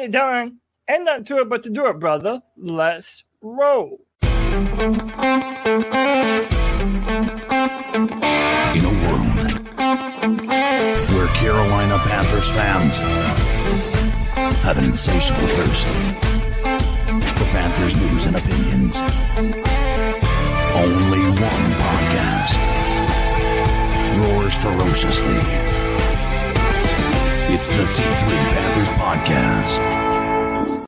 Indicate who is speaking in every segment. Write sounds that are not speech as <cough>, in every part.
Speaker 1: Tony Dunn, ain't nothing to it but to do it, brother. Let's roll.
Speaker 2: In a world where Carolina Panthers fans have an insatiable thirst for Panthers news and opinions, only one podcast roars ferociously. It's the C3 Panthers Podcast.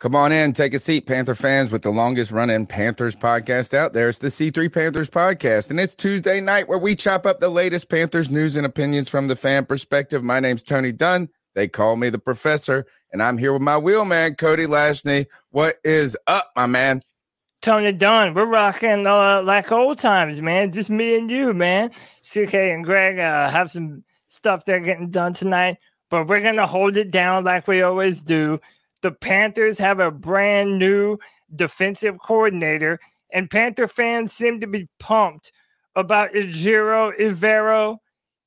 Speaker 3: Come on in, take a seat, Panther fans, with the longest running Panthers podcast out there. It's the C3 Panthers Podcast, and it's Tuesday night where we chop up the latest Panthers news and opinions from the fan perspective. My name's Tony Dunn. They call me the professor, and I'm here with my wheelman, Cody Lashney. What is up, my man?
Speaker 1: Tony Dunn, we're rocking uh, like old times, man. Just me and you, man. CK and Greg uh, have some stuff they're getting done tonight but we're going to hold it down like we always do. The Panthers have a brand new defensive coordinator, and Panther fans seem to be pumped about Ejiro Ivero,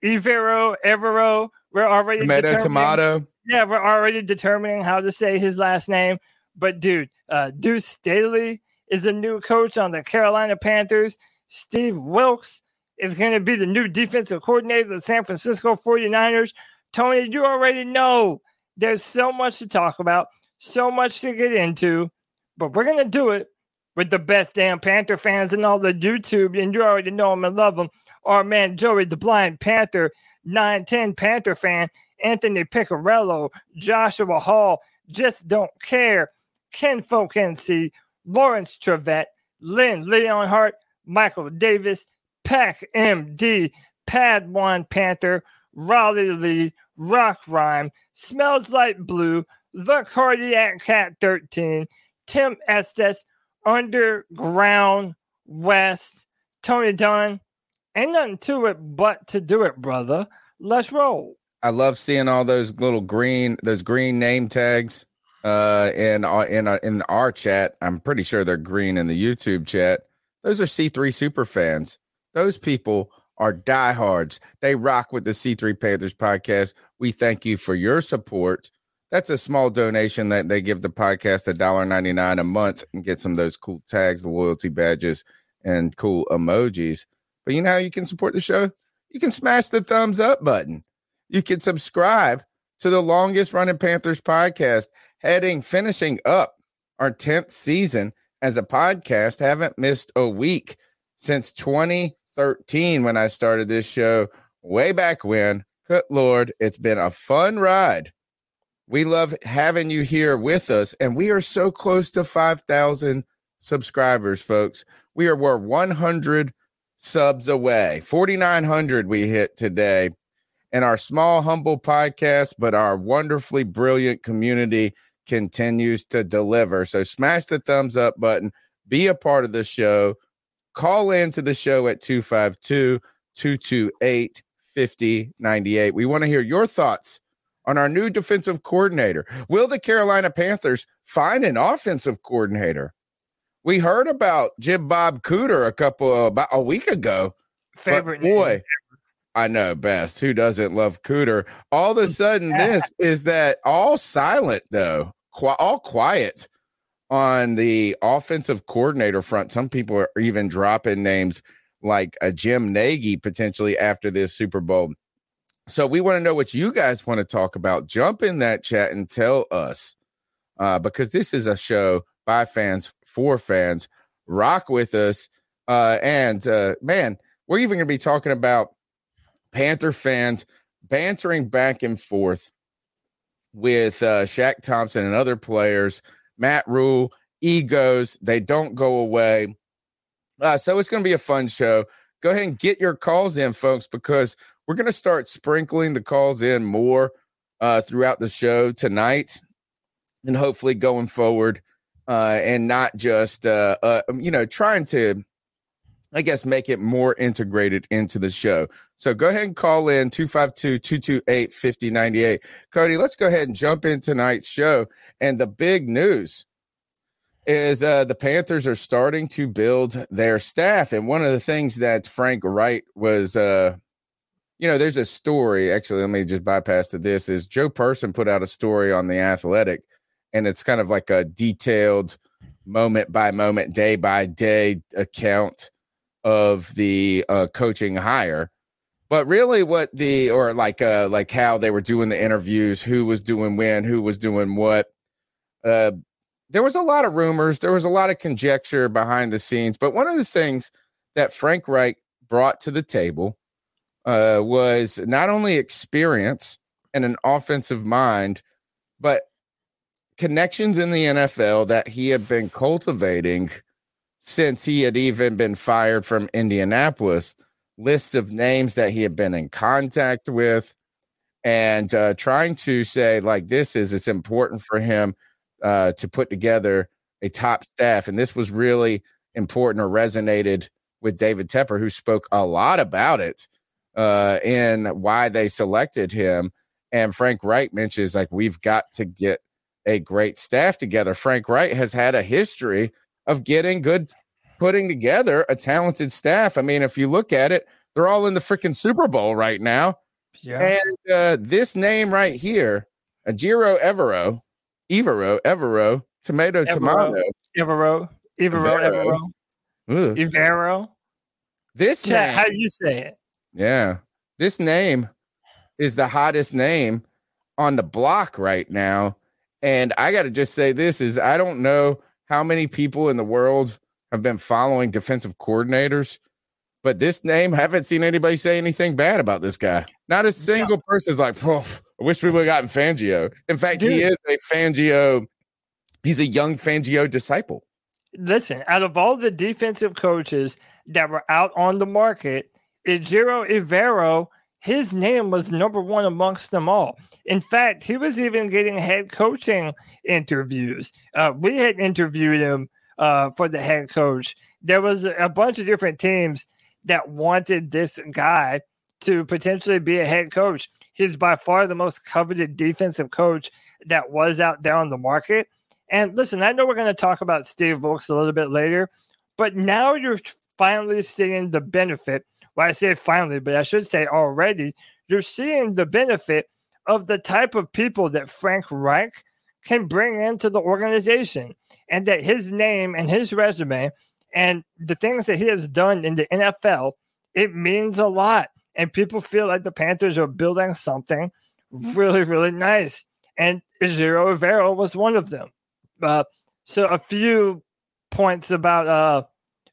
Speaker 1: Ivero, Evero. We're already
Speaker 3: tomato, tomato.
Speaker 1: Yeah, we're already determining how to say his last name. But dude, uh, Deuce Staley is the new coach on the Carolina Panthers. Steve Wilks is going to be the new defensive coordinator of the San Francisco 49ers. Tony, you already know there's so much to talk about, so much to get into, but we're going to do it with the best damn Panther fans and all the YouTube, and you already know them and love them. Our man Joey, the blind Panther, 910 Panther fan, Anthony Picarello, Joshua Hall, just don't care, Ken Folk NC, Lawrence Trevette, Lynn Leonhart, Michael Davis, Pack MD, Pad1 Panther, Raleigh Lee, Rock Rhyme, Smells Like Blue, The Cardiac Cat 13, Tim Estes, Underground West, Tony Dunn. Ain't nothing to it but to do it, brother. Let's roll.
Speaker 3: I love seeing all those little green, those green name tags uh, in uh, in uh, in our chat. I'm pretty sure they're green in the YouTube chat. Those are C3 super fans. Those people are diehards. They rock with the C3 Panthers podcast. We thank you for your support. That's a small donation that they give the podcast $1.99 a month and get some of those cool tags, the loyalty badges, and cool emojis. But you know how you can support the show? You can smash the thumbs up button. You can subscribe to the longest running Panthers podcast, heading, finishing up our 10th season as a podcast. Haven't missed a week since 20 13 when I started this show way back when. Good Lord, it's been a fun ride. We love having you here with us, and we are so close to 5,000 subscribers, folks. We are we're 100 subs away. 4,900 we hit today. And our small, humble podcast, but our wonderfully brilliant community continues to deliver. So smash the thumbs up button, be a part of the show. Call in to the show at 252 228 5098. We want to hear your thoughts on our new defensive coordinator. Will the Carolina Panthers find an offensive coordinator? We heard about Jim Bob Cooter a couple about a week ago.
Speaker 1: Favorite
Speaker 3: boy. I know best. Who doesn't love Cooter? All of a sudden, <laughs> this is that all silent though, Qu- all quiet on the offensive coordinator front, some people are even dropping names like a Jim Nagy potentially after this Super Bowl. So we want to know what you guys want to talk about. Jump in that chat and tell us uh, because this is a show by fans for fans. Rock with us. Uh, and uh, man, we're even going to be talking about Panther fans bantering back and forth with uh, Shaq Thompson and other players Matt Rhule, egos, they don't go away. Uh, so it's going to be a fun show. Go ahead and get your calls in, folks, because we're going to start sprinkling the calls in more uh, throughout the show tonight. and hopefully going forward, uh, and not just uh, uh, you know trying to, I guess, make it more integrated into the show. So go ahead and call in 252-228-5098. Cody, let's go ahead and jump in tonight's show. And the big news is uh, the Panthers are starting to build their staff. And one of the things that Frank Reich was, uh, you know, there's a story. Actually, let me just bypass to this. Is Joe Person put out a story on the Athletic, and it's kind of like a detailed, moment by moment, day by day account of the uh, coaching hire. But really, what the or like uh like how they were doing the interviews, who was doing when, who was doing what. Uh, there was a lot of rumors, there was a lot of conjecture behind the scenes, but one of the things that Frank Reich brought to the table uh, was not only experience and an offensive mind, but connections in the NFL that he had been cultivating since he had even been fired from Indianapolis. Lists of names that he had been in contact with, and uh, trying to say like this is it's important for him uh, to put together a top staff. And this was really important or resonated with David Tepper, who spoke a lot about it uh, and why they selected him. And Frank Reich mentions like we've got to get a great staff together. Frank Reich has had a history of getting good, putting together a talented staff. I mean, if you look at it, they're all in the freaking Super Bowl right now. Yeah. And uh, this name right here, Ejiro Evero, Evero, Evero, tomato, Evero, tomato.
Speaker 1: Evero, Evero, Evero. Evero.
Speaker 3: This
Speaker 1: Chat, name, how do you say it?
Speaker 3: Yeah. This name is the hottest name on the block right now. And I got to just say this is I don't know how many people in the world have been following defensive coordinators, but this name haven't seen anybody say anything bad about this guy. Not a single yeah. person's like, oh, I wish we would have gotten Fangio. In fact, Dude. he is a Fangio. He's a young Fangio disciple.
Speaker 1: Listen, out of all the defensive coaches that were out on the market, Ejiro Evero, his name was number one amongst them all. In fact, he was even getting head coaching interviews. Uh, we had interviewed him uh, for the head coach. There was a bunch of different teams that wanted this guy to potentially be a head coach. He's by far the most coveted defensive coach that was out there on the market. And listen, I know we're going to talk about Steve Wilks a little bit later, but now you're finally seeing the benefit. Well, I say finally, but I should say already, you're seeing the benefit of the type of people that Frank Reich can bring into the organization and that his name and his resume and the things that he has done in the NFL, it means a lot and people feel like the Panthers are building something really, really nice. And Ejiro Evero was one of them. Uh, so a few points about uh,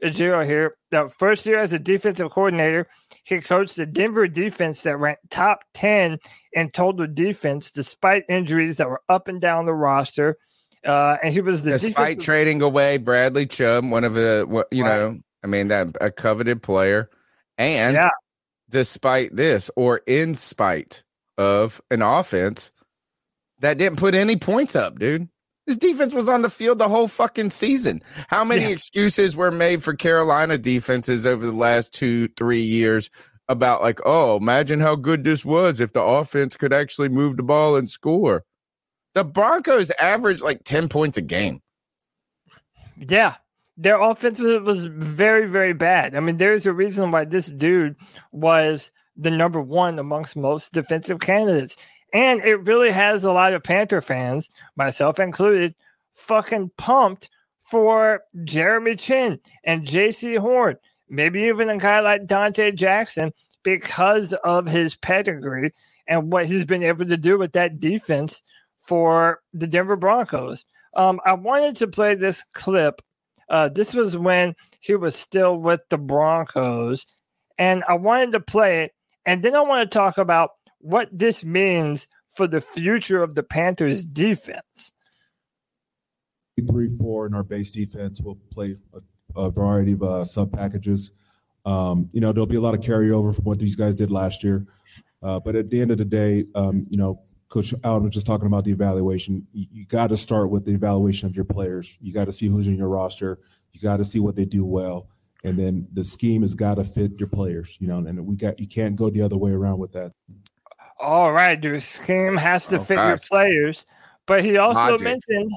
Speaker 1: Ejiro here. The first year as a defensive coordinator, he coached the Denver defense that ranked top 10 in total defense despite injuries that were up and down the roster. Uh, and he was the
Speaker 3: despite defensive- trading away Bradley Chubb, one of the you right. know, I mean that a coveted player, and yeah despite this or in spite of an offense that didn't put any points up, dude. This defense was on the field the whole fucking season. How many yeah. excuses were made for Carolina defenses over the last two, three years about, like, oh, imagine how good this was if the offense could actually move the ball and score? The Broncos averaged like 10 points a game.
Speaker 1: Yeah their offense was very, very bad. I mean, there's a reason why this dude was the number one amongst most defensive candidates. And it really has a lot of Panther fans, myself included, fucking pumped for Jeremy Chinn and Jaycee Horn, maybe even a guy like Donte Jackson, because of his pedigree and what he's been able to do with that defense for the Denver Broncos. Um, I wanted to play this clip uh, this was when he was still with the Broncos. And I wanted to play it. And then I want to talk about what this means for the future of the Panthers defense.
Speaker 4: Three, four in our base defense. We'll play a, a variety of uh, sub packages. Um, you know, there'll be a lot of carryover from what these guys did last year. Uh, but at the end of the day, um, you know, Coach Allen was just talking about the evaluation. You, you got to start with the evaluation of your players. You got to see who's in your roster. You got to see what they do well, and then the scheme has got to fit your players. You know, and we got you can't go the other way around with that.
Speaker 1: All right, your Scheme has to
Speaker 3: Oh,
Speaker 1: fit your players, but he also
Speaker 3: Logic.
Speaker 1: mentioned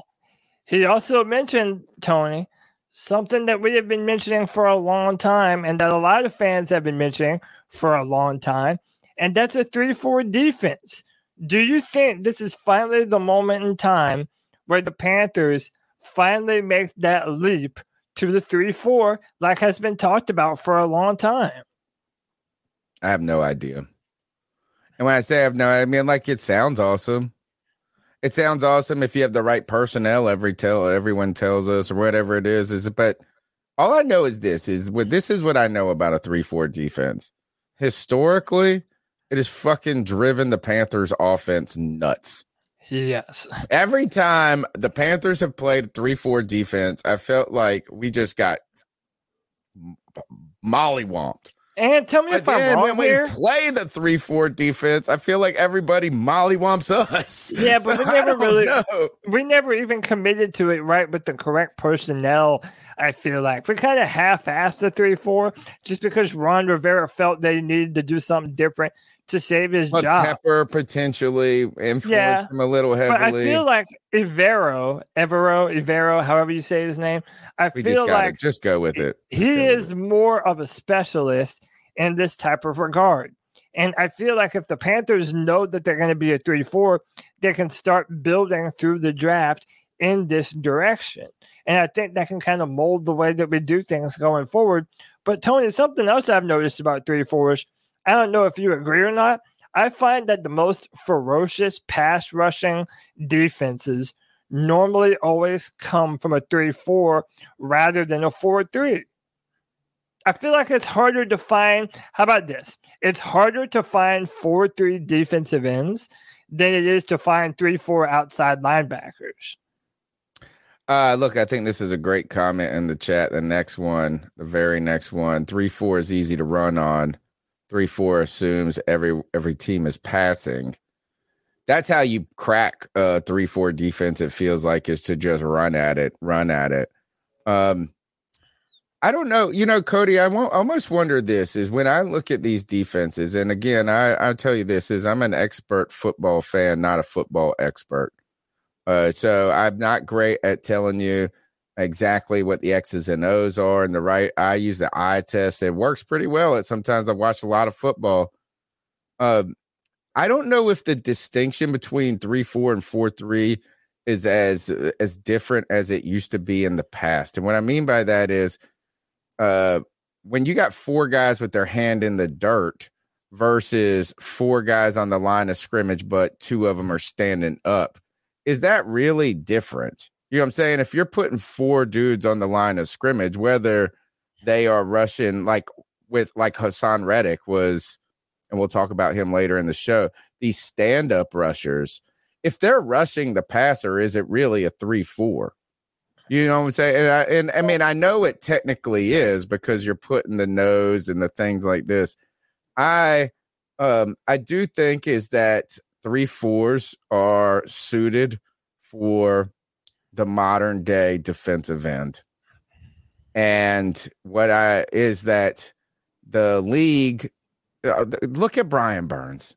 Speaker 1: he also mentioned Tony something that we have been mentioning for a long time, and that a lot of fans have been mentioning for a long time, and that's a three-four defense. Do you think this is finally the moment in time where the Panthers finally make that leap to the three-four, like has been talked about for a long time?
Speaker 3: I have no idea. And when I say I have no, I mean like it sounds awesome. It sounds awesome if you have the right personnel. Every tell everyone tells us or whatever it is is. But all I know is this is what this is what I know about a three four defense. Historically, it has fucking driven the Panthers offense nuts.
Speaker 1: Yes.
Speaker 3: Every time the Panthers have played three four defense, I felt like we just got mollywomped.
Speaker 1: And tell me if I'm wrong
Speaker 3: when we
Speaker 1: here.
Speaker 3: play the three four defense, I feel like everybody mollywumps us. <laughs>
Speaker 1: Yeah, but we never really-
Speaker 3: know.
Speaker 1: we never even committed to it right with the correct personnel. I feel like we kind of half-assed the three-four just because Ron Rivera felt they needed to do something different to save his
Speaker 3: Well,
Speaker 1: job.
Speaker 3: Tepper potentially influenced
Speaker 1: Yeah,
Speaker 3: him a little
Speaker 1: But I feel like Ivero, Evero, Ivero, however you say his name, I
Speaker 3: we just
Speaker 1: feel
Speaker 3: to
Speaker 1: like
Speaker 3: just go with it. Just
Speaker 1: he is more of a specialist in this type of regard. And I feel like if the Panthers know that they're going to be a 3 4, they can start building through the draft in this direction. And I think that can kind of mold the way that we do things going forward. But Tony, something else I've noticed about 3 4s, I don't know if you agree or not. I find that the most ferocious pass rushing defenses normally always come from a 3 4 rather than a 4 3. I feel like it's harder to find. How about this? It's harder to find 4 3 defensive ends than it is to find 3 4 outside linebackers.
Speaker 3: Uh, look, I think this is a great comment in the chat. The next one, the very next one, three four is easy to run on. Three four assumes every every team is passing. That's how you crack a three four defense. It feels like is to just run at it, run at it. Um, I don't know. You know, Cody, I almost wonder this is when I look at these defenses, and again, I I tell you this is I'm an expert football fan, not a football expert. Uh, so I'm not great at telling you exactly what the X's and O's are and the right. I use the eye test. It works pretty well. At sometimes I've watched a lot of football. Um, I don't know if the distinction between three four and four three is as as different as it used to be in the past. And what I mean by that is, uh, when you got four guys with their hand in the dirt versus four guys on the line of scrimmage, but two of them are standing up is that really different? You know what I'm saying? If you're putting four dudes on the line of scrimmage, whether they are rushing like with like Haason Reddick was, and we'll talk about him later in the show, these stand-up rushers, if they're rushing the passer, is it really a three-four? You know what I'm saying? And I, and I mean, I know it technically is because you're putting the nose and the things like this. I um I do think is that three fours are suited for the modern day defensive end. And what I is that the league uh, look at Brian Burns.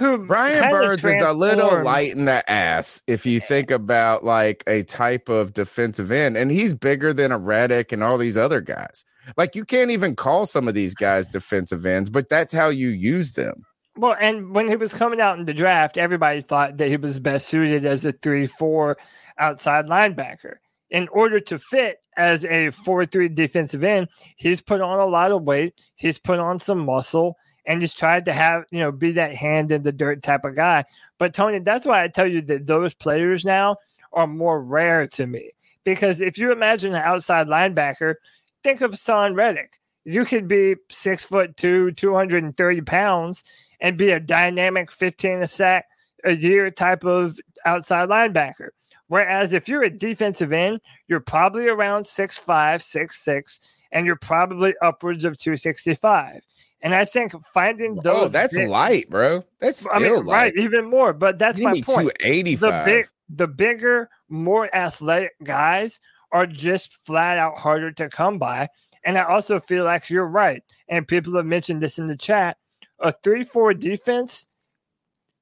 Speaker 1: Who
Speaker 3: Brian Burns is a little light in the ass if you think about like a type of defensive end, and he's bigger than a Reddick and all these other guys. Like you can't even call some of these guys defensive ends, but that's how you use them.
Speaker 1: Well, and when he was coming out in the draft, everybody thought that he was best suited as a 3 4 outside linebacker. In order to fit as a 4 3 defensive end, he's put on a lot of weight, he's put on some muscle, and just tried to have, you know, be that hand in the dirt type of guy. But Tony, that's why I tell you that those players now are more rare to me. Because if you imagine an outside linebacker, think of Son Reddick. You could be six foot two, 230 pounds, and be a dynamic 15 a sack, a year type of outside linebacker. Whereas if you're a defensive end, you're probably around six five, six six, and you're probably upwards of 265. And I think finding those.
Speaker 3: Oh, that's
Speaker 1: big-
Speaker 3: light, bro. That's still
Speaker 1: I mean,
Speaker 3: light.
Speaker 1: right, even more. But that's
Speaker 3: You
Speaker 1: my point. The big, the bigger, more athletic guys are just flat out harder to come by. And I also feel like you're right. And people have mentioned this in the chat. A 3 4 defense,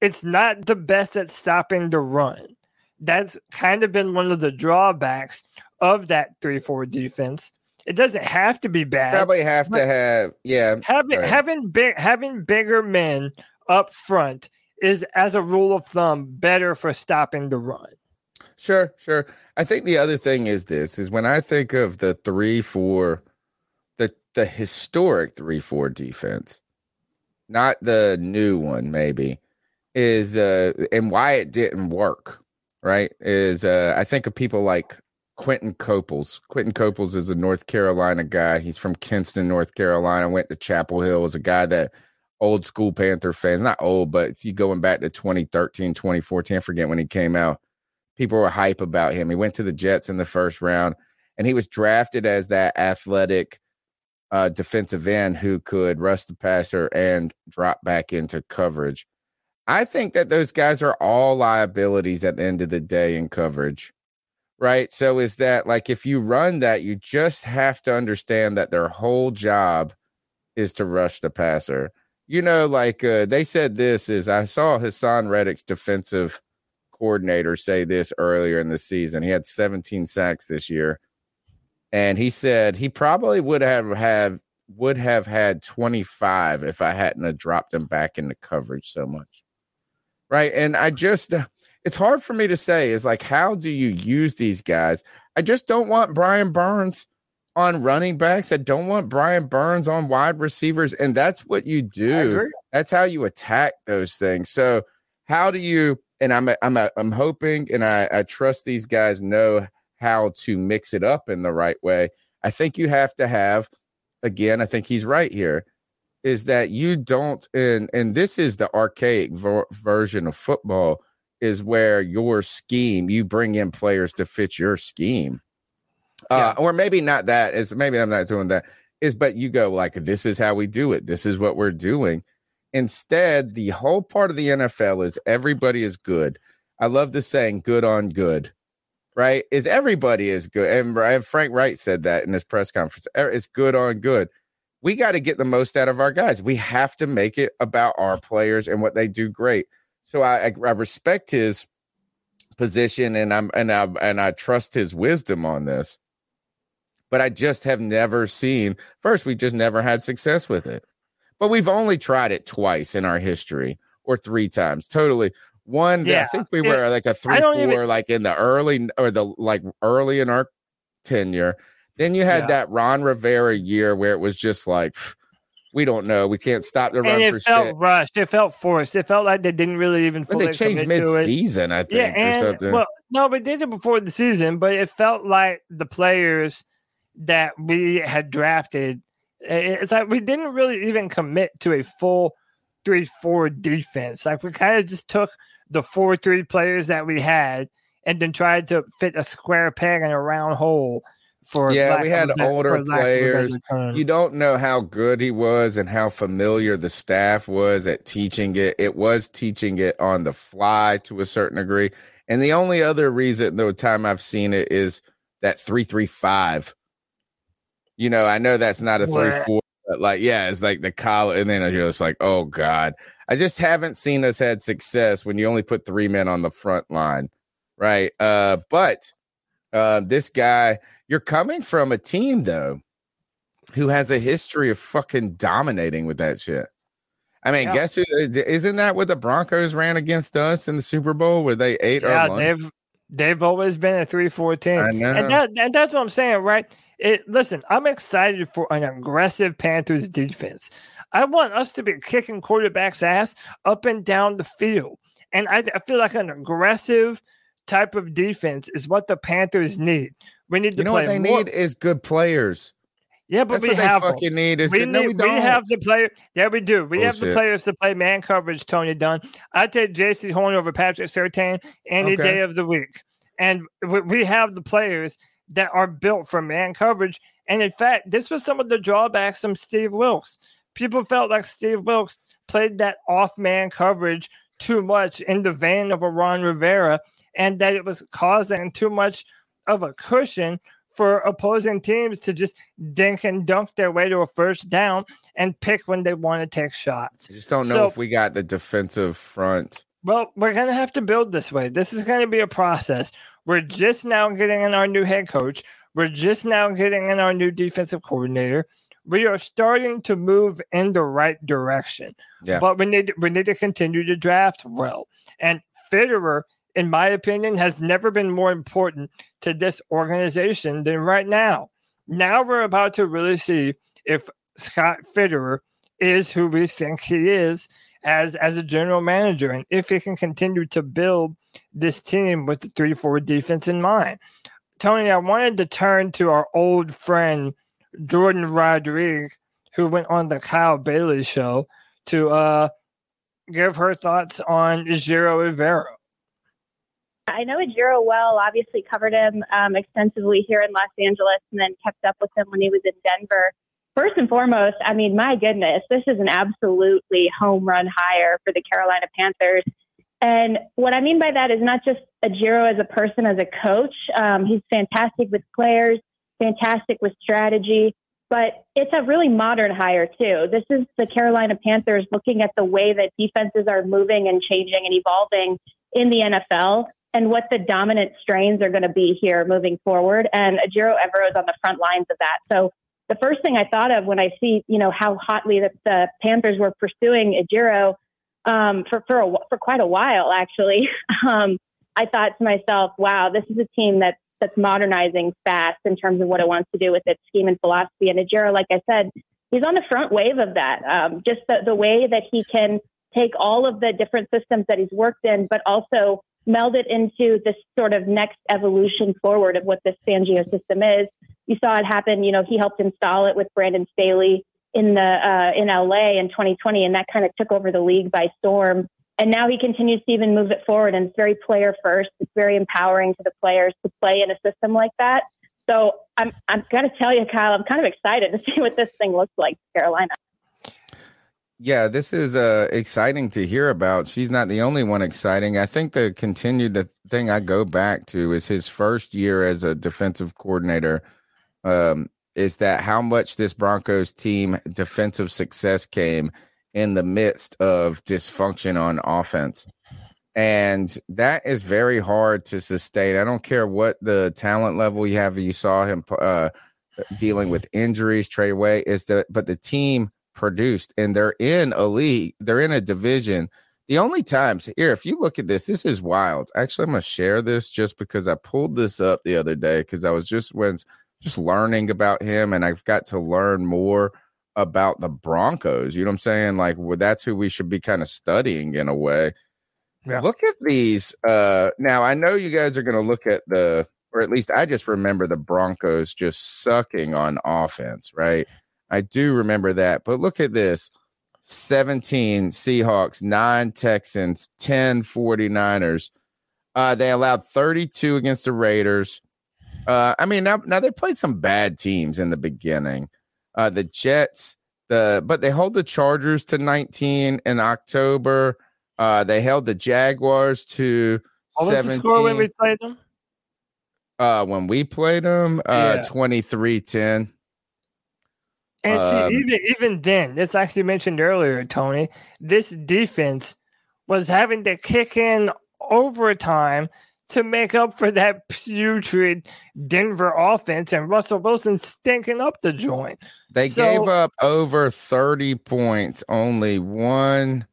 Speaker 1: it's not the best at stopping the run. That's kind of been one of the drawbacks of that 3 4 defense. It doesn't have to be bad.
Speaker 3: Probably have to have, yeah.
Speaker 1: having
Speaker 3: Right.
Speaker 1: having big having bigger men up front is as a rule of thumb better for stopping the run.
Speaker 3: Sure, sure. I think the other thing is this is when I think of the three four, the the historic three four defense, not the new one, maybe, is uh and why it didn't work, right? Is uh I think of people like Quinton Coples. Quinton Coples is a North Carolina guy. He's from Kinston, North Carolina. Went to Chapel Hill. Was a guy that old school Panther fans, not old, but if you going back to 2013, 2014, I forget when he came out people were hype about him. He went to the Jets in the first round, and he was drafted as that athletic uh, defensive end who could rush the passer and drop back into coverage. I think that those guys are all liabilities at the end of the day in coverage, right? So is that like if you run that, you just have to understand that their whole job is to rush the passer. You know, like uh, they said this is I saw Haason Reddick's defensive coordinator say this earlier in the season. He had 17 sacks this year. And he said he probably would have have would have had 25 if I hadn't have dropped him back into coverage so much. Right? And I just it's hard for me to say is like how do you use these guys? I just don't want Brian Burns on running backs. I don't want Brian Burns on wide receivers and that's what you do that's how you attack those things. So how do you? And I'm I'm I'm hoping, and I, I trust these guys know how to mix it up in the right way. I think you have to have, again, I think he's right here, is that you don't, and and this is the archaic ver- version of football, is where your scheme you bring in players to fit your scheme, uh, or maybe not that is maybe I'm not doing that is, but you go like this is how we do it. This is what we're doing. Instead, the whole part of the NFL is everybody is good. I love the saying good on good, right? Is everybody is good. And Frank Reich said that in his press conference. "Er, It's good on good. We got to get the most out of our guys. We have to make it about our players and what they do great. So I, I, respect his position and I'm and I and I trust his wisdom on this. But I just have never seen first, we just never had success with it but we've only tried it twice in our history or three times totally one
Speaker 1: yeah.
Speaker 3: i think we
Speaker 1: it-
Speaker 3: were like a three four,
Speaker 1: even-
Speaker 3: like in the early or the like early in our tenure then you had
Speaker 1: Yeah.
Speaker 3: that ron rivera year where it was just like pff, we don't know we can't stop the run
Speaker 1: And it felt
Speaker 3: shit
Speaker 1: rushed. It felt forced. It felt like they didn't really even
Speaker 3: but
Speaker 1: fully
Speaker 3: they changed
Speaker 1: commit to it.
Speaker 3: mid-season i think
Speaker 1: Yeah,
Speaker 3: or something
Speaker 1: well, no, but they did it before the season. But it felt like the players that we had drafted. It's like we didn't really even commit to a full three-four defense. Like we kind of just took the four-three players that we had and then tried to fit a square peg in a round hole. For
Speaker 3: Yeah, we had older
Speaker 1: for lack of a better
Speaker 3: players. you don't know how good he was and how familiar the staff was at teaching it. It was teaching it on the fly to a certain degree. And the only other reason, the time I've seen it is that 335. You know, I know that's not a
Speaker 1: Where-
Speaker 3: 3 4, but like, yeah, it's like the collar. And then I just like, oh God. I just haven't seen us had success when you only put three men on the front line. Right. Uh, but uh, this guy, you're coming from a team though who has a history of fucking dominating with that shit. I mean,
Speaker 1: Yeah.
Speaker 3: guess who? Isn't that what the Broncos ran against us in the Super Bowl where they ate
Speaker 1: yeah, they've they've always been a three-four team. And that and that's what I'm saying, right? It listen, I'm excited for an aggressive Panthers defense. I want us to be kicking quarterbacks' ass up and down the field. And I, I feel like an aggressive type of defense is what the Panthers need. We need to
Speaker 3: you know
Speaker 1: play
Speaker 3: what they
Speaker 1: more.
Speaker 3: need is good players.
Speaker 1: Yeah, but
Speaker 3: That's
Speaker 1: we
Speaker 3: what they
Speaker 1: have 'em.
Speaker 3: fucking need. Is
Speaker 1: we,
Speaker 3: no, we
Speaker 1: need-
Speaker 3: don't.
Speaker 1: have the player. Yeah, we do. We have the players to play man coverage. Tony Dunn. I take Jaycee Horn over Patrick Surtain any
Speaker 3: Okay.
Speaker 1: day of the week, and we, we have the players that are built for man coverage. And in fact, this was some of the drawbacks from Steve Wilks. People felt like Steve Wilks played that off man coverage too much in the vein of a Ron Rivera, and that it was causing too much of a cushion for opposing teams to just dink and dunk their way to a first down and pick when they want to take shots.
Speaker 3: I just don't know
Speaker 1: So-
Speaker 3: if we got the defensive front.
Speaker 1: Well, we're going to have to build this way. This is going to be a process. We're just now getting in our new head coach. We're just now getting in our new defensive coordinator. We are starting to move in the right direction.
Speaker 3: Yeah.
Speaker 1: But we need we need to continue to draft well. And Fitterer, in my opinion, has never been more important to this organization than right now. Now we're about to really see if Scott Fitterer is who we think he is as as a general manager and if he can continue to build this team with the 3-4 defense in mind. Tony, I wanted to turn to our old friend Jordan Rodriguez, who went on the Kyle Bailey show to uh give her thoughts on Giro Rivera.
Speaker 5: I know Ejiro well, obviously covered him um, extensively here in Los Angeles and then kept up with him when he was in Denver. First and foremost, I mean, my goodness, this is an absolutely home run hire for the Carolina Panthers. And what I mean by that is not just Ejiro as a person, as a coach. Um, he's fantastic with players, fantastic with strategy, but it's a really modern hire, too. This is the Carolina Panthers looking at the way that defenses are moving and changing and evolving in the NFL and what the dominant strains are going to be here moving forward. And Ejiro Evero is on the front lines of that. So the first thing I thought of when I see, you know, how hotly the, the Panthers were pursuing Ejiro um, for for a, for quite a while, actually, <laughs> um, I thought to myself, "Wow, this is a team that's that's modernizing fast in terms of what it wants to do with its scheme and philosophy." And Ejiro, like I said, he's on the front wave of that. Um, just the, the way that he can take all of the different systems that he's worked in, but also meld it into this sort of next evolution forward of what this Fangio system is. You saw it happen. You know, he helped install it with Brandon Staley in the uh, in LA in 2020, and that kind of took over the league by storm. And now he continues to even move it forward, and it's very player first. It's very empowering to the players to play in a system like that. So I'm I'm gonna tell you, Kyle, I'm kind of excited to see what this thing looks like, Carolina.
Speaker 3: Yeah, this is uh exciting to hear about. She's not the only one exciting. I think the continued the thing I go back to is his first year as a defensive coordinator. Um, is that how much this Broncos team defensive success came in the midst of dysfunction on offense. And that is very hard to sustain. I don't care what the talent level you have. You saw him uh, dealing with injuries, trade away. Is that but the team produced and they're in a league, they're in a division. The only times here, if you look at this, this is wild. Actually, I'm gonna share this just because I pulled this up the other day because I was just when just learning about him and I've got to learn more about the Broncos. You know what I'm saying? Like, well, that's who we should be kind of studying in a way.
Speaker 1: Yeah.
Speaker 3: Look at these. Uh, now I know you guys are going to look at the, or at least I just remember the Broncos just sucking on offense, right? I do remember that. But look at this 17 Seahawks, nine Texans, 10 49ers. Uh, they allowed 32 against the Raiders. Uh, I mean, now, now they played some bad teams in the beginning. Uh, the Jets, the but they hold the Chargers to 19 in October. Uh, they held the Jaguars to
Speaker 1: What was
Speaker 3: 17
Speaker 1: the score when we played them?
Speaker 3: uh, when we played them. Uh,
Speaker 1: Yeah.
Speaker 3: 23 10.
Speaker 1: And see,
Speaker 3: Um,
Speaker 1: even even then, this actually mentioned earlier, Tony. This defense was having to kick in overtime to make up for that putrid Denver offense, and Russell Wilson stinking up the joint.
Speaker 3: They
Speaker 1: So-
Speaker 3: gave up over 30 points, only one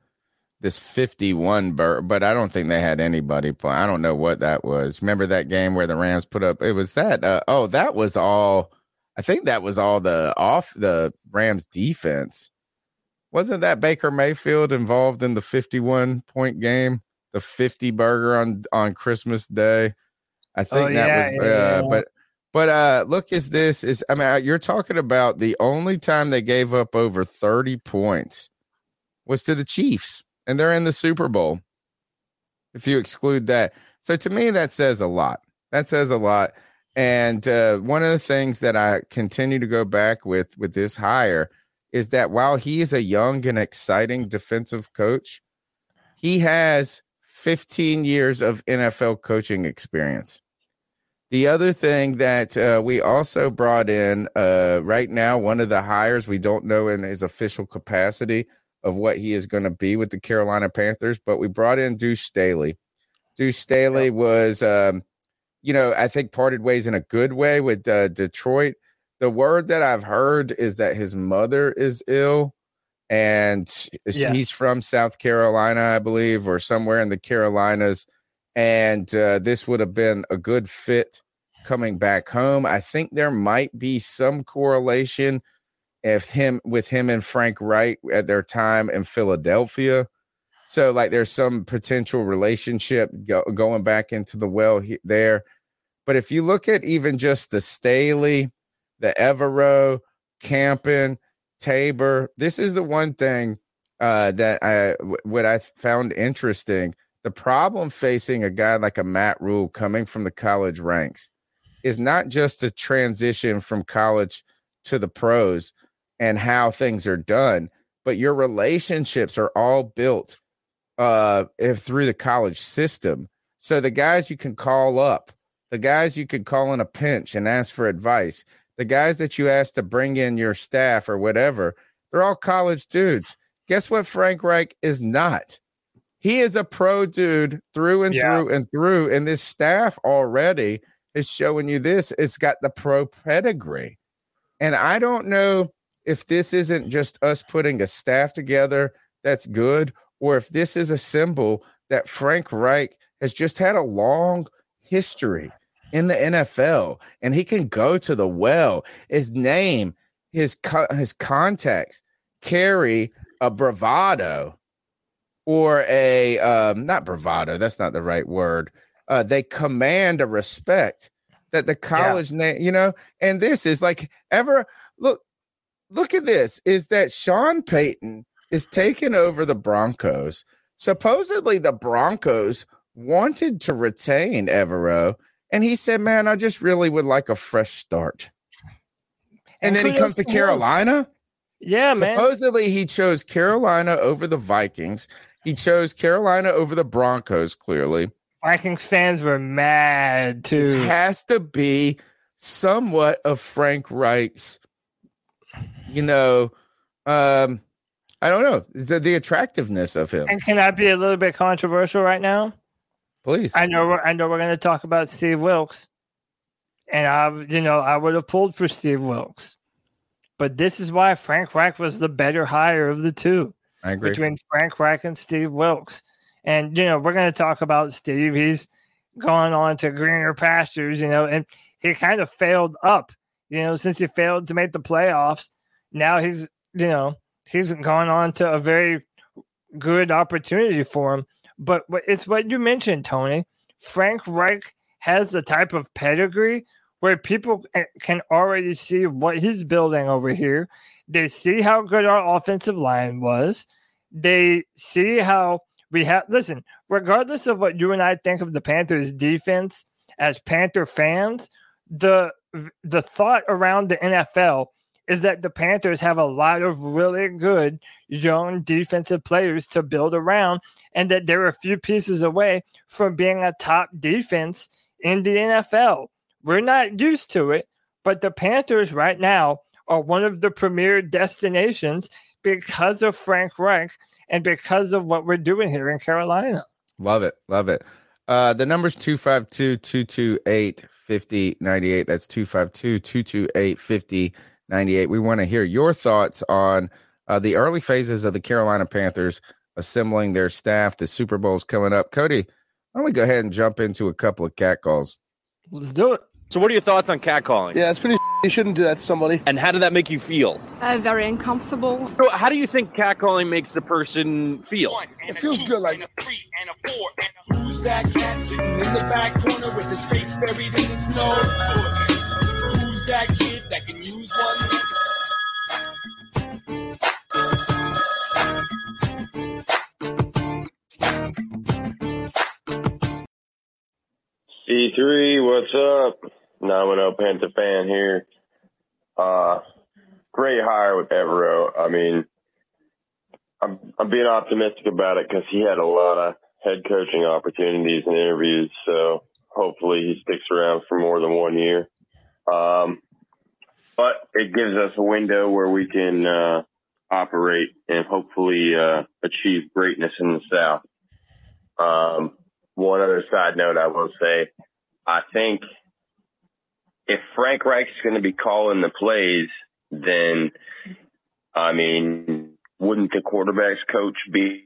Speaker 3: this 51 bur- but I don't think they had anybody play. I don't know what that was. Remember that game where the Rams put up it was that uh, oh, that was all I think that was all the off the Rams defense. Wasn't that Baker Mayfield involved in the 51 point game? The 50 burger on on Christmas Day. I think that
Speaker 1: Oh, yeah,
Speaker 3: was
Speaker 1: yeah,
Speaker 3: uh,
Speaker 1: yeah.
Speaker 3: but But uh look, is this is I mean you're talking about the only time they gave up over 30 points was to the Chiefs, and they're in the Super Bowl. If you exclude that. So to me, that says a lot. That says a lot. And uh, one of the things that I continue to go back with with this hire is that while he is a young and exciting defensive coach, he has 15 years of NFL coaching experience. The other thing that uh, we also brought in uh, right now, one of the hires we don't know in his official capacity of what he is going to be with the Carolina Panthers, but we brought in Deuce Staley. Deuce Staley was, um, you know, I think parted ways in a good way with uh, Detroit. The word that I've heard is that his mother is ill and
Speaker 1: Yes.
Speaker 3: he's from South Carolina, I believe, or somewhere in the Carolinas. And uh, this would have been a good fit coming back home. I think there might be some correlation if him with him and Frank Reich at their time in Philadelphia. So, like, there's some potential relationship go, going back into the well he, there. But if you look at even just the Staley, the Evero, Campen, Tabor, this is the one thing uh, that I what I found interesting. The problem facing a guy like a Matt Rhule coming from the college ranks is not just a transition from college to the pros and how things are done, but your relationships are all built uh if through the college system. So the guys you can call up, the guys you could call in a pinch and ask for advice, the guys that you ask to bring in your staff or whatever, they're all college dudes. Guess what Frank Reich is not? He is a pro dude through and
Speaker 1: Yeah.
Speaker 3: through and through. And this staff already is showing you this. It's got the pro pedigree. And I don't know if this isn't just us putting a staff together that's good, or if this is a symbol that Frank Reich has just had a long history in the NFL and he can go to the well. His name, his co- his contacts carry a bravado or a um, not bravado. That's not the right word. Uh, they command a respect that the college name, you know. And this is like ever look. Look at this. Is that Sean Payton is taking over the Broncos? Supposedly, the Broncos wanted to retain Evero, and he said, "Man, I just really would like a fresh start." And,
Speaker 1: And
Speaker 3: then he comes to. Carolina.
Speaker 1: Yeah, man.
Speaker 3: Supposedly, he chose Carolina over the Vikings. He chose Carolina over the Broncos. Clearly,
Speaker 1: Vikings fans were mad
Speaker 3: this
Speaker 1: too.
Speaker 3: has to be somewhat of Frank Reich's. You know, um, I don't know the, the attractiveness of him.
Speaker 1: And can I be a little bit controversial right now?
Speaker 3: Please,
Speaker 1: I know we're, I know we're going to talk about Steve Wilks, and I, you know, I would have pulled for Steve Wilks, but this is why Frank Reich was the better hire of the two
Speaker 3: I agree.
Speaker 1: between Frank Reich and Steve Wilks. And you know, we're going to talk about Steve. He's gone on to greener pastures, you know, and he kind of failed up, you know, since he failed to make the playoffs. Now he's, you know, he's gone on to a very good opportunity for him. But it's what you mentioned, Tony. Frank Reich has the type of pedigree where people can already see what he's building over here. They see how good our offensive line was. They see how we have. Listen, regardless of what you and I think of the Panthers' defense as Panther fans, the the thought around the NFL is that the Panthers have a lot of really good young defensive players to build around, and that they're a few pieces away from being a top defense in the NFL. We're not used to it, but the Panthers right now are one of the premier destinations because of Frank Reich and because of what we're doing here in Carolina.
Speaker 3: Love it. Love it. Uh, the number's 252 228 5098. That's 252 228 5098. We want to hear your thoughts on uh, the early phases of the Carolina Panthers assembling their staff. The Super Bowl's coming up. Cody, why don't we go ahead and jump into a couple of cat calls?
Speaker 1: Let's do it.
Speaker 6: So, what are your thoughts on catcalling?
Speaker 7: Yeah, it's pretty. You shouldn't do that to somebody.
Speaker 6: And how did that make you feel?
Speaker 8: Uh, very uncomfortable.
Speaker 6: So, how do you think catcalling makes the person feel?
Speaker 7: It feels good, like
Speaker 9: Who's that cat sitting in the back corner with his face buried in the snow? That kid that can use one?
Speaker 10: C3, what's up? Nomino Panther fan here. Uh, great hire with Evero. I mean, I'm, I'm being optimistic about it because he had a lot of head coaching opportunities and interviews. So hopefully he sticks around for more than one year. Um, but it gives us a window where we can uh, operate and hopefully uh, achieve greatness in the South. Um, one other side note I will say, I think if Frank Reich's going to be calling the plays, then I mean, wouldn't the quarterbacks coach be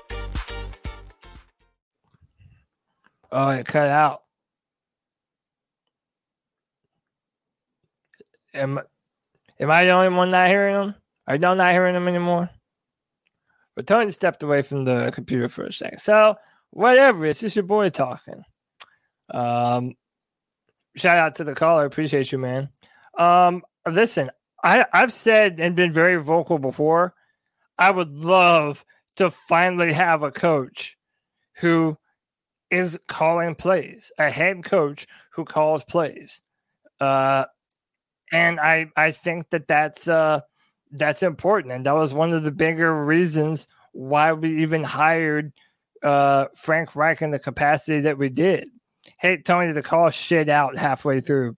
Speaker 1: Oh, it cut out. Am, am I the only one not hearing him? Are y'all not hearing him anymore? But Tony stepped away from the computer for a second. So, whatever. It's just your boy talking. Um, shout out to the caller. Appreciate you, man. Um, listen, I, I've said and been very vocal before. I would love to finally have a coach who is calling plays, a head coach who calls plays. Uh, and I I think that that's uh that's important, and that was one of the bigger reasons why we even hired uh Frank Reich in the capacity that we did. Hey Tony, the call shit out halfway through.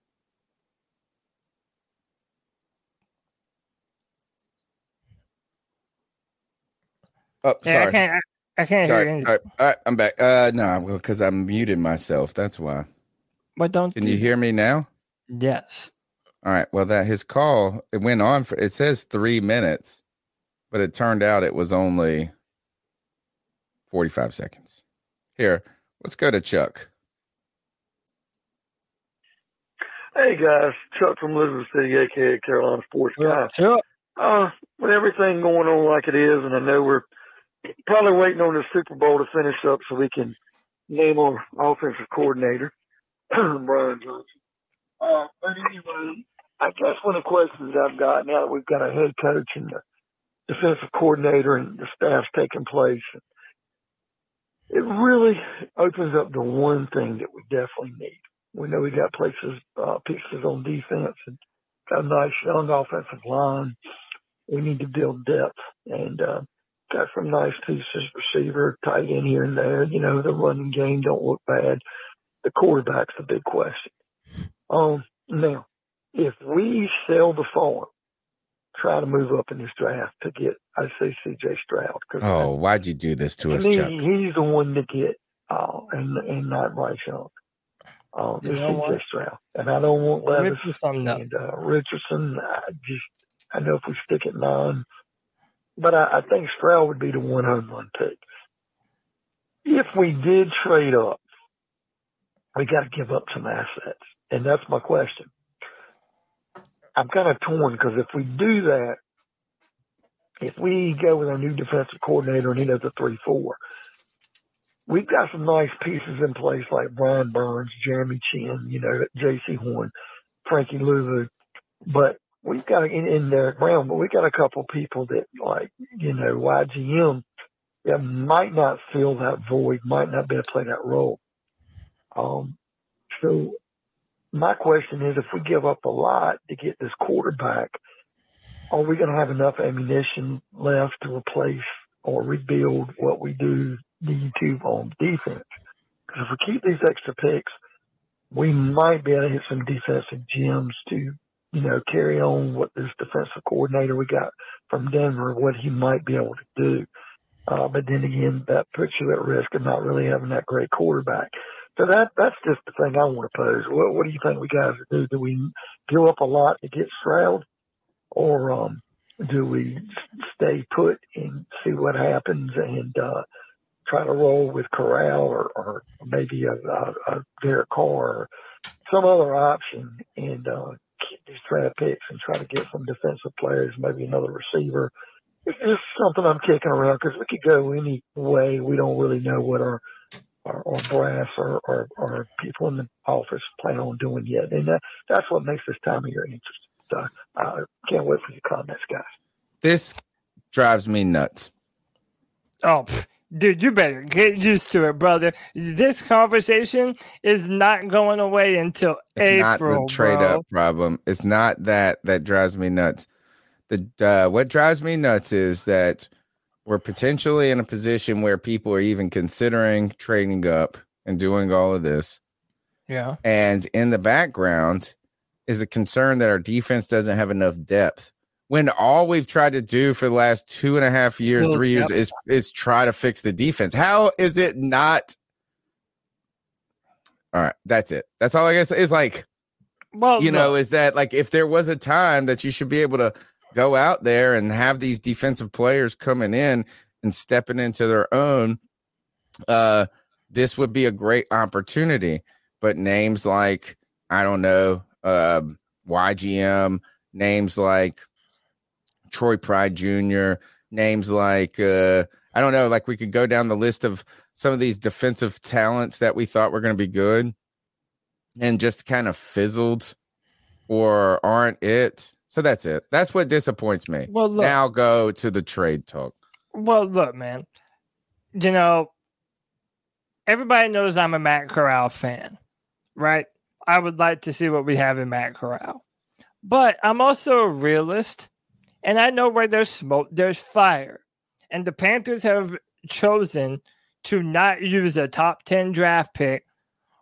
Speaker 3: Oh,
Speaker 1: Yeah, I
Speaker 3: sorry.
Speaker 1: can't I, I can't
Speaker 3: Sorry.
Speaker 1: hear anything.
Speaker 3: right, all right, I'm back. Uh, no, because I muted myself. That's why.
Speaker 1: But don't
Speaker 3: Can
Speaker 1: do
Speaker 3: you hear me now?
Speaker 1: Yes.
Speaker 3: All right. Well, that his call it went on for it says three minutes, but it turned out it was only forty five seconds. Here, let's go to Chuck.
Speaker 11: Hey guys, Chuck from Elizabeth City, aka Carolina Sports Guy.
Speaker 1: Chuck.
Speaker 11: Uh, with everything going on like it is, and I know we're probably waiting on the Super Bowl to finish up so we can name our offensive coordinator, <clears throat> Brian Johnson. Uh, but anyway, I guess one of the questions I've got now that we've got a head coach and the defensive coordinator and the staff's taking place, it really opens up the one thing that we definitely need. We know we got places, uh, pieces on defense and got a nice young offensive line. We need to build depth and, uh, got some nice pieces, receiver, tight end here and there. You know, the running game don't look bad. The quarterback's the big question. Um, now, if we sell the farm, try to move up in this draft to get, I say CJ Stroud. Cause
Speaker 3: Oh, why'd you do this to
Speaker 11: to
Speaker 3: us,
Speaker 11: me,
Speaker 3: Chuck?
Speaker 11: he's the one to get, uh, and, and not Bryce Young. Um,
Speaker 1: You know
Speaker 11: CJ? Stroud. And I don't want
Speaker 1: Let me
Speaker 11: Levis
Speaker 1: put
Speaker 11: and uh, Richardson. I just, I know if we stick at nine, but I, I think Stroud would be the one home run pick. If we did trade up, we got to give up some assets, and that's my question. I'm kind of torn because if we do that, if we go with our new defensive coordinator and he does a three-four, we've got some nice pieces in place like Brian Burns, Jeremy Chinn, you know, Jaycee Horn, Frankie Luvu, but we've got in, in there Brown, but we've got a couple people that like, you know, YGM that might not fill that void, might not be able to play that role. Um, so my question is, if we give up a lot to get this quarterback, are we going to have enough ammunition left to replace or rebuild what we do need to on defense? Because if we keep these extra picks, we might be able to hit some defensive gems to, you know, carry on what this defensive coordinator we got from Denver, what he might be able to do. Uh, but then again, that puts you at risk of not really having that great quarterback. So that that's just the thing I want to pose. What what do you think we guys do? Do we give up a lot to get Stroud, or um, do we stay put and see what happens and uh, try to roll with Corral or, or maybe a, a, a Derek Carr or some other option and uh, these draft picks and try to get some defensive players, maybe another receiver. It's just something I'm kicking around because we could go any way. We don't really know what our our, our brass or, or, or people in the office plan on doing yet, and that, that's what makes this time of year interesting. So I can't wait for your comments, guys.
Speaker 3: This drives me nuts.
Speaker 1: Oh, pff, dude, you better get used to it, brother. This conversation is not going away until
Speaker 3: It's
Speaker 1: April.
Speaker 3: not the trade
Speaker 1: bro.
Speaker 3: up problem. It's not that that drives me nuts. The uh, what drives me nuts is that we're potentially in a position where people are even considering trading up and doing all of this.
Speaker 1: Yeah.
Speaker 3: And in the background is a concern that our defense doesn't have enough depth. When all we've tried to do for the last two and a half years,
Speaker 1: Well,
Speaker 3: three years
Speaker 1: yep.
Speaker 3: is is try to fix the defense. How is it not? All right, that's it. That's all I guess. is like
Speaker 1: Well,
Speaker 3: you know, is that like if there was a time that you should be able to go out there and have these defensive players coming in and stepping into their own, uh, this would be a great opportunity. But names like I don't know, um, YGM, names like Troy Pride Jr., names like uh, I don't know, like we could go down the list of some of these defensive talents that we thought were going to be good and just kind of fizzled or aren't it. So that's it. That's what disappoints me.
Speaker 1: Well, look-
Speaker 3: now go to the trade talk.
Speaker 1: Well, look, man. You know, everybody knows I'm a Matt Corral fan, right? I would like to see what we have in Matt Corral. But I'm also a realist, and I know where there's smoke, there's fire. And the Panthers have chosen to not use a top 10 draft pick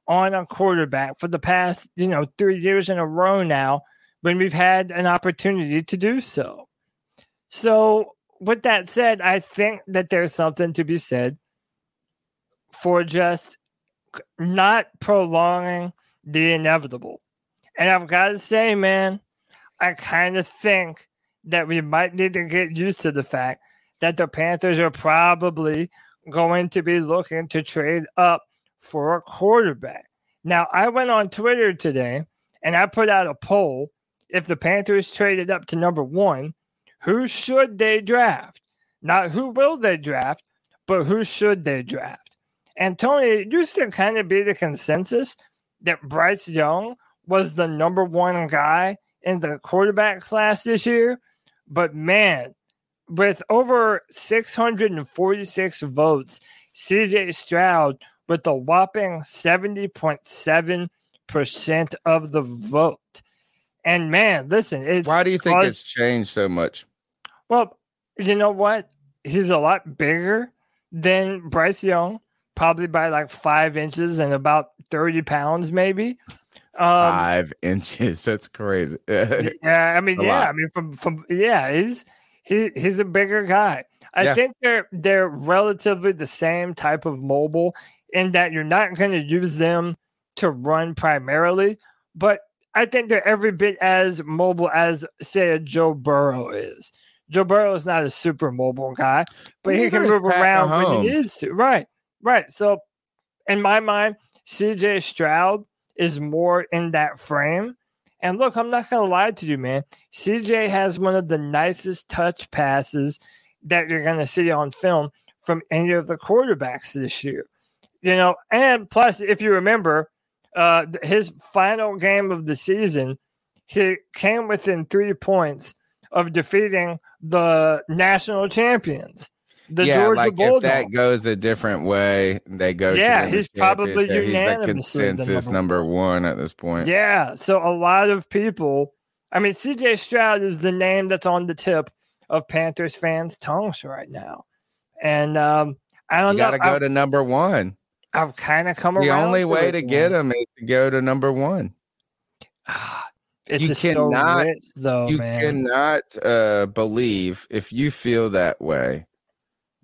Speaker 1: on a quarterback for the past, you know, three years in a row now when we've had an opportunity to do so. So, with that said, I think that there's something to be said for just not prolonging the inevitable. And I've got to say, man, I kind of think that we might need to get used to the fact that the Panthers are probably going to be looking to trade up for a quarterback. Now, I went on Twitter today and I put out a poll. If the Panthers traded up to number one, who should they draft? Not who will they draft, but who should they draft? And Tony, it used to kind of be the consensus that Bryce Young was the number one guy in the quarterback class this year. But man, with over 646 votes, CJ Stroud with a whopping 70.7% of the vote. And man, listen, it's
Speaker 3: Why do you think
Speaker 1: caused-
Speaker 3: it's changed so much?
Speaker 1: well, you know what? He's a lot bigger than Bryce Young, probably by like five inches and about 30 pounds, maybe. Um,
Speaker 3: Five <laughs> inches. That's crazy. <laughs>
Speaker 1: yeah, I mean,
Speaker 3: A
Speaker 1: yeah,
Speaker 3: lot.
Speaker 1: I mean, from from yeah, he's he he's a bigger guy. I
Speaker 3: Yeah.
Speaker 1: think they're they're relatively the same type of mobile in that you're not going to use them to run primarily, but I think they're every bit as mobile as say a Joe Burrow is. Joe Burrow is not a super mobile guy, but he can move
Speaker 3: Pat
Speaker 1: around when he
Speaker 3: Mahomes.
Speaker 1: needs to. Right, right. So, in my mind, CJ Stroud is more in that frame. And look, I'm not going to lie to you, man. CJ has one of the nicest touch passes that you're going to see on film from any of the quarterbacks this year. You know, and plus, if you remember, uh, his final game of the season, he came within three points of defeating the national champions, the
Speaker 3: yeah,
Speaker 1: Georgia
Speaker 3: like if that goes a different way, they go.
Speaker 1: Yeah,
Speaker 3: to win the
Speaker 1: he's probably
Speaker 3: championship. He's the
Speaker 1: unanimously the
Speaker 3: consensus
Speaker 1: number
Speaker 3: number one at this point.
Speaker 1: Yeah. So a lot of people, I mean, CJ Stroud is the name that's on the tip of Panthers fans' tongues right now. And um, I don't
Speaker 3: you
Speaker 1: know.
Speaker 3: got to go
Speaker 1: I've,
Speaker 3: to number one.
Speaker 1: I've kind of come
Speaker 3: The
Speaker 1: around.
Speaker 3: The only way to get him is to go to number one. <sighs>
Speaker 1: It's
Speaker 3: you
Speaker 1: so
Speaker 3: cannot-
Speaker 1: rich, though,
Speaker 3: you
Speaker 1: man.
Speaker 3: cannot uh, believe if you feel that way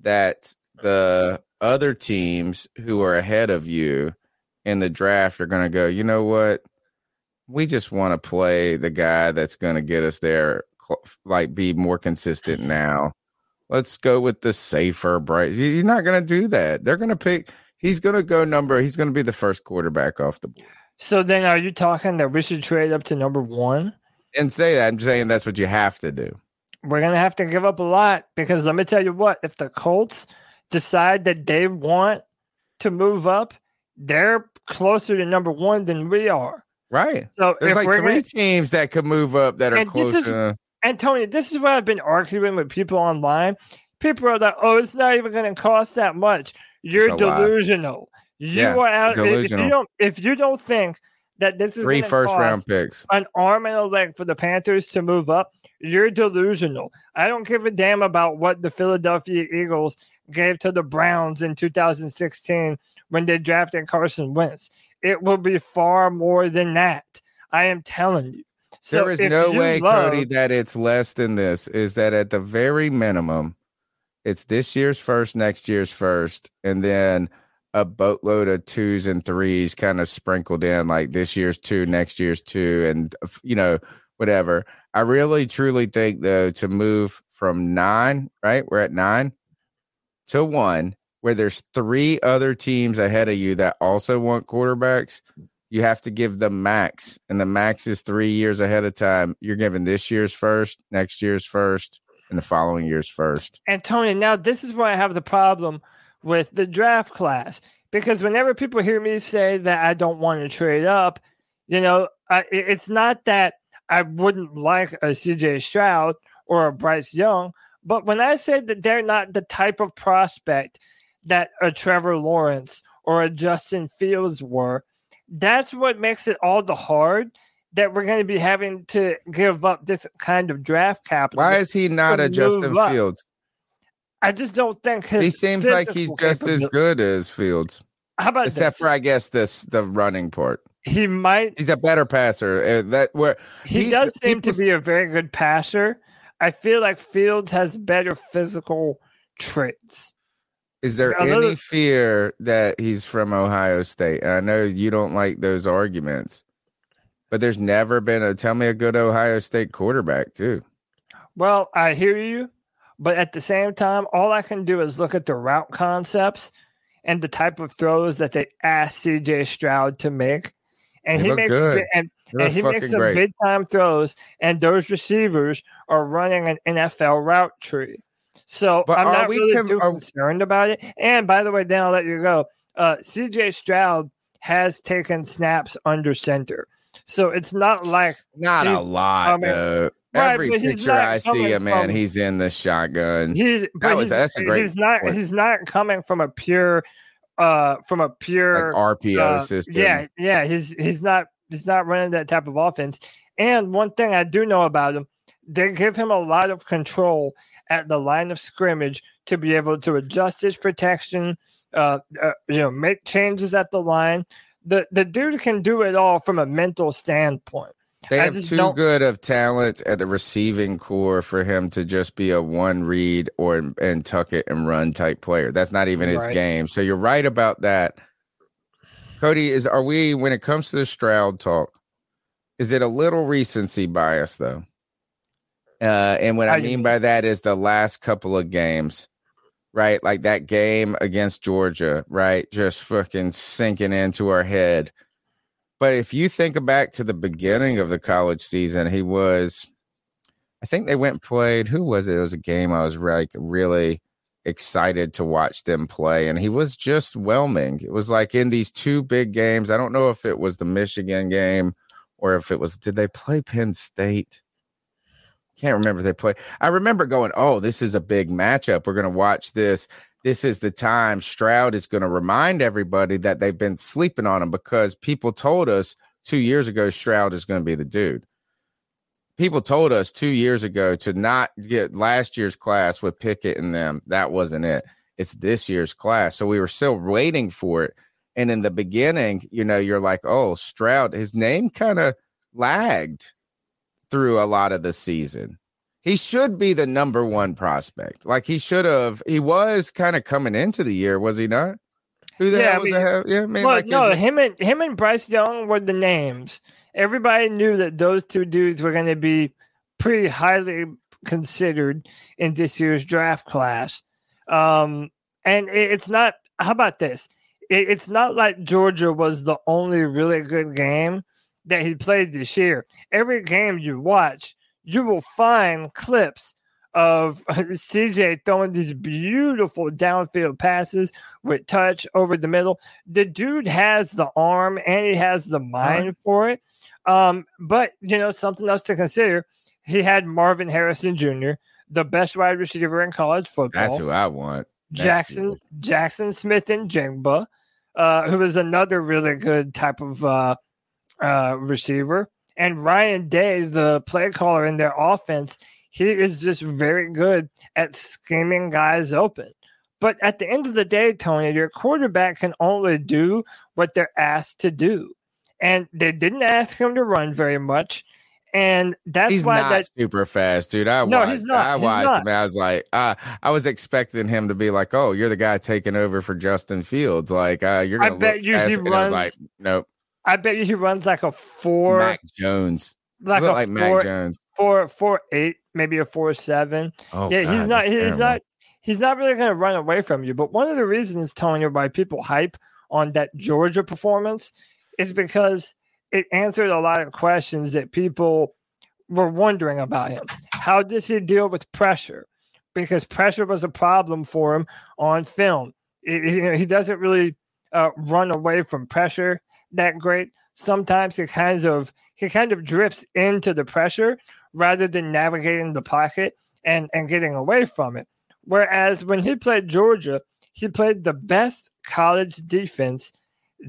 Speaker 3: that the other teams who are ahead of you in the draft are going to go, you know what? We just want to play the guy that's going to get us there, like be more consistent mm-hmm. now. Let's go with the safer bright. You- You're not going to do that. They're going to pick. He's going to go number. He's going to be the first quarterback off the board.
Speaker 1: So then, are you talking that we should trade up to number one?
Speaker 3: And say that I'm saying that's what you have to do.
Speaker 1: We're gonna have to give up a lot because let me tell you what: if the Colts decide that they want to move up, they're closer to number one than we are.
Speaker 3: Right.
Speaker 1: So
Speaker 3: There's like
Speaker 1: we're
Speaker 3: three
Speaker 1: gonna-
Speaker 3: teams that could move up that are
Speaker 1: And this
Speaker 3: close.
Speaker 1: is-
Speaker 3: to,
Speaker 1: And Tony, this is what I've been arguing with people online. People are like, "Oh, it's not even going to cost that much." You're
Speaker 3: It's a lie.
Speaker 1: delusional. You
Speaker 3: Yeah,
Speaker 1: are out. If you
Speaker 3: delusional.
Speaker 1: don't, if you don't think that this is
Speaker 3: three first round picks.
Speaker 1: an arm and a leg for the Panthers to move up, you're delusional. I don't give a damn about what the Philadelphia Eagles gave to the Browns in 2016 when they drafted Carson Wentz. It will be far more than that. I am telling you. So
Speaker 3: there is no way,
Speaker 1: love-
Speaker 3: Cody, that it's less than this. Is that at the very minimum, it's this year's first, next year's first, and then a boatload of twos and threes kind of sprinkled in, like this year's two, next year's two, and you know, whatever. I really truly think though to move from nine, right? We're at nine to one, where there's three other teams ahead of you that also want quarterbacks you have to give the max, and the max is three years ahead of time. You're giving this year's first, next year's first, and the following year's first.
Speaker 1: And Tony, now this is where I have the problem with the draft class because whenever people hear me say that I don't want to trade up, you know, I, it's not that I wouldn't like a CJ Stroud or a Bryce Young, but when I say that they're not the type of prospect that a Trevor Lawrence or a Justin Fields were, that's what makes it all the hard that we're going to be having to give up this kind of draft capital.
Speaker 3: Why is he not a Justin
Speaker 1: up.
Speaker 3: Fields?
Speaker 1: I just don't think his
Speaker 3: He seems like he's just as good as Fields,
Speaker 1: How about
Speaker 3: except
Speaker 1: this?
Speaker 3: for I guess this the running part.
Speaker 1: He might.
Speaker 3: He's a better passer. uh, That where
Speaker 1: He, does seem to be a very good passer. I feel like Fields has better physical traits.
Speaker 3: Is there any fear that he's from Ohio State? And I know you don't like those arguments, but there's never been a tell me a good Ohio State quarterback too.
Speaker 1: Well, I hear you, but at the same time, all I can do is look at the route concepts and the type of throws that they ask CJ Stroud to make. And he makes
Speaker 3: good.
Speaker 1: and,
Speaker 3: They look
Speaker 1: and he makes some
Speaker 3: great.
Speaker 1: big time throws, and those receivers are running an NFL route tree. So
Speaker 3: But
Speaker 1: I'm not really
Speaker 3: com-
Speaker 1: too concerned about it. And by the way, then I'll let you go. Uh, CJ Stroud has taken snaps under center, so it's not like
Speaker 3: Not a lot
Speaker 1: coming-
Speaker 3: though.
Speaker 1: Right,
Speaker 3: Every picture I see of man, he's in the shotgun.
Speaker 1: He's
Speaker 3: that was
Speaker 1: he's,
Speaker 3: that's a great
Speaker 1: he's not
Speaker 3: point.
Speaker 1: he's not coming from a pure uh from a pure
Speaker 3: like RPO
Speaker 1: uh,
Speaker 3: system.
Speaker 1: Yeah, yeah, he's he's not he's not running that type of offense. And one thing I do know about him, they give him a lot of control at the line of scrimmage to be able to adjust his protection, uh, uh you know, make changes at the line. The the dude can do it all from a mental standpoint.
Speaker 3: They
Speaker 1: I
Speaker 3: have too
Speaker 1: don't-
Speaker 3: good of talent at the receiving corps for him to just be a one read or and tuck it and run type player. That's not even his
Speaker 1: Right.
Speaker 3: game. So you're right about that. Cody, is are we when it comes to the Stroud talk? Is it a little recency bias though? Uh, and what I
Speaker 1: do you
Speaker 3: mean
Speaker 1: mean?
Speaker 3: by that is the last couple of games, right? Like that game against Georgia, right? Just fucking sinking into our head. But if you think back to the beginning of the college season, he was, I think they went played. Who was it? It was a game I was like really excited to watch them play, and he was just whelming. It was like in these two big games. I don't know if it was the Michigan game or if it was. Did they play Penn State? Can't remember they play. I remember going, "Oh, this is a big matchup. We're going to watch this." This is the time Stroud is going to remind everybody that they've been sleeping on him because people told us two years ago Stroud is going to be the dude. People told us two years ago to not get last year's class with Pickett and them. That wasn't it. It's this year's class. So we were still waiting for it. And in the beginning, you know, you're like, oh, Stroud, his name kind of lagged through a lot of the season he should be the number one prospect. Like he should have. He was kind of coming into the year, was he not? Who the
Speaker 1: Yeah, I
Speaker 3: hell was
Speaker 1: mean-
Speaker 3: the hell? Yeah, I mean,
Speaker 1: well,
Speaker 3: like,
Speaker 1: no,
Speaker 3: his-
Speaker 1: him and him and Bryce Young were the names. Everybody knew that those two dudes were going to be pretty highly considered in this year's draft class. Um, and it, it's not. How about this? It, it's not like Georgia was the only really good game that he played this year. Every game you watch, you will find clips of <laughs> CJ throwing these beautiful downfield passes with touch over the middle. The dude has the arm and he has the mind for it. Um, but you know, something else to consider. He had Marvin Harrison Jr., the best wide receiver in college football.
Speaker 3: that's who I want. That's
Speaker 1: Jackson
Speaker 3: good.
Speaker 1: Jaxon Smith-Njigba, uh, who is another really good type of uh, uh, receiver, and Ryan Day, the play caller in their offense. He is just very good at scheming guys open. But at the end of the day, Tony, your quarterback can only do what they're asked to do, and they didn't ask him to run very much, and that's
Speaker 3: he's
Speaker 1: why
Speaker 3: not
Speaker 1: that
Speaker 3: super fast, dude. I
Speaker 1: No,
Speaker 3: watched,
Speaker 1: he's not.
Speaker 3: I
Speaker 1: He's
Speaker 3: watched
Speaker 1: not.
Speaker 3: him. I was like, uh, I was expecting him to be like, "Oh, you're the guy taking over for Justin Fields." Like, uh, you're
Speaker 1: I
Speaker 3: gonna.
Speaker 1: bet you he
Speaker 3: fast. I was
Speaker 1: runs
Speaker 3: like, nope.
Speaker 1: I bet you he runs like a four,
Speaker 3: Mac Jones.
Speaker 1: like a
Speaker 3: like
Speaker 1: four,
Speaker 3: Mac Jones.
Speaker 1: four, four, eight, maybe a four, seven.
Speaker 3: Oh,
Speaker 1: yeah, he's not. He's
Speaker 3: terrible.
Speaker 1: not. He's not really going to run away from you. But one of the reasons, Tony, why people hype on that Georgia performance is because it answered a lot of questions that people were wondering about him. How does he deal with pressure? Because pressure was a problem for him on film. It- you know, he doesn't really uh, run away from pressure that great. Sometimes he kind of he kind of drifts into the pressure rather than navigating the pocket and and getting away from it. Whereas when he played Georgia, he played the best college defense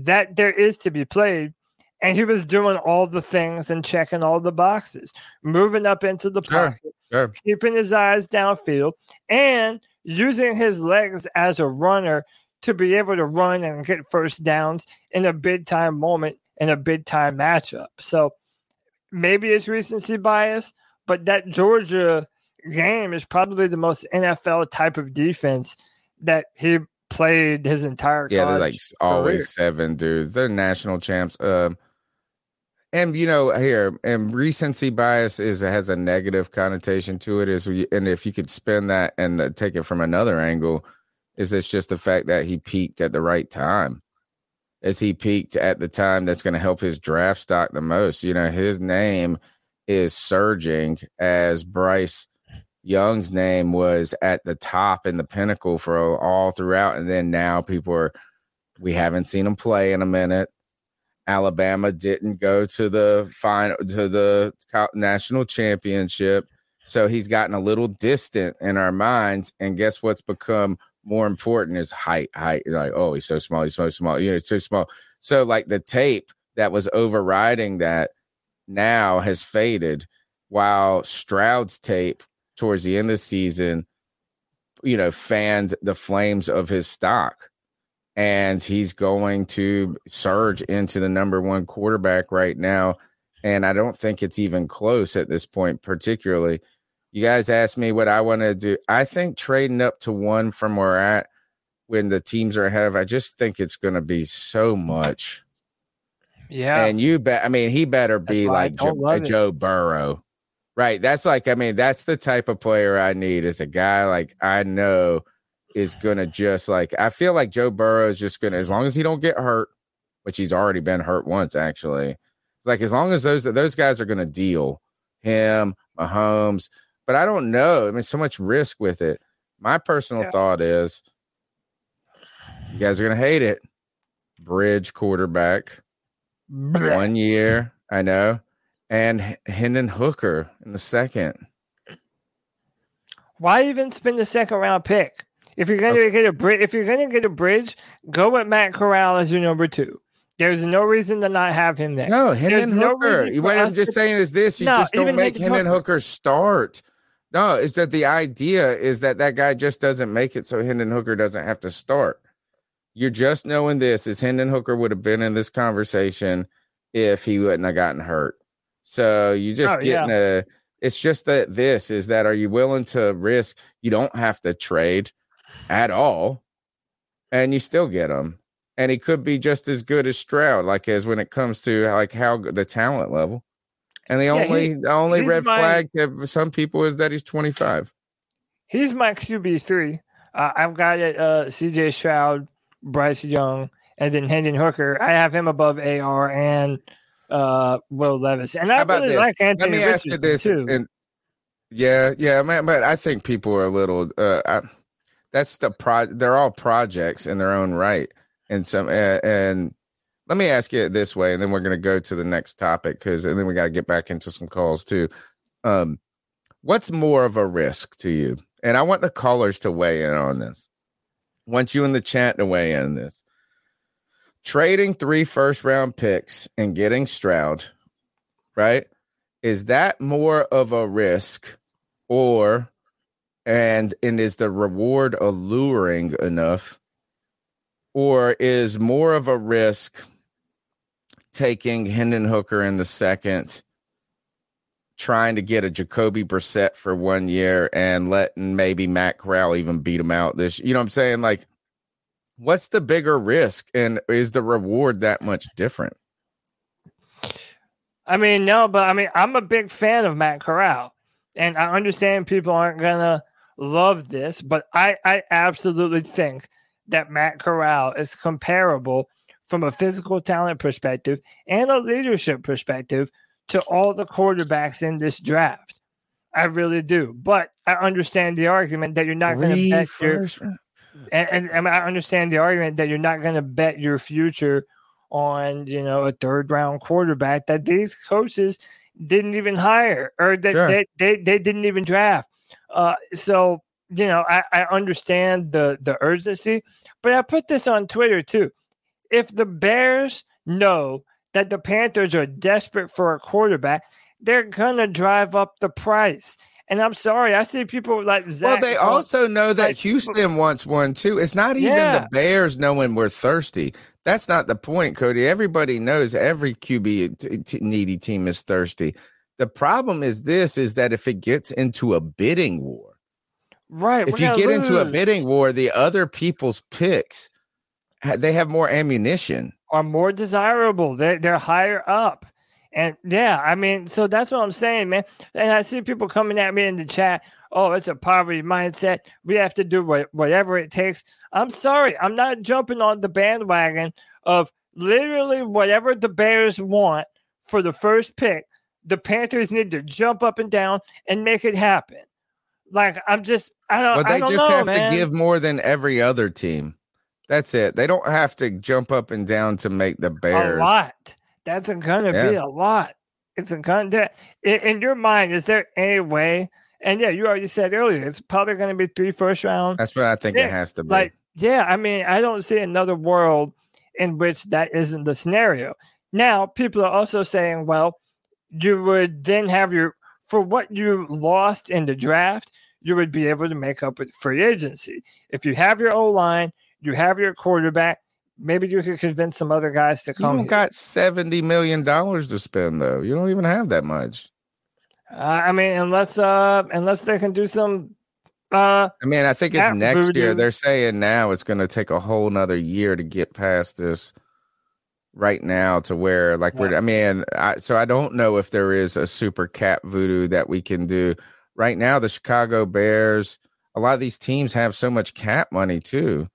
Speaker 1: that there is to be played. And he was doing all the things and checking all the boxes, moving up into the
Speaker 3: Sure,
Speaker 1: pocket,
Speaker 3: sure.
Speaker 1: keeping his eyes downfield, and using his legs as a runner to be able to run and get first downs in a big time moment in a big time matchup. So maybe it's recency bias, but that Georgia game is probably the most NFL type of defense that he played his entire career.
Speaker 3: Yeah, they're like always
Speaker 1: career.
Speaker 3: seven dudes. They're national champs. Um, and you know here, and recency bias is has a negative connotation to it. Is and if you could spin that and uh, take it from another angle, is this just the fact that he peaked at the right time? Is he peaked at the time that's going to help his draft stock the most? You know, his name is surging as Bryce Young's name was at the top in the pinnacle for all throughout, and then now people are we haven't seen him play in a minute. Alabama didn't go to the final to the national championship, so he's gotten a little distant in our minds. And guess what's become more important is height. Height, like oh, he's so small, he's so small, you know, so small. So like the tape that was overriding that now has faded, while Stroud's tape towards the end of the season, you know, fanned the flames of his stock. And he's going to surge into the number one quarterback right now. And I don't think it's even close at this point, particularly. You guys asked me what I want to do. I think trading up to one from where we're at when the teams are ahead of, I just think it's going to be so much.
Speaker 1: Yeah.
Speaker 3: And you bet. I mean, he better be like Joe.
Speaker 1: Uh,
Speaker 3: Joe Burrow, right? That's like, I mean, that's the type of player I need. Is a guy like I know is gonna just like. I feel like Joe Burrow is just gonna, as long as he don't get hurt, which he's already been hurt once, actually. It's like as long as those those guys are gonna deal him, Mahomes, but I don't know. I mean, so much risk with it. My personal
Speaker 1: Yeah.
Speaker 3: thought is, you guys are gonna hate it. Bridge quarterback one year, I know, and Hendon Hooker in the second.
Speaker 1: Why even spend the second round pick? If you're gonna get a bridge, if you're gonna get a bridge, go with Matt Corral as your number two. There's no reason to not have him there.
Speaker 3: No, Hendon
Speaker 1: no
Speaker 3: Hooker.
Speaker 1: for
Speaker 3: What I'm just
Speaker 1: to-
Speaker 3: saying is this: you
Speaker 1: No,
Speaker 3: just don't make
Speaker 1: Hendon Hooker
Speaker 3: start. No, it's that the idea is that that guy just doesn't make it, so Hendon Hooker doesn't have to start. You're just knowing this is Hendon Hooker would have been in this conversation if he wouldn't have gotten hurt. So you just
Speaker 1: Oh,
Speaker 3: getting a. It's just that this is that are you willing to risk? You don't have to trade at all, and you still get him. and he could be just as good as Stroud, like as when it comes to like how the talent level. And the
Speaker 1: Yeah,
Speaker 3: only
Speaker 1: he-
Speaker 3: the only red
Speaker 1: my-
Speaker 3: flag to some people is that he's 25.
Speaker 1: He's my QB three. Uh, I've got it. Uh, C.J. Stroud, Bryce Young, and then Hendon Hooker. I have him above AR and uh, Will Levis, and I really
Speaker 3: this?
Speaker 1: like Anthony
Speaker 3: Let me ask you this.
Speaker 1: too.
Speaker 3: And yeah, yeah, man, but I think people are a little. Uh, I, that's the pro. They're all projects in their own right, and some. Uh, and let me ask you it this way, and then we're going to go to the next topic because, and then we got to get back into some calls too. Um, what's more of a risk to you? And I want the callers to weigh in on this. I want you in the chat to weigh in on this. Trading three first round picks and getting Stroud, right? Is that more of a risk or and and is the reward alluring enough? Or is more of a risk taking Hendon Hooker in the second, trying to get a Jacoby Brissett for one year and letting maybe Matt Corral even beat him out this? You know what I'm saying? Like, what's the bigger risk, and is the reward that much different?
Speaker 1: I mean, no, but I mean, I'm a big fan of Matt Corral, and I understand people aren't gonna love this, but I, I absolutely think that Matt Corral is comparable from a physical talent perspective and a leadership perspective to all the quarterbacks in this draft. I really do, but I understand the argument that you're not going to bet your and, and, and I understand the argument that you're not going to bet your future on you know a third round quarterback that these coaches didn't even hire or that
Speaker 3: Sure.
Speaker 1: they, they they didn't even draft. Uh, so you know I, I understand the the urgency, but I put this on Twitter too. If the Bears know that the Panthers are desperate for a quarterback, they're gonna drive up the price. And I'm sorry, I see people like Zach.
Speaker 3: Well, they also know that
Speaker 1: like,
Speaker 3: Houston wants one too. It's not even
Speaker 1: Yeah.
Speaker 3: the Bears knowing we're thirsty. That's not the point, Cody. Everybody knows every QB t- t- needy team is thirsty. The problem is this: is that if it gets into a bidding war,
Speaker 1: right.
Speaker 3: if you get into a bidding war, the other people's picks they have more ammunition.
Speaker 1: are more desirable. They they're higher up. And yeah, I mean, so that's what I'm saying, man. And I see people coming at me in the chat. Oh, it's a poverty mindset. We have to do what, whatever it takes. I'm sorry, I'm not jumping on the bandwagon of literally whatever the Bears want for the first pick. The Panthers need to jump up and down and make it happen. Like I'm just, I don't.
Speaker 3: But they
Speaker 1: don't
Speaker 3: just
Speaker 1: know,
Speaker 3: have
Speaker 1: man.
Speaker 3: to give more than every other team. That's it. They don't have to jump up and down to make the Bears.
Speaker 1: A lot. That's gonna be a lot. It's a there- In, in your mind, is there any way? And yeah, you already said earlier, it's probably gonna be three first round.
Speaker 3: That's what I think
Speaker 1: Yeah,
Speaker 3: it has to be.
Speaker 1: Like, yeah, I mean, I don't see another world in which that isn't the scenario. Now, people are also saying, well, you would then have your for what you lost in the draft, you would be able to make up with free agency. If you have your O line, you have your quarterback, maybe you could convince some other guys to come.
Speaker 3: don't got seventy million dollars to spend though. You don't even have that much.
Speaker 1: Uh, I mean, unless uh, unless they can do some. Uh,
Speaker 3: I mean, I think it's next year. They're saying now it's going to take a whole nother year to get past this. Right now, to where like we're, I mean, I, so I don't know if there is a super cap voodoo that we can do. Right now, the Chicago Bears, a lot of these teams have so much cap money too,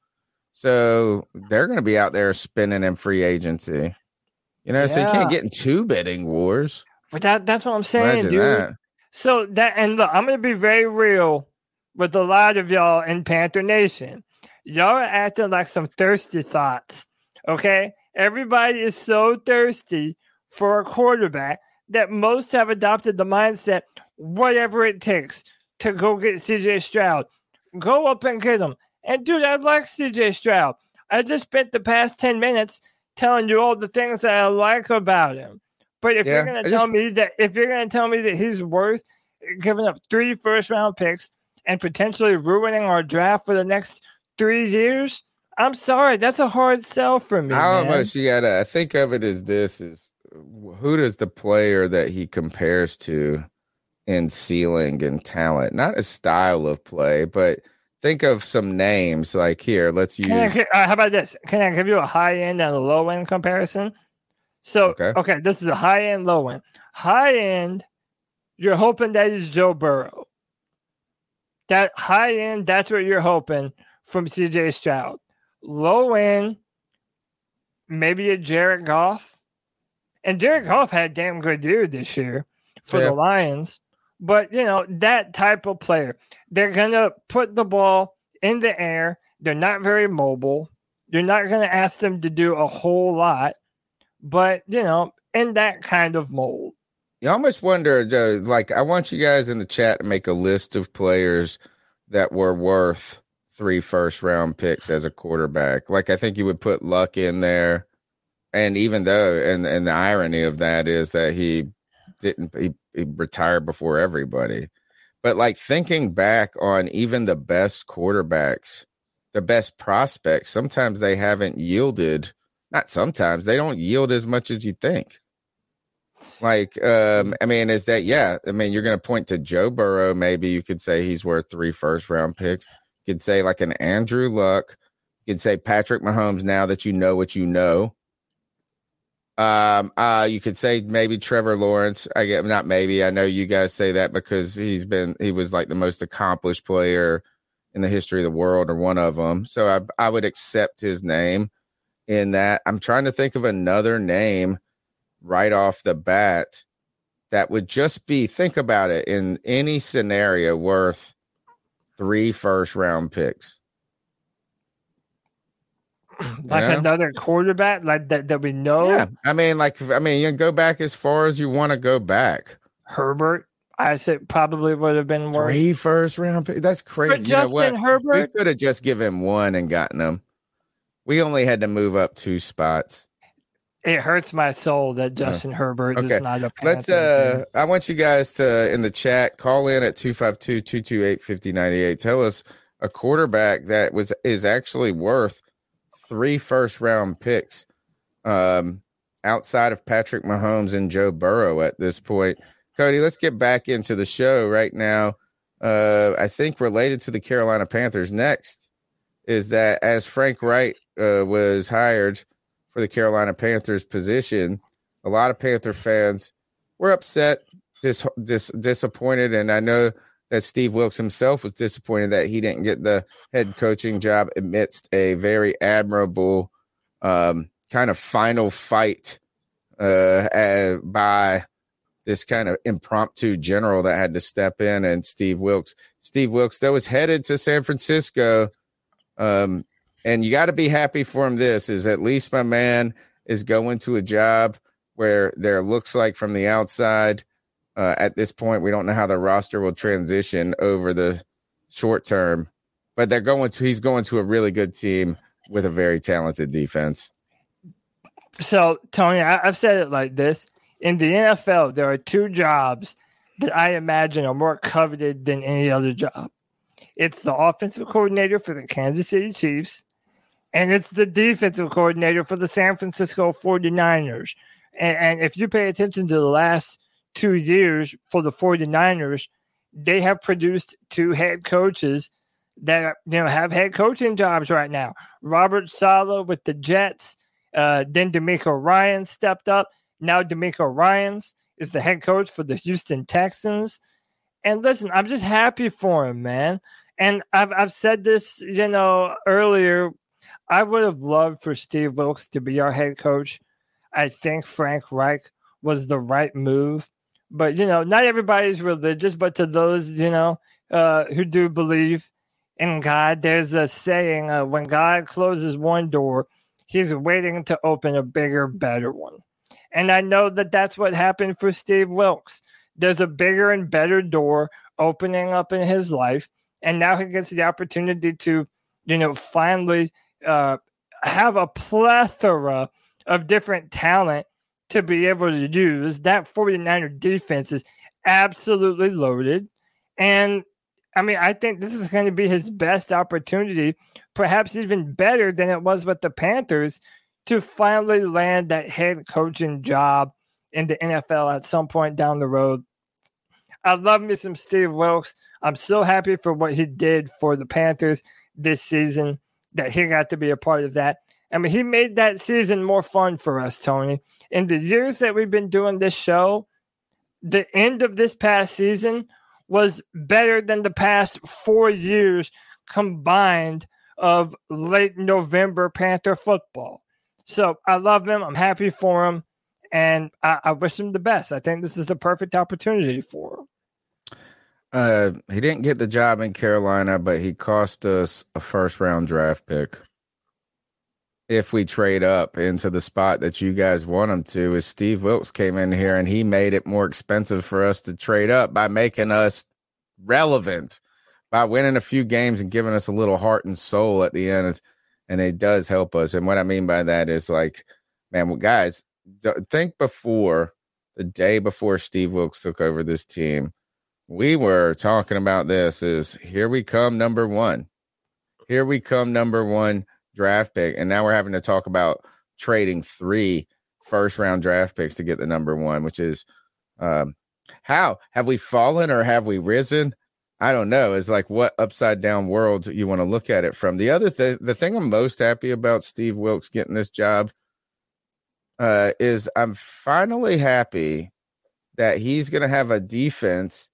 Speaker 3: so they're going to be out there spinning in free agency. You know, so you can't get in two bidding wars.
Speaker 1: but that that's what I'm saying,
Speaker 3: Imagine
Speaker 1: dude.
Speaker 3: that.
Speaker 1: So that and look, I'm gonna be very real with a lot of y'all in Panther Nation. Y'all are acting like some thirsty thoughts. Okay, everybody is so thirsty for a quarterback that most have adopted the mindset, whatever it takes to go get CJ Stroud. Go up and get him. And dude, I like CJ Stroud. I just spent the past 10 minutes telling you all the things that I like about him. But if
Speaker 3: Yeah,
Speaker 1: you're gonna
Speaker 3: I
Speaker 1: tell
Speaker 3: just-
Speaker 1: me that if you're gonna tell me that he's worth giving up three first round picks and potentially ruining our draft for the next three years, I'm sorry, that's a hard sell for me.
Speaker 3: I
Speaker 1: man.
Speaker 3: almost you gotta I think of it as this is who does the player that he compares to in ceiling and talent, not a style of play, but think of some names. Like here, let's use.
Speaker 1: I, uh, how about this? Can I give you a high end and a low end comparison? So,
Speaker 3: Okay.
Speaker 1: okay, this is a high end, low end. High end, you're hoping that is Joe Burrow. That high end, that's what you're hoping from CJ Stroud. Low end, maybe a Jared Goff. And Jared Goff had a damn good year this year for
Speaker 3: Yeah.
Speaker 1: the Lions. But, you know, that type of player, they're to put the ball in the air. They're not very mobile. You're not to ask them to do a whole lot, but, you know, in that kind of mold.
Speaker 3: You almost wonder, uh, like, I want you guys in the chat to make a list of players that were worth three first round picks as a quarterback. Like, I think you would put Luck in there. And even though, and, and the irony of that is that he didn't, he, he retired before everybody. But like thinking back on even the best quarterbacks, the best prospects, sometimes they haven't yielded. Not sometimes, they don't yield as much as you think. Like, um, I mean, is that yeah? I mean, you're going to point to Joe Burrow. Maybe you could say he's worth three first round picks. You could say like an Andrew Luck. You could say Patrick Mahomes. Now that you know what you know, um, uh, you could say maybe Trevor Lawrence. I get not maybe. I know you guys say that because he's been he was like the most accomplished player in the history of the world or one of them. So I I would accept his name in that. I'm trying to think of another name right off the bat that would just be think about it in any scenario worth three first round picks. <clears throat>
Speaker 1: Like
Speaker 3: Yeah.
Speaker 1: another quarterback, like that, that we know.
Speaker 3: Yeah, I mean, like I mean, you can go back as far as you want to go back.
Speaker 1: Herbert, I said probably would have been worth.
Speaker 3: Three first round picks. That's crazy.
Speaker 1: But
Speaker 3: You know what?
Speaker 1: Justin Herbert,
Speaker 3: We could have just given one and gotten him. We only had to move up two spots.
Speaker 1: it hurts my soul that Justin Herbert
Speaker 3: Okay.
Speaker 1: is not a
Speaker 3: Let's uh I want you guys to in the chat call in at 252-228-5098. Tell us a quarterback that was is actually worth three first round picks um outside of Patrick Mahomes and Joe Burrow at this point. Cody, let's get back into the show right now. Uh I think related to the Carolina Panthers next is that as Frank Reich uh, was hired for the Carolina Panthers position, a lot of Panther fans were upset, dis, dis, disappointed, and I know that Steve Wilks himself was disappointed that he didn't get the head coaching job amidst a very admirable um, kind of final fight uh, by this kind of impromptu general that had to step in and Steve Wilks. Steve Wilks, that was headed to San Francisco. Um, and you got to be happy for him. This is at least my man is going to a job where there looks like from the outside. Uh, at this point, we don't know how the roster will transition over the short term, but they're going to. He's going to a really good team with a very talented defense.
Speaker 1: So, Tony, I, I've said it like this: in the NFL, there are two jobs that I imagine are more coveted than any other job. It's the offensive coordinator for the Kansas City Chiefs, and it's the defensive coordinator for the San Francisco 49ers. And, and if you pay attention to the last two years for the 49ers, they have produced two head coaches that you know have head coaching jobs right now. Robert Saleh with the Jets, uh, then DeMeco Ryans stepped up. Now DeMeco Ryans is the head coach for the Houston Texans. And listen, I'm just happy for him, man. And I've I've said this, you know, earlier. I would have loved for Steve Wilks to be our head coach. I think Frank Reich was the right move. But you know, not everybody's religious, but to those, you know, uh, who do believe in God, there's a saying: uh, when God closes one door, He's waiting to open a bigger, better one. And I know that that's what happened for Steve Wilks. There's a bigger and better door opening up in his life, and now he gets the opportunity to, you know, finally uh, have a plethora of different talent to be able to use. That 49er defense is absolutely loaded. And I mean, I think this is going to be his best opportunity, perhaps even better than it was with the Panthers, to finally land that head coaching job in the NFL at some point down the road. I love me some Steve Wilks. I'm so happy for what he did for the Panthers this season that he got to be a part of that. I mean, he made that season more fun for us, Tony. In the years that we've been doing this show, the end of this past season was better than the past four years combined of late November Panther football. So I love him. I'm happy for him. And I, I wish him the best. I think this is the perfect opportunity for him.
Speaker 3: Uh, he didn't get the job in Carolina, but he cost us a first round draft pick. If we trade up into the spot that you guys want him to, is Steve Wilks came in here and he made it more expensive for us to trade up by making us relevant, by winning a few games and giving us a little heart and soul at the end. And it does help us. And what I mean by that is like, man, well, guys, think before the day before Steve Wilks took over this team we were talking about this is here we come number one here we come number one draft pick and now we're having to talk about trading three first round draft picks to get the number one which is um how? Have we fallen or have we risen? I don't know. It's like what upside down world you want to look at it from. The other thing the thing i'm most happy about Steve Wilks getting this job uh is i'm finally happy that he's going to have a defense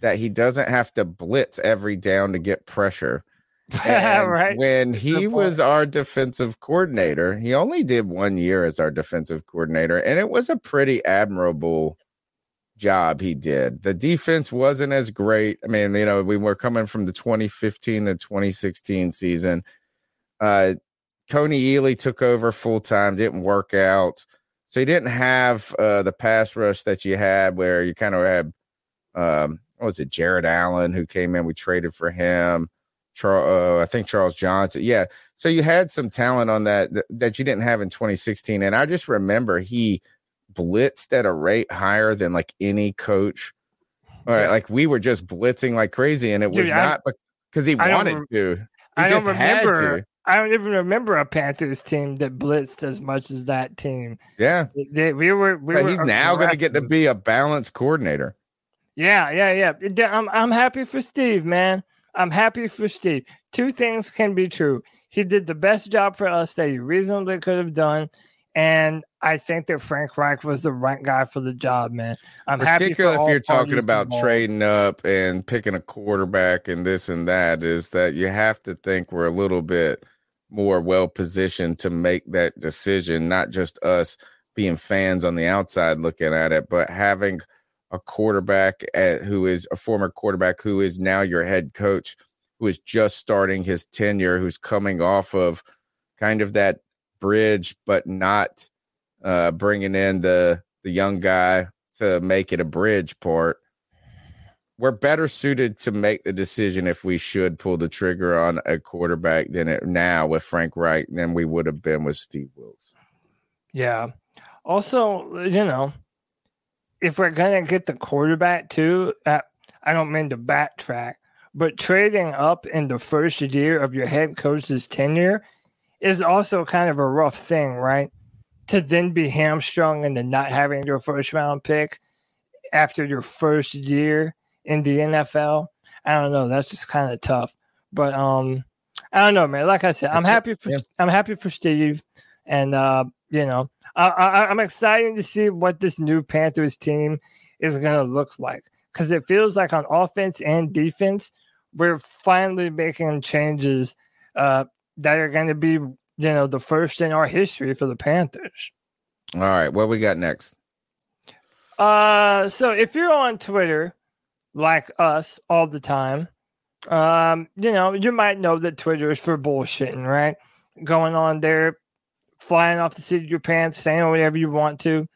Speaker 3: that he doesn't have to blitz every down to get pressure. <laughs>
Speaker 1: right.
Speaker 3: When he was our defensive coordinator, he only did one year as our defensive coordinator, and it was a pretty admirable job he did. The defense wasn't as great. I mean, you know, we were coming from the 2015 to 2016 season. Uh Kony Ealy took over full time, didn't work out. So he didn't have uh, the pass rush that you had where you kind of had um, what was it, Jared Allen, who came in. We traded for him. Charles, uh, I think Charles Johnson. Yeah. So you had some talent on that, that that you didn't have in 2016. And I just remember he blitzed at a rate higher than like any coach. All right, like we were just blitzing like crazy, and it
Speaker 1: Dude,
Speaker 3: was
Speaker 1: I-
Speaker 3: not because he wanted to. He
Speaker 1: I
Speaker 3: just
Speaker 1: don't remember. I don't even remember a Panthers team that blitzed as much as that team.
Speaker 3: Yeah.
Speaker 1: They- we were. We
Speaker 3: But
Speaker 1: were
Speaker 3: he's now going to get to be a balanced coordinator.
Speaker 1: Yeah, yeah, yeah. I'm I'm happy for Steve, man. I'm happy for Steve. Two things can be true. He did the best job for us that he reasonably could have done, and I think that Frank Reich was the right guy for the job, man. I'm happy.
Speaker 3: Particularly if you're talking about
Speaker 1: involved.
Speaker 3: trading up and picking a quarterback and this and that is that you have to think we're a little bit more well positioned to make that decision not just us being fans on the outside looking at it but having a quarterback at, who is a former quarterback who is now your head coach who is just starting his tenure who's coming off of kind of that bridge but not uh, bringing in the the young guy to make it a bridge part. We're better suited to make the decision if we should pull the trigger on a quarterback than it now with Frank Reich than we would have been with Steve Wilks.
Speaker 1: Yeah. Also, you know, if we're gonna get the quarterback too, uh, I don't mean to backtrack, but trading up in the first year of your head coach's tenure is also kind of a rough thing, right? To then be hamstrung into not having your first round pick after your first year in the NFL. I don't know. That's just kind of tough. But um, I don't know, man. Like I said, I'm happy for I'm happy for Steve, and uh, you know, I, I, I'm excited to see what this new Panthers team is going to look like because it feels like on offense and defense, we're finally making changes uh, that are going to be, you know, the first in our history for the Panthers.
Speaker 3: All right, what we got next?
Speaker 1: Uh, so if you're on Twitter, like us all the time, um, you know, you might know that Twitter is for bullshitting, right? Going on there, flying off the seat of your pants, saying whatever you want to.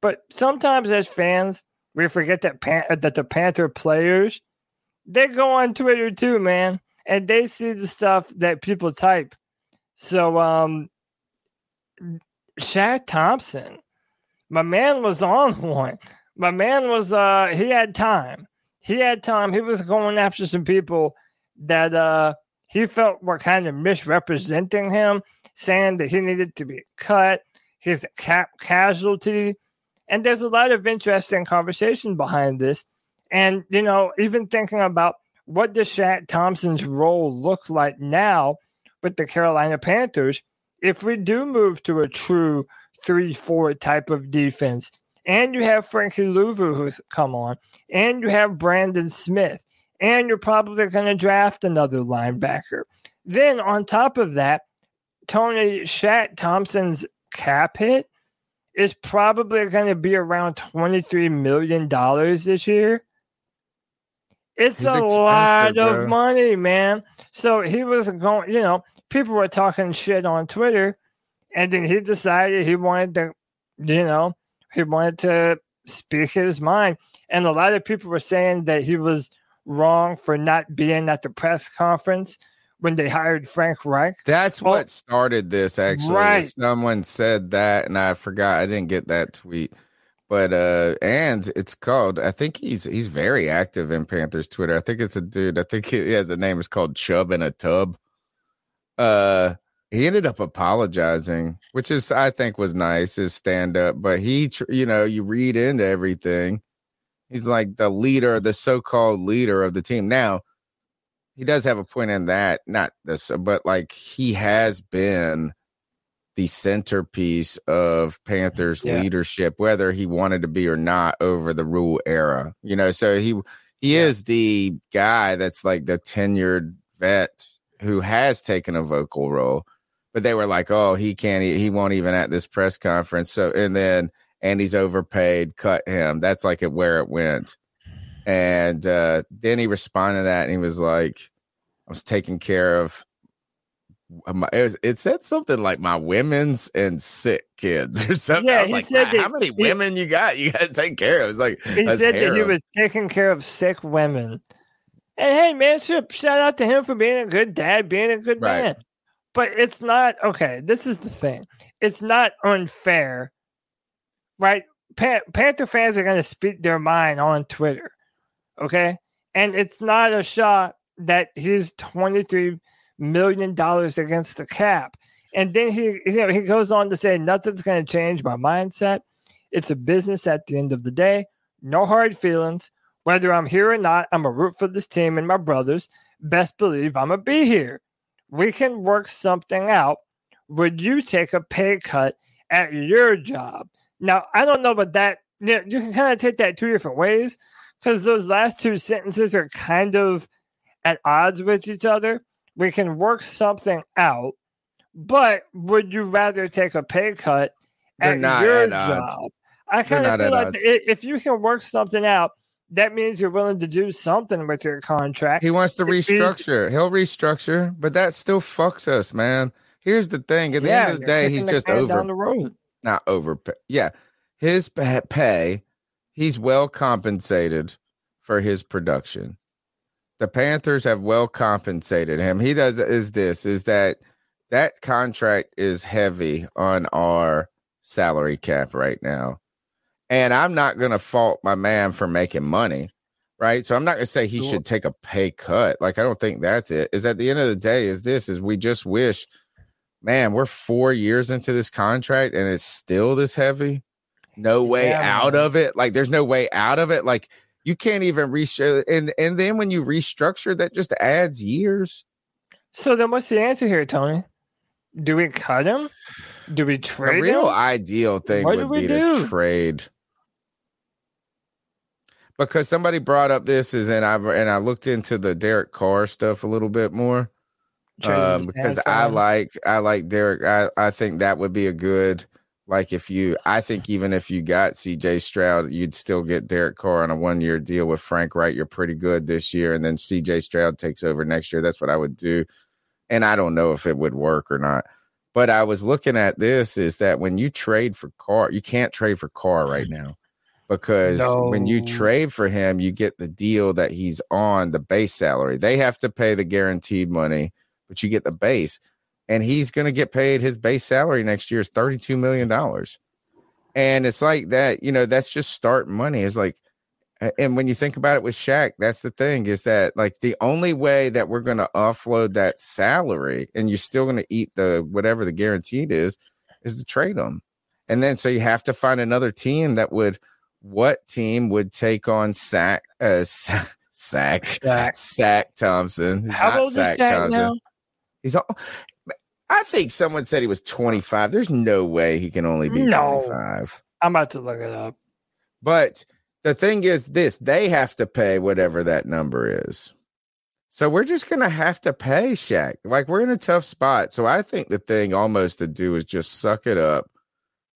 Speaker 1: But sometimes as fans, we forget that Pan- that the Panther players, they go on Twitter too, man, and they see the stuff that people type. So, um, Shaq Thompson, my man was on <laughs> one. My man was uh he had time. He had time. He was going after some people that uh he felt were kind of misrepresenting him, saying that he needed to be cut. He's a cap casualty. And there's a lot of interesting conversation behind this. And, you know, even thinking about what does Shaq Thompson's role look like now with the Carolina Panthers if we do move to a true 3 4 type of defense? And you have Frankie Luvu who's come on, and you have Brandon Smith, and you're probably going to draft another linebacker. Then on top of that, Tony Shaq Thompson's cap hit is probably going to be around $23 million this year. It's a lot
Speaker 3: bro.
Speaker 1: of money, man. So he was going, you know, people were talking shit on Twitter, and then he decided he wanted to, you know, he wanted to speak his mind. And a lot of people were saying that he was wrong for not being at the press conference when they hired Frank Reich.
Speaker 3: That's what started this actually.
Speaker 1: Right.
Speaker 3: Someone said that and I forgot I didn't get that tweet. But uh and it's called I think he's he's very active in Panthers Twitter. I think it's a dude. I think he has a name is called Chubb in a Tub. Uh he ended up apologizing, which is I think was nice his stand up, but he tr- you know, you read into everything. He's like the leader, the so-called leader of the team. Now, he does have a point in that, not this, but like he has been the centerpiece of Panthers
Speaker 1: Yeah.
Speaker 3: leadership, whether he wanted to be or not over the rule era. You know, so he he is the guy that's like the tenured vet who has taken a vocal role. But they were like, "Oh, he can't. e- He won't even at this press conference." So, and then and he's overpaid. Cut him. That's like it where it went. And uh, then he responded to that, and he was like, "I was taking care of." My, it, was- it said something like my women's and sick kids <laughs> or something.
Speaker 1: Yeah, he
Speaker 3: like,
Speaker 1: said that
Speaker 3: how many
Speaker 1: he-
Speaker 3: women you got? You got to take care of. It's like
Speaker 1: He said that he was taking care of sick women. And hey, man, shout out to him for being a good dad, being a good
Speaker 3: Right.
Speaker 1: man. But it's not okay. This is the thing. It's not unfair, right? Pan- Panther fans are going to speak their mind on Twitter, okay? And it's not a shot that he's twenty three million dollars against the cap. And then he, you know, he goes on to say nothing's going to change my mindset. It's a business at the end of the day. No hard feelings. Whether I'm here or not, I'm a root for this team and my brothers. Best believe I'm going to be here. We can work something out. Would you take a pay cut at your job? Now, I don't know about that. You, know, you can kind of take that two different ways because those last two sentences are kind of at odds with each other. We can work something out, but would you rather take a pay cut at
Speaker 3: not
Speaker 1: your
Speaker 3: at odds.
Speaker 1: job? I kind of feel like
Speaker 3: odds.
Speaker 1: if you can work something out, that means you're willing to do something with your contract.
Speaker 3: He wants to restructure. He'll restructure, but that still fucks us, man. Here's the thing: at the
Speaker 1: Yeah,
Speaker 3: end of the day, he's just over.
Speaker 1: down the road.
Speaker 3: Not overpay. Yeah, his pay. He's well compensated for his production. The Panthers have well compensated him. He does is this is that that contract is heavy on our salary cap right now. And I'm not going to fault my man for making money, right? So I'm not going to say he
Speaker 1: Sure.
Speaker 3: should take a pay cut. Like I don't think that's it. Is at the end of the day is this is we just wish man, we're 4 years into this contract and it's still this heavy. No way
Speaker 1: Yeah,
Speaker 3: out
Speaker 1: man.
Speaker 3: of it. Like there's no way out of it. Like you can't even restructure and and then when you restructure that just adds years.
Speaker 1: So then, what's the answer here, Tony? Do we cut him? Do we trade?
Speaker 3: The real
Speaker 1: him?
Speaker 3: ideal thing
Speaker 1: What
Speaker 3: would
Speaker 1: we
Speaker 3: be to trade. Because somebody brought up this is and I and I looked into the Derek Carr stuff a little bit more. Um, because I like I like Derek. I, I think that would be a good like if you I think even if you got CJ Stroud, you'd still get Derek Carr on a one year deal with Frank Reich. You're pretty good this year, and then CJ Stroud takes over next year. That's what I would do. And I don't know if it would work or not. But I was looking at this is that when you trade for Carr, you can't trade for Carr right <sighs> now because when you trade for him, you get the deal that he's on the base salary. They have to pay the guaranteed money, but you get the base. And he's going to get paid his base salary next year is $32 million. And it's like that, you know, that's just start money. It's like, and when you think about it with Shaq, that's the thing is that like the only way that we're going to offload that salary and you're still going to eat the whatever the guaranteed is, is to trade him. And then so you have to find another team that would what team would take on Sack uh <laughs> Sack Sack, Sack Thompson.
Speaker 1: How old is
Speaker 3: Sack
Speaker 1: Shaq now?
Speaker 3: He's all, I think someone said he was 25. There's no way he can only be
Speaker 1: No.
Speaker 3: 25.
Speaker 1: I'm about to look it up.
Speaker 3: But the thing is this, they have to pay whatever that number is. So we're just gonna have to pay Shaq. Like we're in a tough spot. So I think the thing almost to do is just suck it up,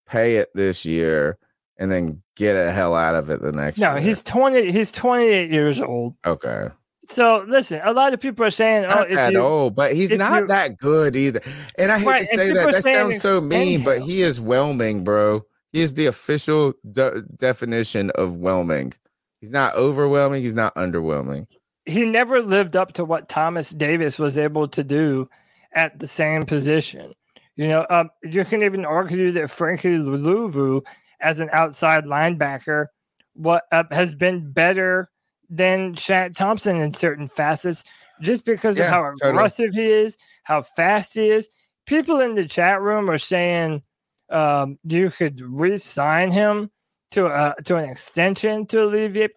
Speaker 3: pay it this year, and then get the hell out of it the next
Speaker 1: No,
Speaker 3: year.
Speaker 1: he's 20. He's 28 years old.
Speaker 3: okay.
Speaker 1: So listen, a lot of people are saying, "Oh,
Speaker 3: Not that
Speaker 1: you,
Speaker 3: old, but he's not that good either. And I hate
Speaker 1: Right,
Speaker 3: to say that. That sounds so mean, but he is whelming, bro. He is the official de- definition of whelming. He's not overwhelming. He's not underwhelming.
Speaker 1: he never lived up to what Thomas Davis was able to do at the same position. You know, um, you can even argue that Frankie Luvu, as an outside linebacker, what uh, has been better than Shaq Thompson in certain facets, just because
Speaker 3: Yeah,
Speaker 1: of how
Speaker 3: totally.
Speaker 1: aggressive he is, how fast he is. People in the chat room are saying um, you could re-sign him to a, to an extension to alleviate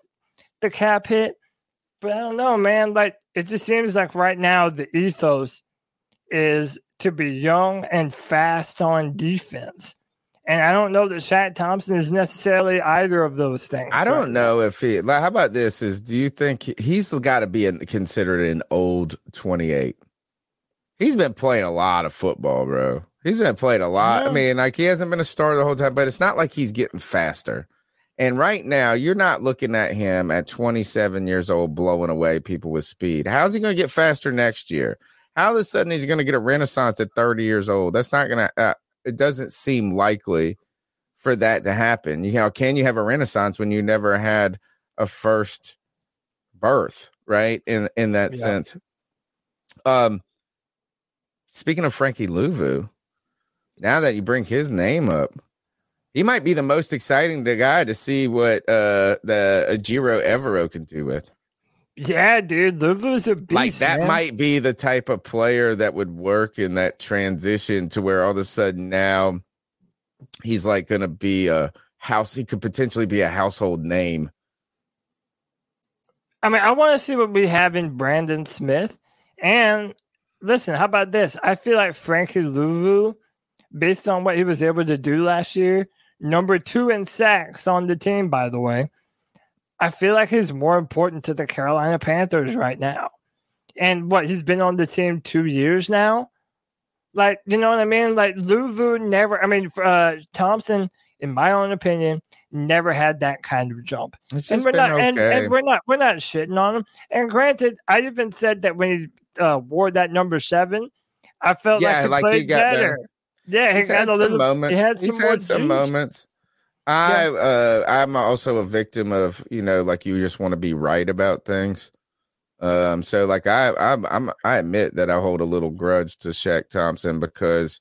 Speaker 1: the cap hit. But I don't know, man. Like it just seems like right now the ethos is to be young and fast on defense. And I don't know that Shaq Thompson is necessarily either of those things.
Speaker 3: I don't know if he. Like, how about this? Is do you think he- he's got to be an, considered an old twenty eight? He's been playing a lot of football, bro. He's been playing a lot. I mean, like he hasn't been a starter the whole time, but it's not like he's getting faster. And right now, you're not looking at him at 27 years old blowing away people with speed. How's he going to get faster next year? How all of a sudden he's going to get a renaissance at 30 years old? That's not going to. Uh, it doesn't seem likely for that to happen. You know, can you have a renaissance when you never had a first birth, right? In in that
Speaker 1: Yeah.
Speaker 3: sense. Um speaking of Frankie Luvu, now that you bring his name up, he might be the most exciting the guy to see what uh Ejiro Evero can do with.
Speaker 1: Yeah, dude, Luvu's a beast.
Speaker 3: like that
Speaker 1: man.
Speaker 3: might be the type of player that would work in that transition to where all of a sudden now he's like going to be a house he could potentially be a household name
Speaker 1: I mean, I want to see what we have in Brandon Smith. And listen, how about this? I feel like Frankie Luvu, based on what he was able to do last year, number two in sacks on the team, by the way. I feel like he's more important to the Carolina Panthers right now. And what he's been on the team two years now. Like, you know what I mean? Like Luvu never, I mean, uh, Thompson, in my own opinion, never had that kind of jump
Speaker 3: it's
Speaker 1: and we're not and,
Speaker 3: okay
Speaker 1: and we're not we're not shitting on him. And granted, I even said that when he uh, wore that number seven, I felt
Speaker 3: Yeah,
Speaker 1: like he
Speaker 3: like he
Speaker 1: played
Speaker 3: got
Speaker 1: better. Yeah, he
Speaker 3: he's
Speaker 1: got
Speaker 3: had
Speaker 1: a
Speaker 3: some
Speaker 1: little.
Speaker 3: moments
Speaker 1: He had some
Speaker 3: he's had some
Speaker 1: juice.
Speaker 3: moments i uh i'm also a victim of you know like you just want to be right about things. Um so like i i'm, I'm i admit that i hold a little grudge to Shaq thompson because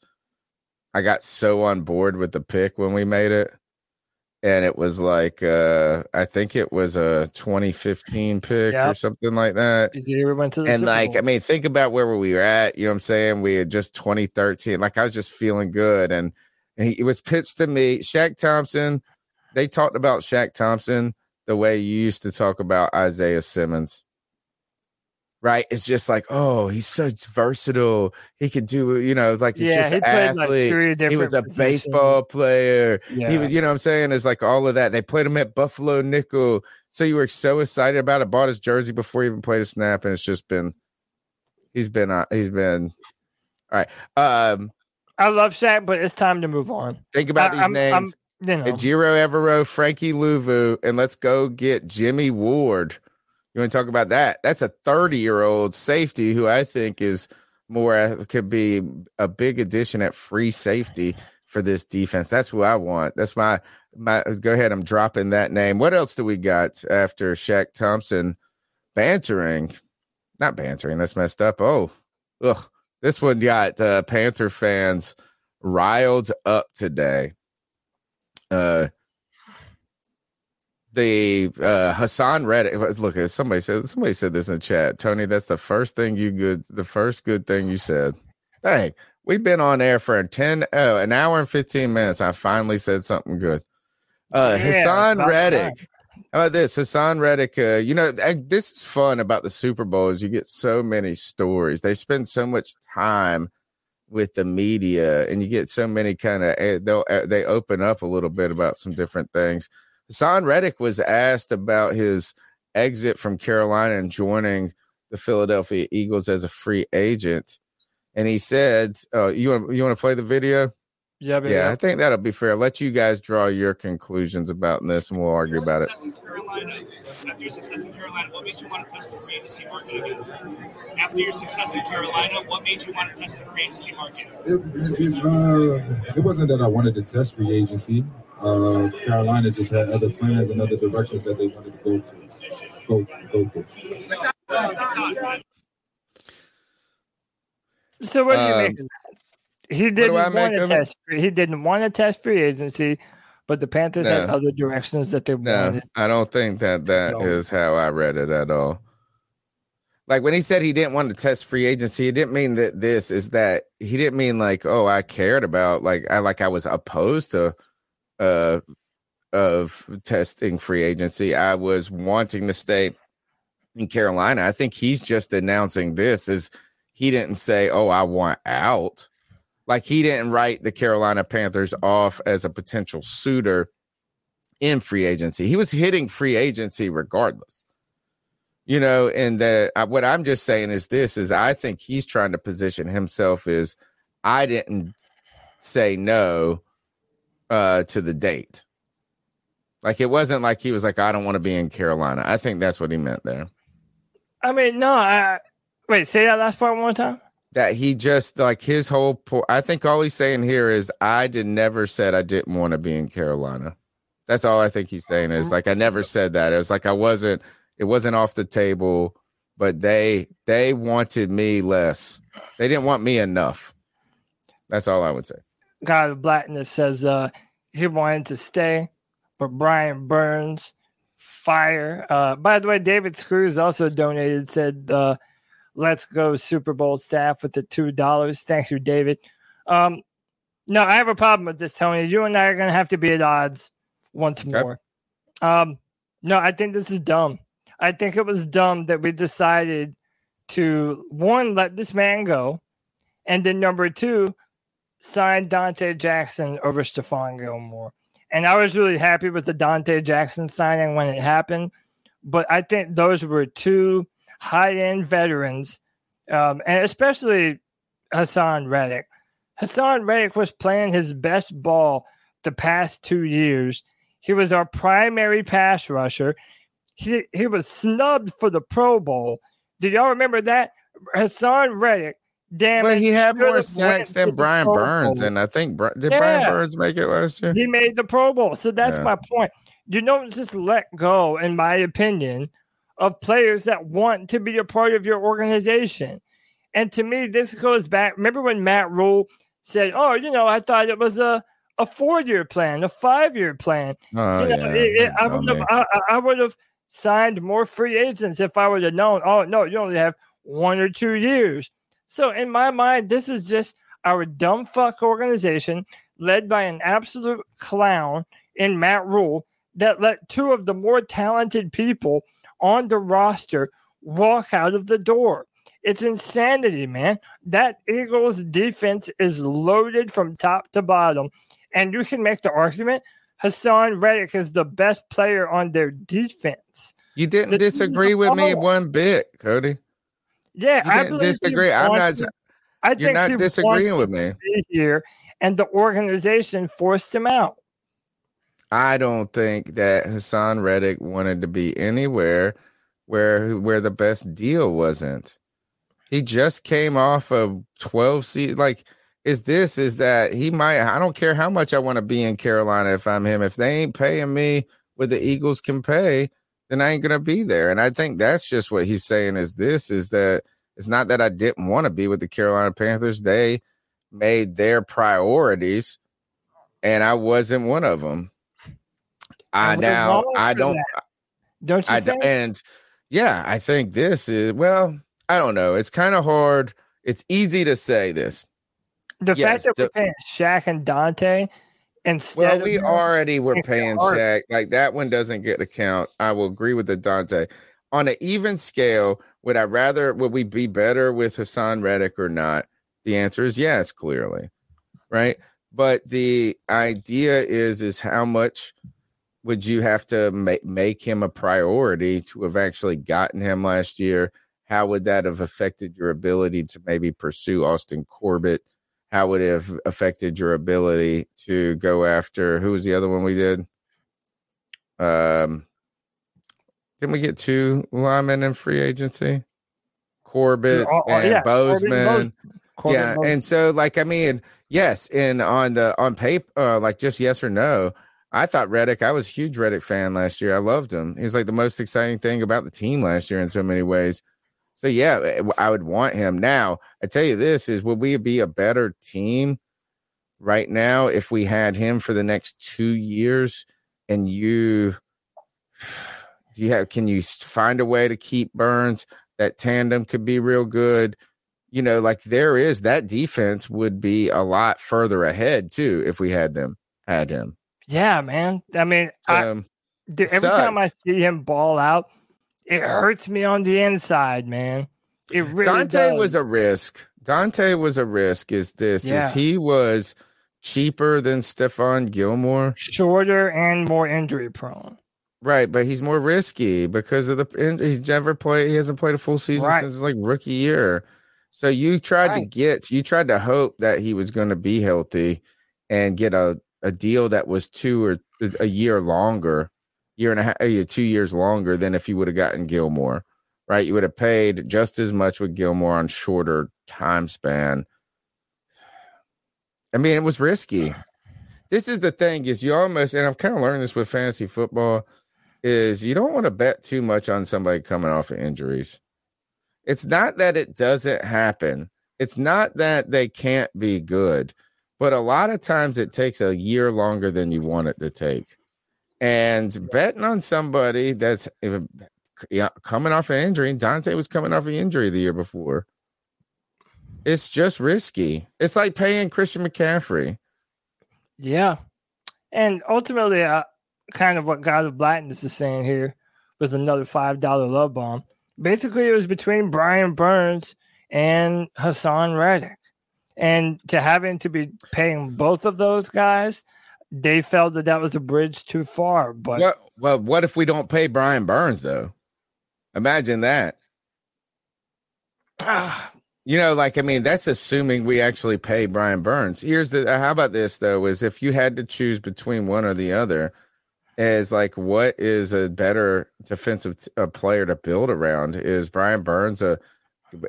Speaker 3: i got so on board with the pick when we made it and it was like uh i think it was a 2015 pick or something like that.
Speaker 1: He went to the
Speaker 3: and like i mean think about where we were at you know what i'm saying? We had just 2013 like i was just feeling good and, and he, it was pitched to me Shaq thompson they talked about Shaq thompson the way you used to talk about isaiah simmons. Right? It's just like oh he's so versatile. He could do you know like he's
Speaker 1: yeah,
Speaker 3: just
Speaker 1: he
Speaker 3: an
Speaker 1: like
Speaker 3: athlete.
Speaker 1: three
Speaker 3: he was a
Speaker 1: positions.
Speaker 3: baseball player.
Speaker 1: Yeah.
Speaker 3: he was you know what i'm saying? It's like all of that. They played him at buffalo nickel. So you were so excited about it bought his jersey before he even played a snap and it's just been he's been uh, he's been all right. Um
Speaker 1: I love Shaq, but it's time to move on.
Speaker 3: think about
Speaker 1: I-
Speaker 3: these
Speaker 1: I'm- I'm-
Speaker 3: names
Speaker 1: you know,
Speaker 3: Evero, Frankie Luvu, and let's go get Jimmy Ward. You want to talk about that? That's a 30 year old safety who I think is more uh, could be a big addition at free safety for this defense. That's who I want. That's my my. Go ahead. I'm dropping that name. What else do we got after Shaq Thompson bantering? Not bantering. That's messed up. Oh, ugh. This one got uh, Panther fans riled up today uh the uh Haason Reddick look at somebody said somebody said this in the chat. Tony, that's the first thing you good the first good thing you said. Dang, we've been on air for 10 oh, an hour and 15 minutes. I finally said something good. Uh,
Speaker 1: Yeah, Haason
Speaker 3: Reddick. How about this? Haason Reddick. Uh, you know, this is fun about the Super Bowl is you get so many stories. They spend so much time with the media, and you get so many kind of they'll uh, they open up a little bit about some different things. Haason Reddick was asked about his exit from Carolina and joining the Philadelphia Eagles as a free agent, and he said, "Oh, you want you want to play the video?"
Speaker 1: Yeah, baby.
Speaker 3: Yeah, I think that'll be fair. Let you guys draw your conclusions about this, and we'll argue about it.
Speaker 12: in Carolina, after your success in Carolina, what made you want to test the free agency market again? After your success in Carolina, what made you want to test the free agency market?
Speaker 4: It, it, uh, it wasn't that I wanted to test free agency. Uh, Carolina just had other plans and other directions that they wanted to go to. Go, go through.
Speaker 1: So what do you
Speaker 3: Um,
Speaker 1: make of that? He didn't want to test. Free, he didn't want to test free agency, but the Panthers had other directions that they
Speaker 3: No,
Speaker 1: wanted.
Speaker 3: I don't think that that is
Speaker 1: No.
Speaker 3: how I read it at all. Like when he said he didn't want to test free agency, he didn't mean that this is that he didn't mean like, oh, I cared about like I like I was opposed to uh of testing free agency. I was wanting to stay in Carolina. I think he's just announcing this is he didn't say, "Oh, I want out." Like he didn't write the Carolina Panthers off as a potential suitor in free agency. He was hitting free agency regardless. You know, and that what I'm just saying is this is I think he's trying to position himself as I didn't say no uh to the date. Like it wasn't like he was like I don't want to be in Carolina. I think that's what he meant there.
Speaker 1: I mean, no. I wait. Say that last part one more time.
Speaker 3: That he just like his whole po- I think all he's saying here is I did never said I didn't want to be in Carolina. That's all I think he's saying is like I never said that. It was like I wasn't it wasn't off the table, but they they wanted me less. They didn't want me enough. That's all I would say.
Speaker 1: God of Blackness says uh, he wanted to stay, but Brian Burns fire. Uh, by the way, David Screws also donated. Said, uh, "Let's go Super Bowl staff with the two dollars." Thank you, David. Um, no, I have a problem with this, Tony. You and I are gonna have to be at odds once more. Um, no, I think this is dumb. I think it was dumb that we decided to one let this man go, and then number two sign Donte Jackson over Stephon Gilmore. And I was really happy with the Donte Jackson signing when it happened. But I think those were two high end veterans, um, and especially Haason Reddick. Haason Reddick was playing his best ball the past two years. He was our primary pass rusher. He, he was snubbed for the Pro Bowl. Did y'all remember that? Haason Reddick damn it,
Speaker 3: he had more sacks than Brian Burns, and I think did Brian Burns make it last year?
Speaker 1: He made the Pro Bowl. So that's
Speaker 3: Yeah.
Speaker 1: my point. You don't just let go, in my opinion, of players that want to be a part of your organization. And to me, this goes back. Remember when Matt Rhule said, Oh, you know, I thought it was a, a four year plan, a five year plan.
Speaker 3: Oh,
Speaker 1: you know,
Speaker 3: yeah.
Speaker 1: it- it- I would have. I, I- I would have signed more free agents if I would have known, oh no, you only have one or two years. So in my mind, this is just our dumb fuck organization led by an absolute clown in Matt Rhule that let two of the more talented people on the roster walk out of the door. It's insanity, man. That Eagles defense is loaded from top to bottom. And you can make the argument Haason Reddick is the best player on their defense.
Speaker 3: You didn't
Speaker 1: The
Speaker 3: disagree with me one bit, Cody.
Speaker 1: Yeah, I
Speaker 3: didn't
Speaker 1: believe he
Speaker 3: disagree. I'm not.
Speaker 1: wanted- I
Speaker 3: You're not disagreeing with me.
Speaker 1: here, and the organization forced him out.
Speaker 3: I don't think that Haason Reddick wanted to be anywhere where where the best deal wasn't. He just came off of 12 seat like is this is that he might I don't care how much I want to be in Carolina if I'm him if they ain't paying me what the Eagles can pay then I ain't going to be there and I think that's just what he's saying is this is that it's not that I didn't want to be with the Carolina Panthers they made their priorities and I wasn't one of them. I now I don't
Speaker 1: that. Don't you
Speaker 3: I
Speaker 1: think?
Speaker 3: and yeah, I think this is well, I don't know. It's kind of hard. It's easy to say this.
Speaker 1: The
Speaker 3: yes,
Speaker 1: fact that
Speaker 3: the-
Speaker 1: we're paying Shaq and Donte Instead,
Speaker 3: Well, we
Speaker 1: him
Speaker 3: already were paying. Shaq. Like that one doesn't get a count. I will agree with the Donte. On an even scale, would I rather would we be better with Haason Reddick or not? The answer is yes, clearly. Right. But the idea is is how much would you have to make make him a priority to have actually gotten him last year? How would that have affected your ability to maybe pursue Austin Corbett? How would it have affected your ability to go after who was the other one we did? Um, didn't we get two linemen in free agency? Corbett
Speaker 1: Oh, oh,
Speaker 3: and
Speaker 1: yeah, Corbett
Speaker 3: Bozeman.
Speaker 1: Corbett
Speaker 3: yeah,
Speaker 1: Bozeman.
Speaker 3: and so like I mean, yes, and on the on paper, uh, like just yes or no. I thought Reddick. I was a huge Reddick fan last year. I loved him. He's like the most exciting thing about the team last year in so many ways. So yeah, eh, I would want him. Now, I tell you this is would we be a better team right now if we had him for the next two years and you <sighs> do you have can you find a way to keep Burns? That tandem could be real good. You know, like there is that defense would be a lot further ahead too if we had them had him.
Speaker 1: Yeah, man. I mean, I, dude, every time I see him ball out, it hurts me on the inside, man. It really
Speaker 3: Donte
Speaker 1: does.
Speaker 3: was a risk. Donte was a risk. Is this
Speaker 1: Yeah.
Speaker 3: is he was cheaper than Stephon Gilmore?
Speaker 1: shorter and more injury prone.
Speaker 3: Right, but he's more risky because of the he's never played. He hasn't played a full season
Speaker 1: Right.
Speaker 3: since like rookie year. So you tried to get, you tried to hope that he was going to be healthy and get a a deal that was two or a year longer, year and a half, two years longer than if you would have gotten Gilmore. Right, you would have paid just as much with Gilmore on shorter time span. I mean, it was risky. This is the thing: is you almost, and I've kind of learned this with fantasy football is you don't want to bet too much on somebody coming off of injuries. It's not that it doesn't happen. It's not that they can't be good, but a lot of times it takes a year longer than you want it to take. And betting on somebody that's coming off an injury, Donte was coming off an injury the year before. It's just risky. It's like paying Christian McCaffrey.
Speaker 1: Yeah. And ultimately, uh, kind of what God of Blackness is saying here with another $5 love bomb. Basically, it was between Brian Burns and Haason Reddick. And to having to be paying both of those guys, they felt that that was a bridge too far. But
Speaker 3: What, well, what if we don't pay Brian Burns though? Imagine that.
Speaker 1: ah,
Speaker 3: You know, like I mean, that's assuming we actually pay Brian Burns. Here's the uh, how about this though? Is if you had to choose between one or the other, is like what is a better defensive t- uh, player to build around? Is Brian Burns a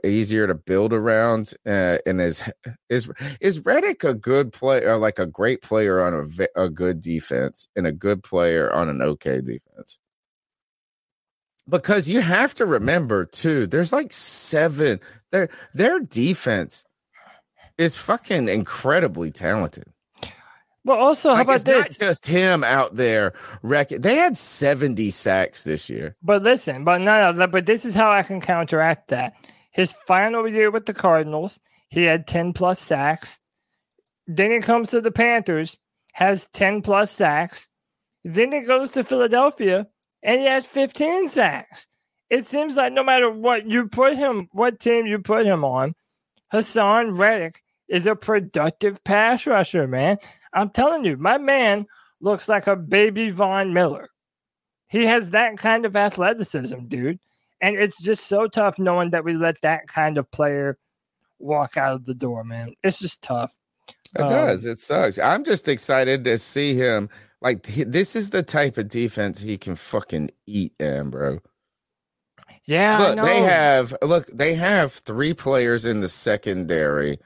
Speaker 3: easier to build around? Uh, and is is is Reddick a good player, like a great player on a a good defense, and a good player on an okay defense? because you have to remember too there's like seven their their defense is fucking incredibly talented
Speaker 1: well, also, how
Speaker 3: like,
Speaker 1: about
Speaker 3: it's
Speaker 1: this?
Speaker 3: not just him out there wrecking they had 70 sacks this year
Speaker 1: But listen, but no, no, but this is how I can counteract that. His final year with the Cardinals, he had 10 plus sacks. Then he comes to the Panthers, has 10 plus sacks. Then he goes to Philadelphia and he has 15 sacks. It seems like no matter what you put him, what team you put him on, Haason Reddick is a productive pass rusher, man. I'm telling you, my man looks like a baby Von Miller. He has that kind of athleticism, dude. And it's just so tough knowing that we let that kind of player walk out of the door, man. It's just tough.
Speaker 3: it
Speaker 1: Um,
Speaker 3: does. It sucks. I'm just excited to see him. Like he- this is the type of defense he can fucking eat in bro.
Speaker 1: Yeah,
Speaker 3: look, they have look, they have three players in the secondary,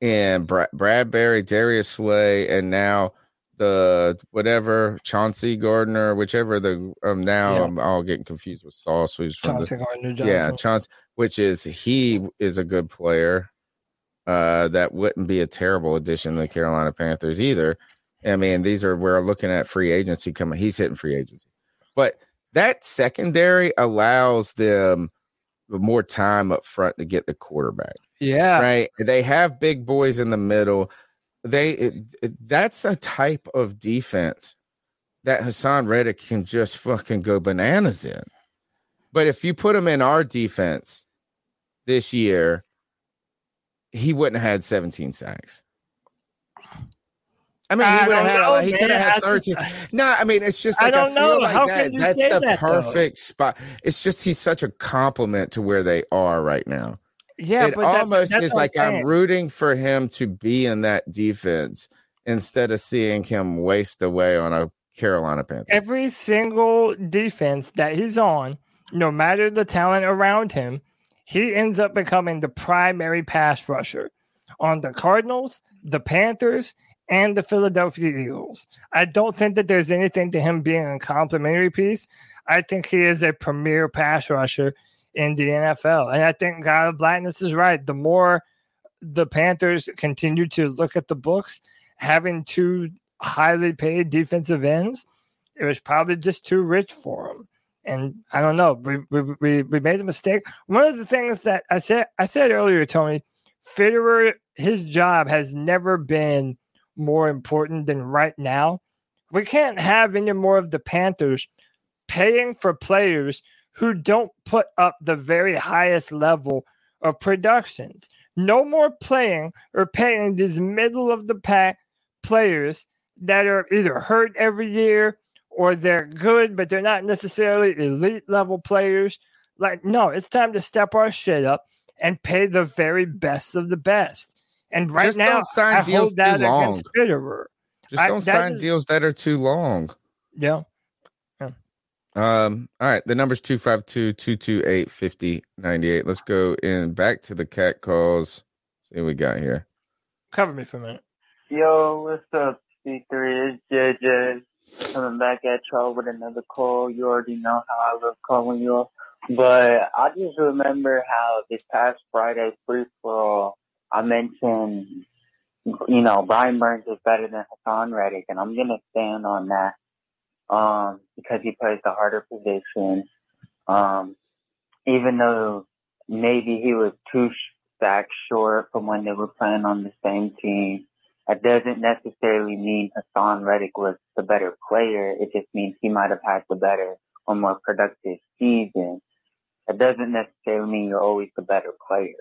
Speaker 3: and Bra- Bradberry, Darius Slay, and now the whatever Chauncey Gardner, whichever the um now
Speaker 1: Yeah.
Speaker 3: I'm all getting confused with Sauce, who's from
Speaker 1: Chauncey
Speaker 3: the
Speaker 1: Gardner
Speaker 3: yeah Chauncey, which is he is a good player. Uh, that wouldn't be a terrible addition to the Carolina Panthers either. I mean, these are we're looking at free agency coming. He's hitting free agency, but that secondary allows them more time up front to get the quarterback.
Speaker 1: Yeah.
Speaker 3: Right. They have big boys in the middle. They it, it- that's a type of defense that Haason Reddick can just fucking go bananas in. But if you put him in our defense this year, he wouldn't have had 17 sacks. I mean, he would have had
Speaker 1: know,
Speaker 3: he could have had
Speaker 1: I
Speaker 3: 13. No, I mean, it's just like I,
Speaker 1: don't
Speaker 3: feel
Speaker 1: know.
Speaker 3: like
Speaker 1: How
Speaker 3: that.
Speaker 1: can you
Speaker 3: That's
Speaker 1: say
Speaker 3: the
Speaker 1: that, though?
Speaker 3: perfect spot. It's just he's such a compliment to where they are right now
Speaker 1: Yeah,
Speaker 3: it
Speaker 1: but
Speaker 3: almost
Speaker 1: that's
Speaker 3: is
Speaker 1: I'm
Speaker 3: like I'm rooting for him to be in that defense instead of seeing him waste away on a Carolina Panther.
Speaker 1: every single defense that he's on, no matter the talent around him, he ends up becoming the primary pass rusher on the Cardinals, the Panthers, and the Philadelphia Eagles. I don't think that there's anything to him being a complimentary piece. I think he is a premier pass rusher in the NFL. And I think God of Blackness is right. The more the Panthers continue to look at the books, having two highly paid defensive ends, it was probably just too rich for them. And I don't know. We, we, we, made a mistake. One of the things that I said I said earlier, Tony, Fitterer, his job has never been more important than right now. We can't have any more of the Panthers paying for players who don't put up the very highest level of productions. No more playing or paying these middle of the pack players that are either hurt every year or they're good, but they're not necessarily elite level players. Like, no, it's time to step our shit up and pay the very best of the best. And right
Speaker 3: Just
Speaker 1: now,
Speaker 3: don't sign
Speaker 1: I
Speaker 3: deals
Speaker 1: hold that against Fitterer.
Speaker 3: Just don't
Speaker 1: that
Speaker 3: sign
Speaker 1: is-
Speaker 3: deals that are too long.
Speaker 1: Yeah.
Speaker 3: Um, all right, the number's 252 228 5098. Let's go in back to the cat calls. See what we got here.
Speaker 1: Cover me for a minute.
Speaker 13: Yo, what's up, C3? It's JJ coming back at y'all with another call. You already know how I love calling y'all. But I just remember how this past Friday free for all, I mentioned, you know, Brian Burns is better than Haason Reddick, and I'm going to stand on that um, because he plays the harder position. Um, even though maybe he was two sacks short from when they were playing on the same team. That doesn't necessarily mean Haason Reddick was the better player. It just means he might have had the better or more productive season. That doesn't necessarily mean you're always the better player.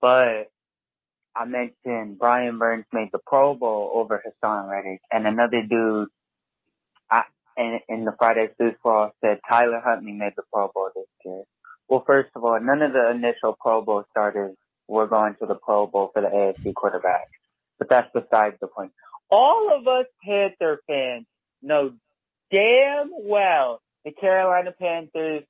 Speaker 13: But I mentioned Brian Burns made the Pro Bowl over Haason Reddick, and another dude in, in the Friday Football said Tyler Huntley made the Pro Bowl this year. Well, first of all, none of the initial Pro Bowl starters were going to the Pro Bowl for the AFC quarterback. But that's besides the point. All of us Panther fans know damn well the Carolina Panthers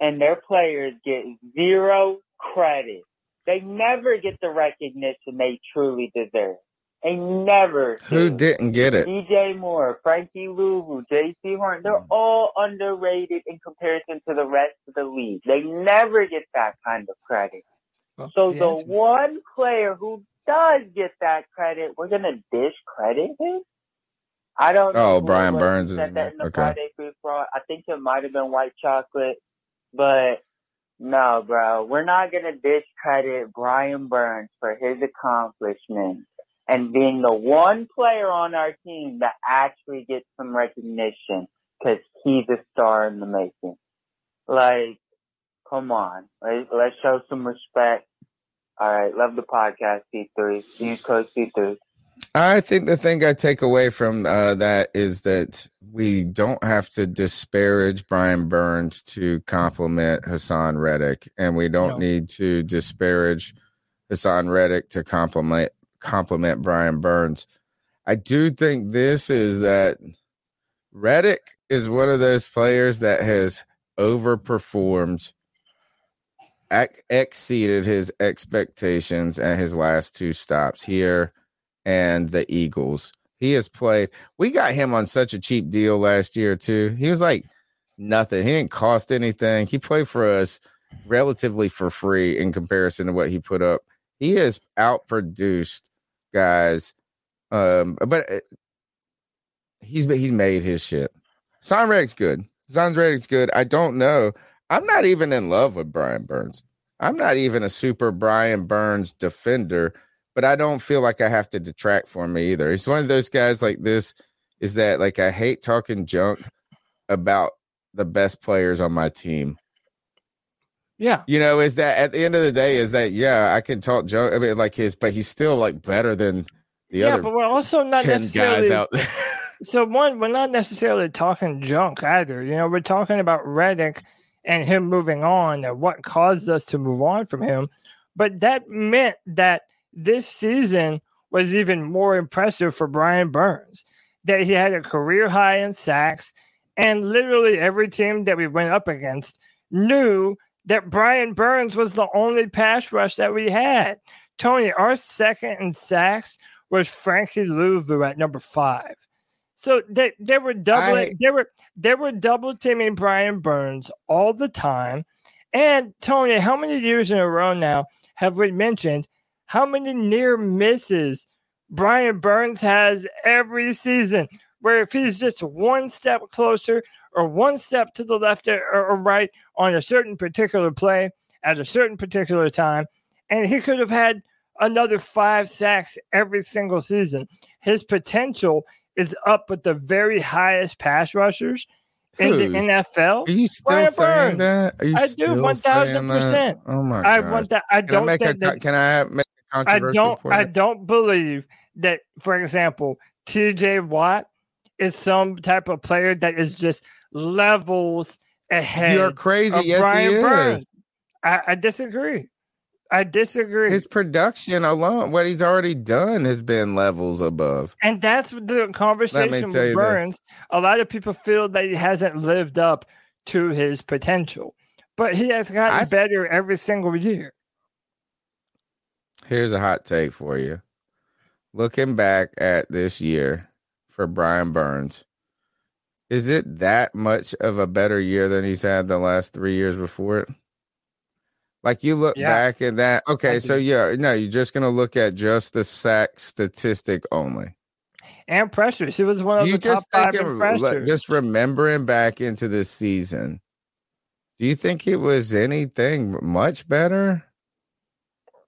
Speaker 13: and their players get zero credit. They never get the recognition they truly deserve. They never
Speaker 3: Who didn't get it?
Speaker 13: DJ Moore, Frankie Luvu, Jaycee Horn, they're hmm. all underrated in comparison to the rest of the league. They never get that kind of credit. so
Speaker 1: yeah,
Speaker 13: the one player who does get that credit, we're gonna discredit him. I don't oh, know.
Speaker 3: Oh, Brian Burns
Speaker 13: said that in the
Speaker 3: Okay.
Speaker 13: Friday Food Fraud. I think it might have been White Chocolate, but no, bro, we're not gonna discredit Brian Burns for his accomplishments and being the one player on our team that actually gets some recognition because he's a star in the making. Like, come on, Let, let's show some respect. All right, love the podcast, C3. Use code C3.
Speaker 3: I think the thing I take away from uh, that is that we don't have to disparage Brian Burns to compliment Haason Reddick, and we don't
Speaker 1: No.
Speaker 3: need to disparage Haason Reddick to compliment compliment Brian Burns. I do think this is that Reddick is one of those players that has overperformed, ex- exceeded his expectations at his last two stops here and the Eagles. He has played. We got him on such a cheap deal last year too. He was like nothing. He didn't cost anything. He played for us relatively for free in comparison to what he put up. He has outproduced guys. Um, but uh, he's he's made his shit. Son Reddick's good. Son Reddick's good. I don't know. I'm not even in love with Brian Burns. I'm not even a super Brian Burns defender, but I don't feel like I have to detract from me either. He's one of those guys like this. Is that like I hate talking junk about the best players on my team.
Speaker 1: Yeah.
Speaker 3: You know, is that at the end of the day, is that yeah, I can talk junk I mean like his, but he's still like better than the
Speaker 1: yeah,
Speaker 3: other
Speaker 1: but we're also not
Speaker 3: 10
Speaker 1: necessarily
Speaker 3: guys out there. <laughs>
Speaker 1: so one, we're not necessarily talking junk either. You know, we're talking about Reddick and him moving on and what caused us to move on from him. But that meant that this season was even more impressive for Brian Burns. That he had a career high in sacks, and literally every team that we went up against knew that Brian Burns was the only pass rush that we had. Tony, our second in sacks was Frankie Luvu at number five. So they, they were doubling,
Speaker 3: I-
Speaker 1: they were they were double teaming Brian Burns all the time. And Tony, how many years in a row now have we mentioned how many near misses Brian Burns has every season? Where if he's just one step closer or one step to the left or, or right on a certain particular play at a certain particular time, and he could have had another five sacks every single season. His potential is up with the very highest pass rushers in the NFL.
Speaker 3: Are you still
Speaker 1: Brian
Speaker 3: saying
Speaker 1: Burns.
Speaker 3: that? Are you
Speaker 1: I do one thousand percent.
Speaker 3: Oh my
Speaker 1: I
Speaker 3: god!
Speaker 1: want that. I
Speaker 3: Can I
Speaker 1: don't
Speaker 3: make a
Speaker 1: that.
Speaker 3: can I make a
Speaker 1: I
Speaker 3: controversial I
Speaker 1: don't.
Speaker 3: point?
Speaker 1: I don't believe that. For example, T.J. Watt is some type of player that is just levels ahead.
Speaker 3: You're crazy. Yes, he is.
Speaker 1: Burns. I, I disagree. I disagree.
Speaker 3: His production alone, what he's already done, has been levels above.
Speaker 1: And that's the conversation with
Speaker 3: you this.
Speaker 1: Burns. A lot of people feel that he hasn't lived up to his potential, but he has gotten
Speaker 3: I-
Speaker 1: better every single year.
Speaker 3: Here's a hot take for you. Looking back at this year for Brian Burns, is it that much of a better year than he's had the last three years before it? Like you look
Speaker 1: Yeah.
Speaker 3: back at that. Okay, so yeah, no, you're just gonna look at just the sack statistic only.
Speaker 1: And pressures. He was one of
Speaker 3: you
Speaker 1: the top
Speaker 3: just
Speaker 1: five
Speaker 3: thinking,
Speaker 1: in
Speaker 3: like,
Speaker 1: pressures.
Speaker 3: just remembering back into this season. Do you think it was anything much better?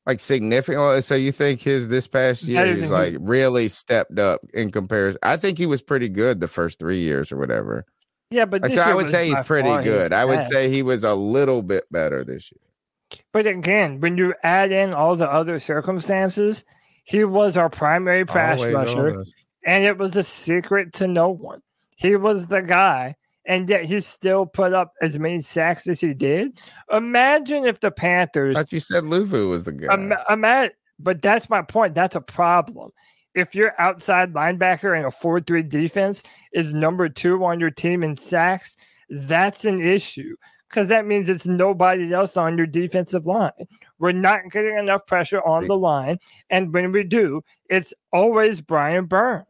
Speaker 3: Like significantly. Oh, so you think his this past year he's like really stepped up in comparison? I think he was pretty good the first three years or whatever.
Speaker 1: yeah, but
Speaker 3: Like, so I would say he's pretty good. I would say he was a little bit better this year.
Speaker 1: But again, when you add in all the other circumstances, he was our primary pass
Speaker 3: Always
Speaker 1: rusher, and it was a secret to no one. He was the guy, and yet he still put up as many sacks as he did. Imagine if the Panthers
Speaker 3: thought you said Luvu was the guy.
Speaker 1: Ima- ima- but that's my point. That's a problem. If your outside linebacker in a 4 3 defense is number two on your team in sacks, that's an issue because that means it's nobody else on your defensive line. We're not getting enough pressure on the line. And when we do, it's always Brian Burns.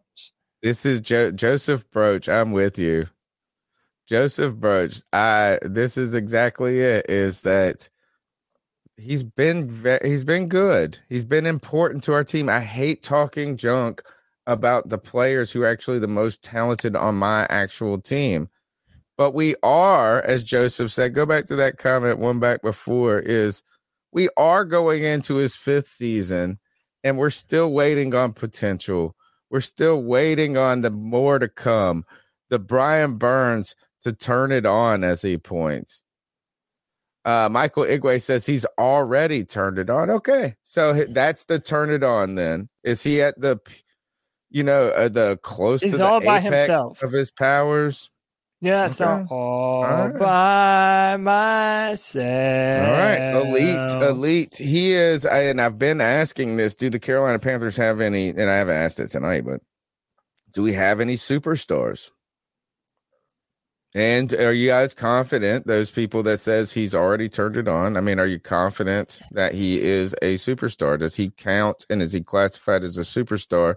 Speaker 3: This is jo- Joseph Broach. I'm with you. Joseph Broach. I this is exactly it is that he's been ve- he's been good. He's been important to our team. I hate talking junk about the players who are actually the most talented on my actual team. But we are, as Joseph said, go back to that comment one back before is we are going into his fifth season and we're still waiting on potential. We're still waiting on the more to come. The Brian Burns to turn it on as he points. Uh, Michael Igwe says he's already turned it on. Okay, so that's the turn it on. Then is he at the, you know, uh, the close
Speaker 1: He's
Speaker 3: to the
Speaker 1: all by
Speaker 3: apex
Speaker 1: himself.
Speaker 3: of his powers?
Speaker 1: Yeah, so
Speaker 3: Okay.
Speaker 1: all
Speaker 3: right.
Speaker 1: by myself.
Speaker 3: All right, elite, elite. He is, and I've been asking this. Do the Carolina Panthers have any? And I haven't asked it tonight, but do we have any superstars? And are you guys confident? Those people that says he's already turned it on. I mean, are you confident that he is a superstar? Does he count, and is he classified as a superstar?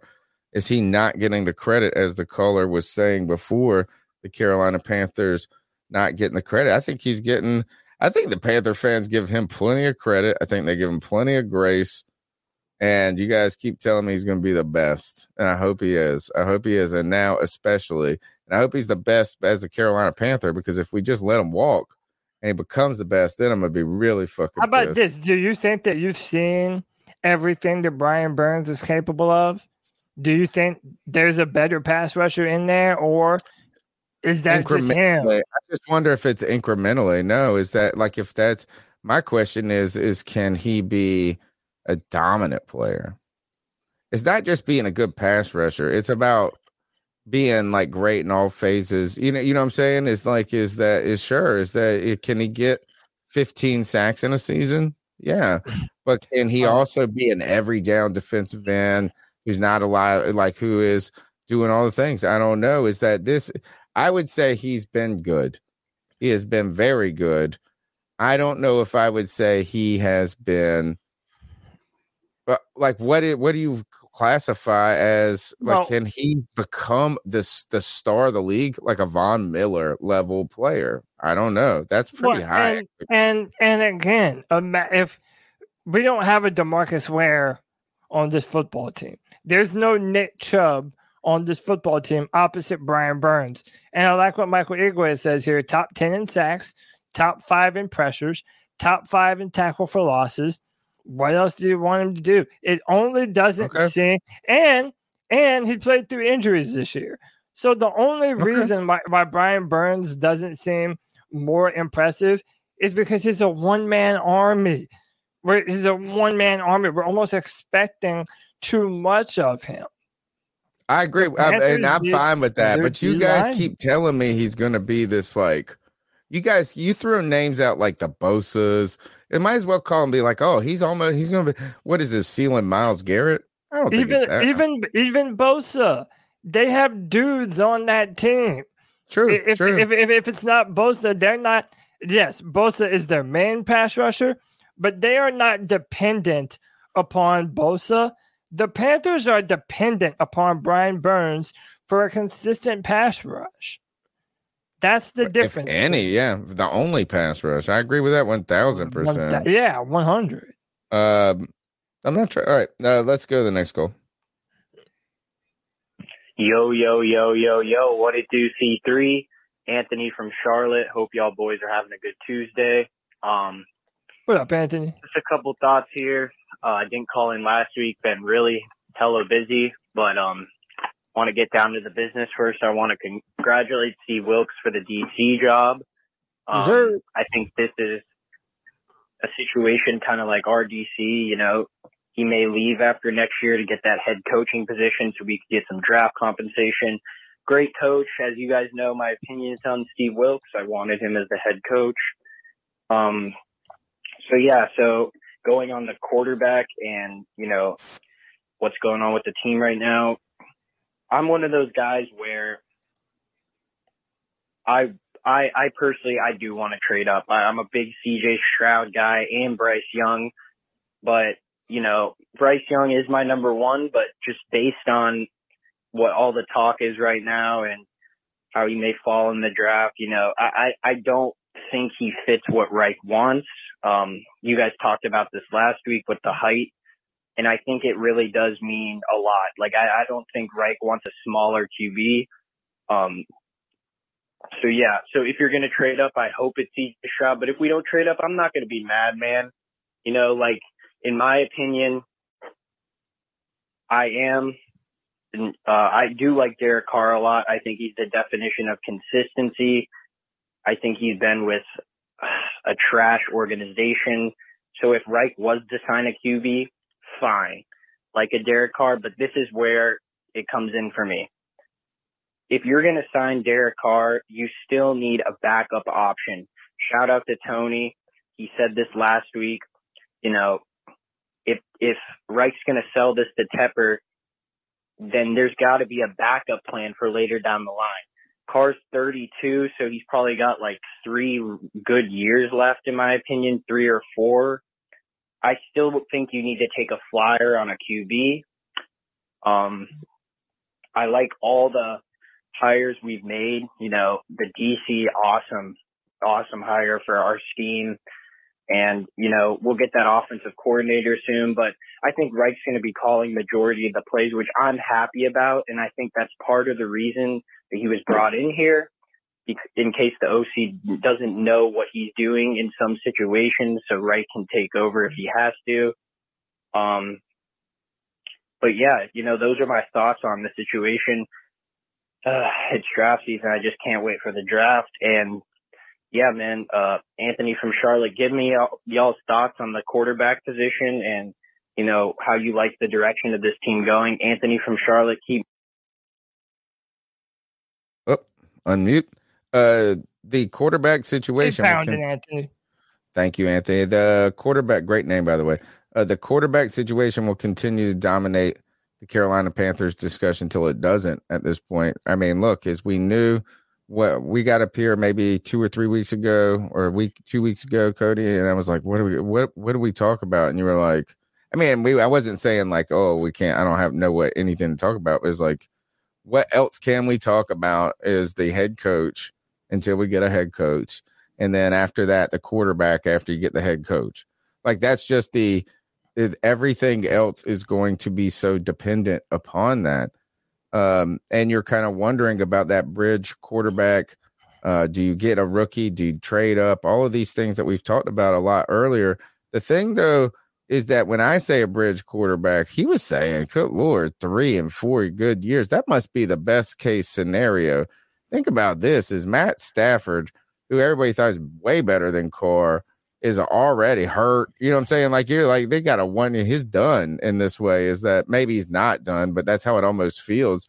Speaker 3: Is he not getting the credit as the caller was saying before? The Carolina Panthers not getting the credit. I think he's getting. I think the Panther fans give him plenty of credit. I think they give him plenty of grace. And you guys keep telling me he's going to be the best. And I hope he is. I hope he is. And now, especially, and I hope he's the best as a Carolina Panther because if we just let him walk and he becomes the best, then I'm going to be really fucking
Speaker 1: How about
Speaker 3: pissed.
Speaker 1: this? Do you think that you've seen everything that Brian Burns is capable of? Do you think there's a better pass rusher in there, or is that just him?
Speaker 3: I just wonder if it's incrementally. No, is that like if that's my question is is can he be a dominant player? It's not just being a good pass rusher. It's about being like great in all phases. You know, you know what I'm saying? Is like is that is sure is that it, can he get 15 sacks in a season? Yeah. But can he also be an every down defensive end who's not alive like who is doing all the things? I don't know. Is that this I would say he's been good. He has been very good. I don't know if I would say he has been but like what do, what do you classify as like
Speaker 1: Well-
Speaker 3: can he become this the star of the league like a Von Miller level player? I don't know. That's pretty
Speaker 1: Well,
Speaker 3: high.
Speaker 1: And, and and again, if we don't have a Demarcus Ware on this football team, there's no Nick Chubb on this football team opposite Brian Burns. And I like what Michael Igwe says here: top ten in sacks, top five in pressures, top five in tackle for losses. What else do you want him to do? It only doesn't
Speaker 3: Okay.
Speaker 1: seem and and he played through injuries this year. So the only reason why, why Brian Burns doesn't seem more impressive is because he's a one man army. Where he's a one man army. We're almost expecting too much of him.
Speaker 3: I agree,
Speaker 1: The
Speaker 3: I- and I'm fine with that. But you guys keep telling me he's going to be this like. You guys, you throw names out like the Bosa's. It might as well call him be like, oh, he's almost he's going to be. What is his ceiling, Myles Garrett? I don't think
Speaker 1: Even even even Bosa, they have dudes on that team.
Speaker 3: True,
Speaker 1: If,
Speaker 3: true.
Speaker 1: If, if if it's not Bosa, they're not. Yes, Bosa is their main pass rusher, but they are not dependent upon Bosa. The Panthers are dependent upon Brian Burns for a consistent pass rush. That's the difference.
Speaker 3: If any, yeah, the only pass rush. I agree with that one thousand percent.
Speaker 1: thou- Yeah, one hundred.
Speaker 3: Um, I'm not trying. All right, uh, let's go to the next goal.
Speaker 14: Yo, yo, yo, yo, yo. What it do, C3? Anthony from Charlotte. Hope y'all boys are having a good Tuesday. Um,
Speaker 1: What up, Anthony?
Speaker 14: just a couple thoughts here. Uh, I didn't call in last week. Been really hella busy, but um, want to get down to the business first. I want to congratulate Steve Wilks for the DC job. Um,
Speaker 1: sir.
Speaker 14: I think this is a situation kind of like RDC. You know, he may leave after next year to get that head coaching position, so we could get some draft compensation. Great coach, as you guys know, my opinion is on Steve Wilks. I wanted him as the head coach. Um, so yeah, so going on the quarterback and you know what's going on with the team right now, I'm one of those guys where I I I personally I do want to trade up. I, I'm a big CJ Stroud guy and Bryce Young, but you know Bryce Young is my number one. But just based on what all the talk is right now and how he may fall in the draft, you know, I I, I don't think he fits what Reich wants. Um, you guys talked about this last week with the height. And I think it really does mean a lot. Like I, I don't think Reich wants a smaller QB. Um, so yeah, so if you're gonna trade up, I hope it's CJ Stroud. But if we don't trade up, I'm not gonna be mad, man. You know, like in my opinion, I am. Uh, I do like Derek Carr a lot. I think he's the definition of consistency. I think he's been with a trash organization. So if Reich was to sign a QB, fine, like a Derek Carr. But this is where it comes in for me. If you're going to sign Derek Carr, you still need a backup option. Shout out to Tony. He said this last week. You know, if if Reich's going to sell this to Tepper, then there's got to be a backup plan for later down the line. Carr's 32, so he's probably got like three good years left, in my opinion, three or four. I still think you need to take a flyer on a QB. Um, I like all the hires we've made. You know, the DC, awesome, awesome hire for our scheme. And, you know, we'll get that offensive coordinator soon, but I think Reich's going to be calling majority of the plays, which I'm happy about. And I think that's part of the reason that he was brought in here in case the OC doesn't know what he's doing in some situations. So Reich can take over if he has to. Um, but yeah, you know, those are my thoughts on the situation. Uh, it's draft season. I just can't wait for the draft. And yeah, man, uh, Anthony from Charlotte, give me y'all, y'all's thoughts on the quarterback position and, you know, how you like the direction of this team going. Anthony from Charlotte, keep
Speaker 3: Oh, unmute. Uh, the quarterback situation. can-
Speaker 1: it, Anthony.
Speaker 3: Thank you, Anthony. The quarterback, great name, by the way. Uh, the quarterback situation will continue to dominate the Carolina Panthers discussion until it doesn't at this point. I mean, look, as we knew what we got up here maybe two or three weeks ago or a week, two weeks ago, Cody, and I was like, what do we, what, what do we talk about? And you were like, I mean, we, I wasn't saying like, oh, we can't, I don't have know what anything to talk about. It was like, what else can we talk about is the head coach until we get a head coach and then after that the quarterback after you get the head coach. Like that's just the everything else is going to be so dependent upon that. Um and you're kind of wondering about that bridge quarterback uh do you get a rookie? Do you trade up? All of these things that we've talked about a lot earlier. The thing though is that when i say a bridge quarterback he was saying good lord three and four good years. That must be the best case scenario think about this is matt stafford who everybody thought was way better than Carr, is already hurt. You know what I'm saying? Like you're like they got a one. He's done in this way. Is that maybe he's not done, but that's how it almost feels.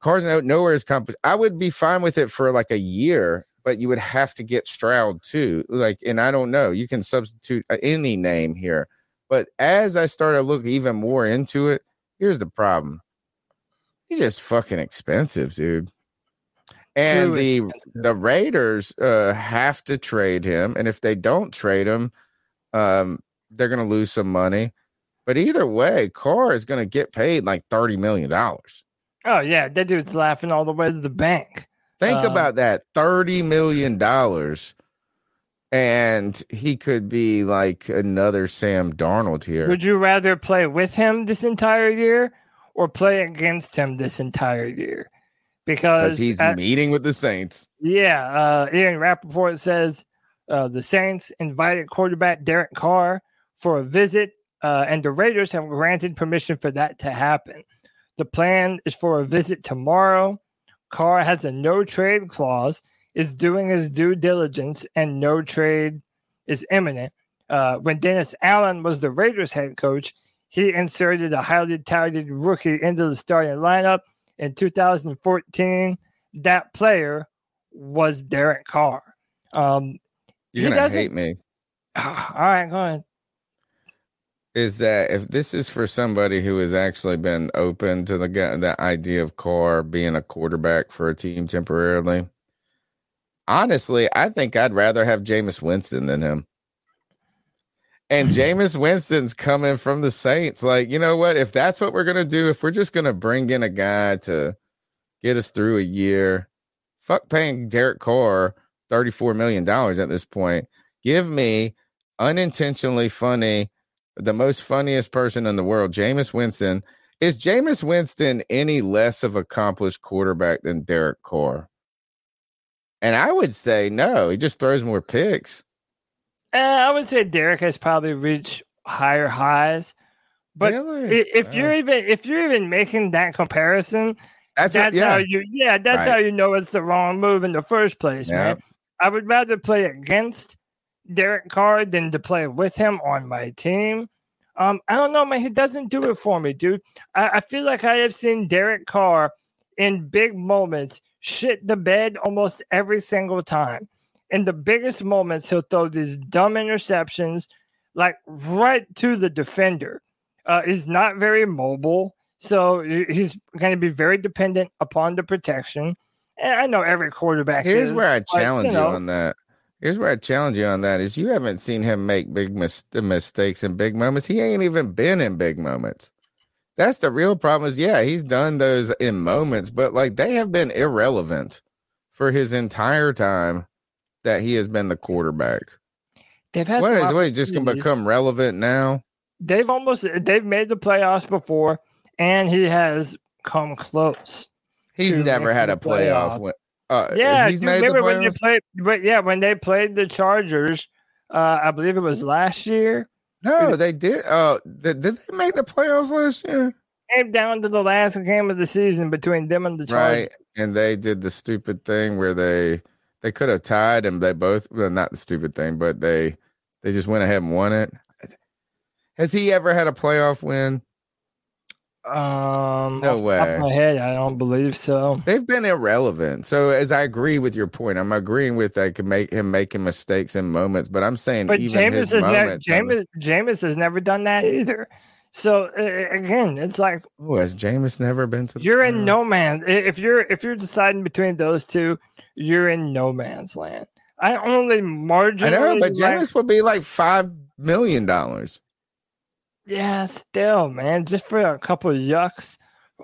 Speaker 3: Carr's out nowhere is comp. I would be fine with it for like a year, but you would have to get Stroud too. Like, and I don't know. You can substitute uh, any name here, but as I started to look even more into it, here's the problem. He's just fucking expensive, dude and the the Raiders uh, have to trade him, and if they don't trade him, um, they're going to lose some money. But either way, Carr is going to get paid like thirty million dollars.
Speaker 1: Oh yeah, that dude's laughing all the way to the bank.
Speaker 3: Think
Speaker 1: Um,
Speaker 3: about that thirty million dollars, and he could be like another Sam Darnold here.
Speaker 1: Would you rather play with him this entire year or play against him this entire year? Because
Speaker 3: he's
Speaker 1: at-
Speaker 3: meeting with the Saints.
Speaker 1: Yeah, uh, Ian Rapoport says uh, the Saints invited quarterback Derek Carr for a visit, uh, and the Raiders have granted permission for that to happen. The plan is for a visit tomorrow. Carr has a no trade clause, is doing his due diligence, and no trade is imminent. Uh, when Dennis Allen was the Raiders head coach, he inserted a highly touted rookie into the starting lineup in 2014. That player was Derek Carr. Um,
Speaker 3: You're gonna hate me. <sighs>
Speaker 1: all right, go ahead.
Speaker 3: is that if this is for somebody who has actually been open to the the idea of Carr being a quarterback for a team temporarily, honestly, I think I'd rather have Jameis Winston than him. And Jameis Winston's coming from the Saints. Like, you know what? If that's what we're gonna do, if we're just gonna bring in a guy to get us through a year, fuck paying Derek Carr $34 million at this point. Give me unintentionally funny, the most funniest person in the world, Jameis Winston. Is Jameis Winston any less of accomplished quarterback than Derek Carr? And I would say no. He just throws more picks.
Speaker 1: Uh, I would say Derek has probably reached higher highs, but
Speaker 3: Really?
Speaker 1: if you're even if you're even making that comparison,
Speaker 3: That's what-
Speaker 1: that's how you yeah that's
Speaker 3: Right.
Speaker 1: how you know it's the wrong move in the first place, man. I would rather play against Derek Carr than to play with him on my team. Um, I don't know, man. He doesn't do it for me, dude. I, I feel like I have seen Derek Carr in big moments shit the bed almost every single time. In the biggest moments, he'll throw these dumb interceptions, like right to the defender. Uh, he's not very mobile, so he's going to be very dependent upon the protection. And I know every quarterback.
Speaker 3: Here's
Speaker 1: is,
Speaker 3: where I
Speaker 1: but,
Speaker 3: challenge you,
Speaker 1: know,
Speaker 3: on that. Here's where I challenge you on that is you haven't seen him make big mis- mistakes in big moments. He ain't even been in big moments. That's the real problem. Is yeah, he's done those in moments, but like they have been irrelevant for his entire time that he has been the quarterback.
Speaker 1: They've had
Speaker 3: What
Speaker 1: some
Speaker 3: what? Just gonna become relevant now?
Speaker 1: They've almost they've made the playoffs before, and he has come close.
Speaker 3: He's never had a
Speaker 1: the
Speaker 3: playoff. Win. Uh,
Speaker 1: Yeah,
Speaker 3: he's
Speaker 1: do
Speaker 3: made the
Speaker 1: remember when they played? But yeah, when they played the Chargers, uh, I believe it was last year.
Speaker 3: No, they did. Oh, did, did they make the playoffs last year?
Speaker 1: Came down to the last game of the season between them and the Chargers.
Speaker 3: Right, and they did the stupid thing where they they could have tied, and they both well, not the stupid thing, but they they just went ahead and won it. Has he ever had a playoff win?
Speaker 1: Um,
Speaker 3: No
Speaker 1: off the top
Speaker 3: way.
Speaker 1: of my head, I don't believe so.
Speaker 3: They've been irrelevant. So as I agree with your point, I'm agreeing with that could make him making mistakes in moments, but I'm saying
Speaker 1: But
Speaker 3: even his
Speaker 1: has never
Speaker 3: moments. I mean-
Speaker 1: Jameis, Jameis has never done that either. So uh, again, it's like
Speaker 3: Oh, has James never been to?
Speaker 1: You're in no man. If you're if you're deciding between those two, you're in no man's land. I only marginally.
Speaker 3: I know, but
Speaker 1: like-
Speaker 3: Jameis would be like five million dollars.
Speaker 1: Yeah, still, man, just for a couple of yucks.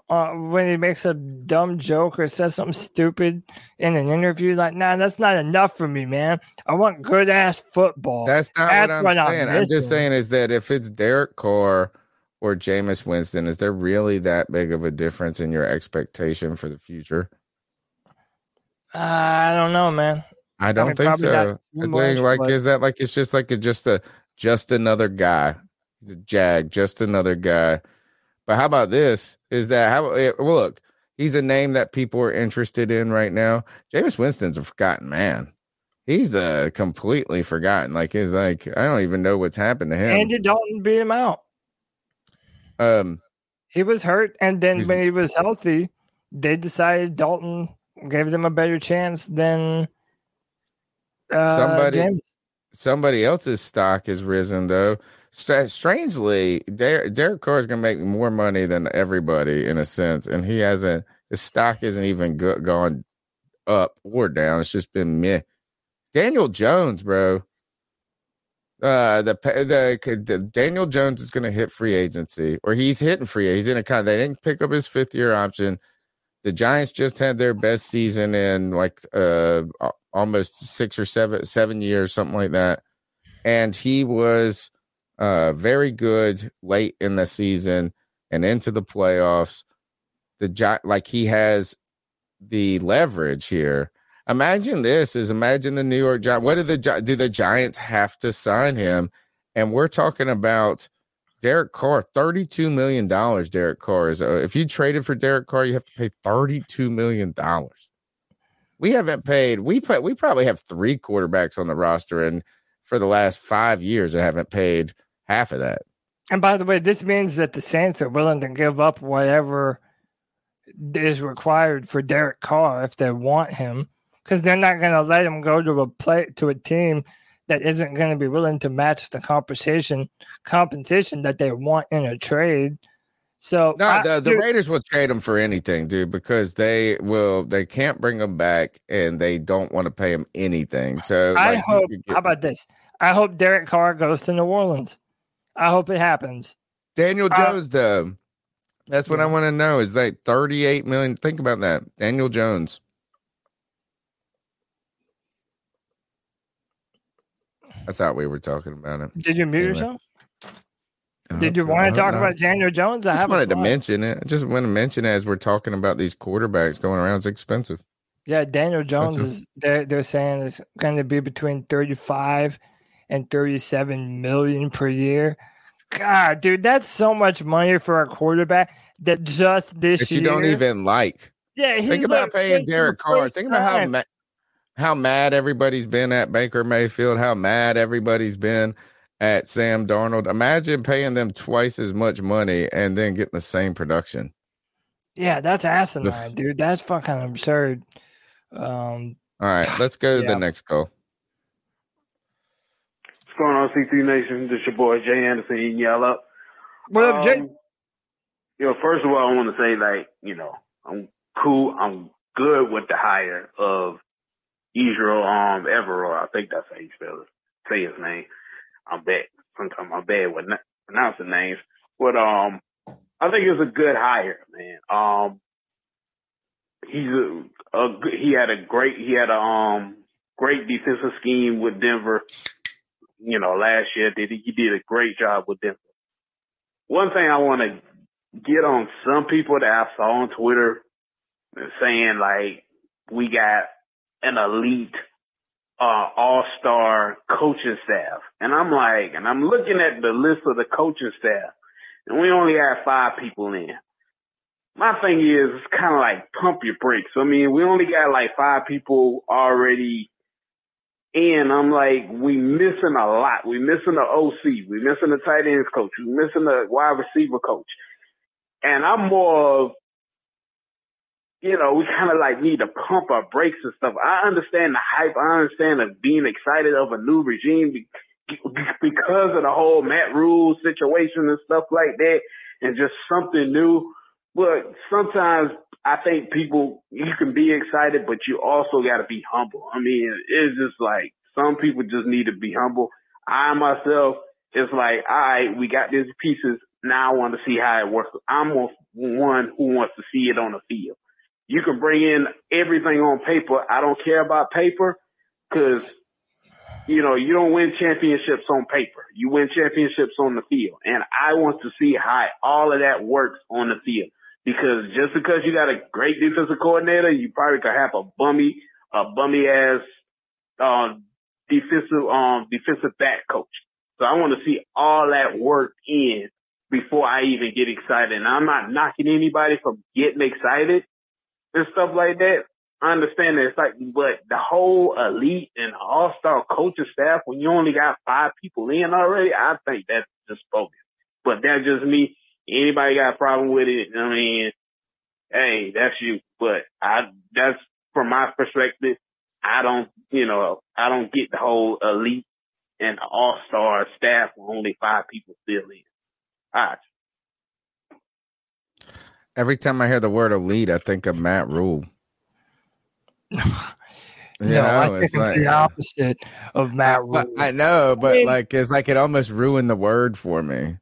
Speaker 1: Uh, when he makes a dumb joke or says something stupid in an interview, like, nah, that's not enough for me, man. I want good ass football.
Speaker 3: That's not
Speaker 1: That's
Speaker 3: what I'm
Speaker 1: what I'm
Speaker 3: saying. I'm, just saying is that if it's Derek Carr or Jameis Winston, is there really that big of a difference in your expectation for the future?
Speaker 1: Uh, I don't know, man.
Speaker 3: I don't
Speaker 1: mean,
Speaker 3: think so. I think like
Speaker 1: but-
Speaker 3: is that like it's just like a just a just another guy. He's a jag, just another guy. But how about this? Is that how eh, well, look, he's a name that people are interested in right now. Jameis Winston's a forgotten man. He's uh completely forgotten. Like he's like, I don't even know what's happened to him.
Speaker 1: Andy Dalton beat him out.
Speaker 3: um
Speaker 1: He was hurt, and then when he was healthy, they decided Dalton gave them a better chance than uh,
Speaker 3: somebody
Speaker 1: James.
Speaker 3: somebody else's stock has risen though. Stra- strangely, Der- Derek Carr is going to make more money than everybody in a sense, and he hasn't. His stock isn't even go- gone up or down. It's just been meh. Daniel Jones, bro. Uh, the the, the Daniel Jones is going to hit free agency, or he's hitting free. He's in a kind. They didn't pick up his fifth year option. The Giants just had their best season in like uh almost six or seven seven years, something like that. And he was uh very good late in the season and into the playoffs. The Gi- like he has the leverage here. Imagine this is imagine the New York Giants. What do the do the Giants have to sign him? And we're talking about Derek Carr, thirty-two million dollars. Derek Carr is. Uh, if you traded for Derek Carr, you have to pay thirty-two million dollars. We haven't paid. We pay, We probably have three quarterbacks on the roster, and for the last five years, I haven't paid half of that.
Speaker 1: And by the way, this means that the Saints are willing to give up whatever is required for Derek Carr if they want him, because they're not going to let him go to a play to a team that isn't going to be willing to match the compensation compensation that they want in a trade. So
Speaker 3: No,
Speaker 1: I-
Speaker 3: the, the Raiders will trade him for anything, dude, because they will. They can't bring him back, and they don't want to pay him anything. So
Speaker 1: I
Speaker 3: like,
Speaker 1: hope.
Speaker 3: get-
Speaker 1: How about this? I hope Derek Carr goes to New Orleans. I hope it happens.
Speaker 3: Daniel
Speaker 1: Uh,
Speaker 3: Jones, though. That's what I want to know. Is that thirty-eight million? Think about that, Daniel Jones. I thought we were talking about it.
Speaker 1: Did you mute
Speaker 3: Anyway.
Speaker 1: yourself?
Speaker 3: I
Speaker 1: Did you
Speaker 3: so.
Speaker 1: Want to talk
Speaker 3: not.
Speaker 1: about Daniel Jones? I
Speaker 3: I just wanted to mention it. I just want to mention as we're talking about these quarterbacks going around. It's expensive.
Speaker 1: Yeah, Daniel Jones
Speaker 3: a-
Speaker 1: is they're they're saying it's going to be between 35 and 37 million per year. God, dude, that's so much money for a quarterback that just this
Speaker 3: That
Speaker 1: year.
Speaker 3: you don't even like.
Speaker 1: Yeah,
Speaker 3: Think about paying Derek Carr. Think about how ma- how mad everybody's been at Baker Mayfield. How mad everybody's been at Sam Darnold. Imagine paying them twice as much money and then getting the same production.
Speaker 1: Yeah, that's asinine, dude. That's fucking absurd. Um,
Speaker 3: All right, <sighs> let's go to
Speaker 1: Yeah.
Speaker 3: the next call.
Speaker 15: What's going on, C3 Nation? This your boy Jay Anderson eating y'all up.
Speaker 1: What up, Jay?
Speaker 15: Um, Yo, first of all, I want to say, like, you know, I'm cool. I'm good with the hire of Israel um Everard. I think that's how you spell it. Say his name. I'm bad. Sometimes I'm bad with pronouncing names, but um, I think it's a good hire, man. Um, he's a, a he had a great he had a um great defensive scheme with Denver. You know, last year did he, he did a great job with Denver. One thing I want to get on some people that I saw on Twitter saying like we got an elite uh, all star coaching staff. And I'm like, and I'm looking at the list of the coaching staff, and we only have five people in. My thing is, it's kind of like pump your brakes. I mean, we only got like five people already in. I'm like, we missing a lot. We missing the OC. We missing the tight ends coach. We missing the wide receiver coach. And I'm more of you know, we kind of like need to pump our brakes and stuff. I understand the hype. I understand of being excited of a new regime because of the whole Matt Rhule situation and stuff like that, and just something new. But sometimes I think people, you can be excited, but you also got to be humble. I mean, it's just like some people just need to be humble. I myself, it's like, all right, we got these pieces. Now I want to see how it works. I'm one who wants to see it on the field. You can bring in everything on paper. I don't care about paper because, you know, you don't win championships on paper. You win championships on the field. And I want to see how all of that works on the field. Because just because you got a great defensive coordinator, you probably could have a bummy, a bummy ass, uh, defensive, um, defensive back coach. So I want to see all that work in before I even get excited. And I'm not knocking anybody from getting excited and stuff like that. I understand that it's like, but the whole elite and all star coaching staff, when you only got five people in already, I think that's just bogus. But that's just me. Anybody got a problem with it? I mean, hey, that's you. But I, that's from my perspective. I don't, you know, I don't get the whole elite and all star staff with only five people still in. All right.
Speaker 3: Every time I hear the word elite, I think of Matt Rhule. <laughs>
Speaker 1: no, I think like, the opposite of Matt Rhule.
Speaker 3: I, I know, but I mean, like it's like it almost ruined the word for me.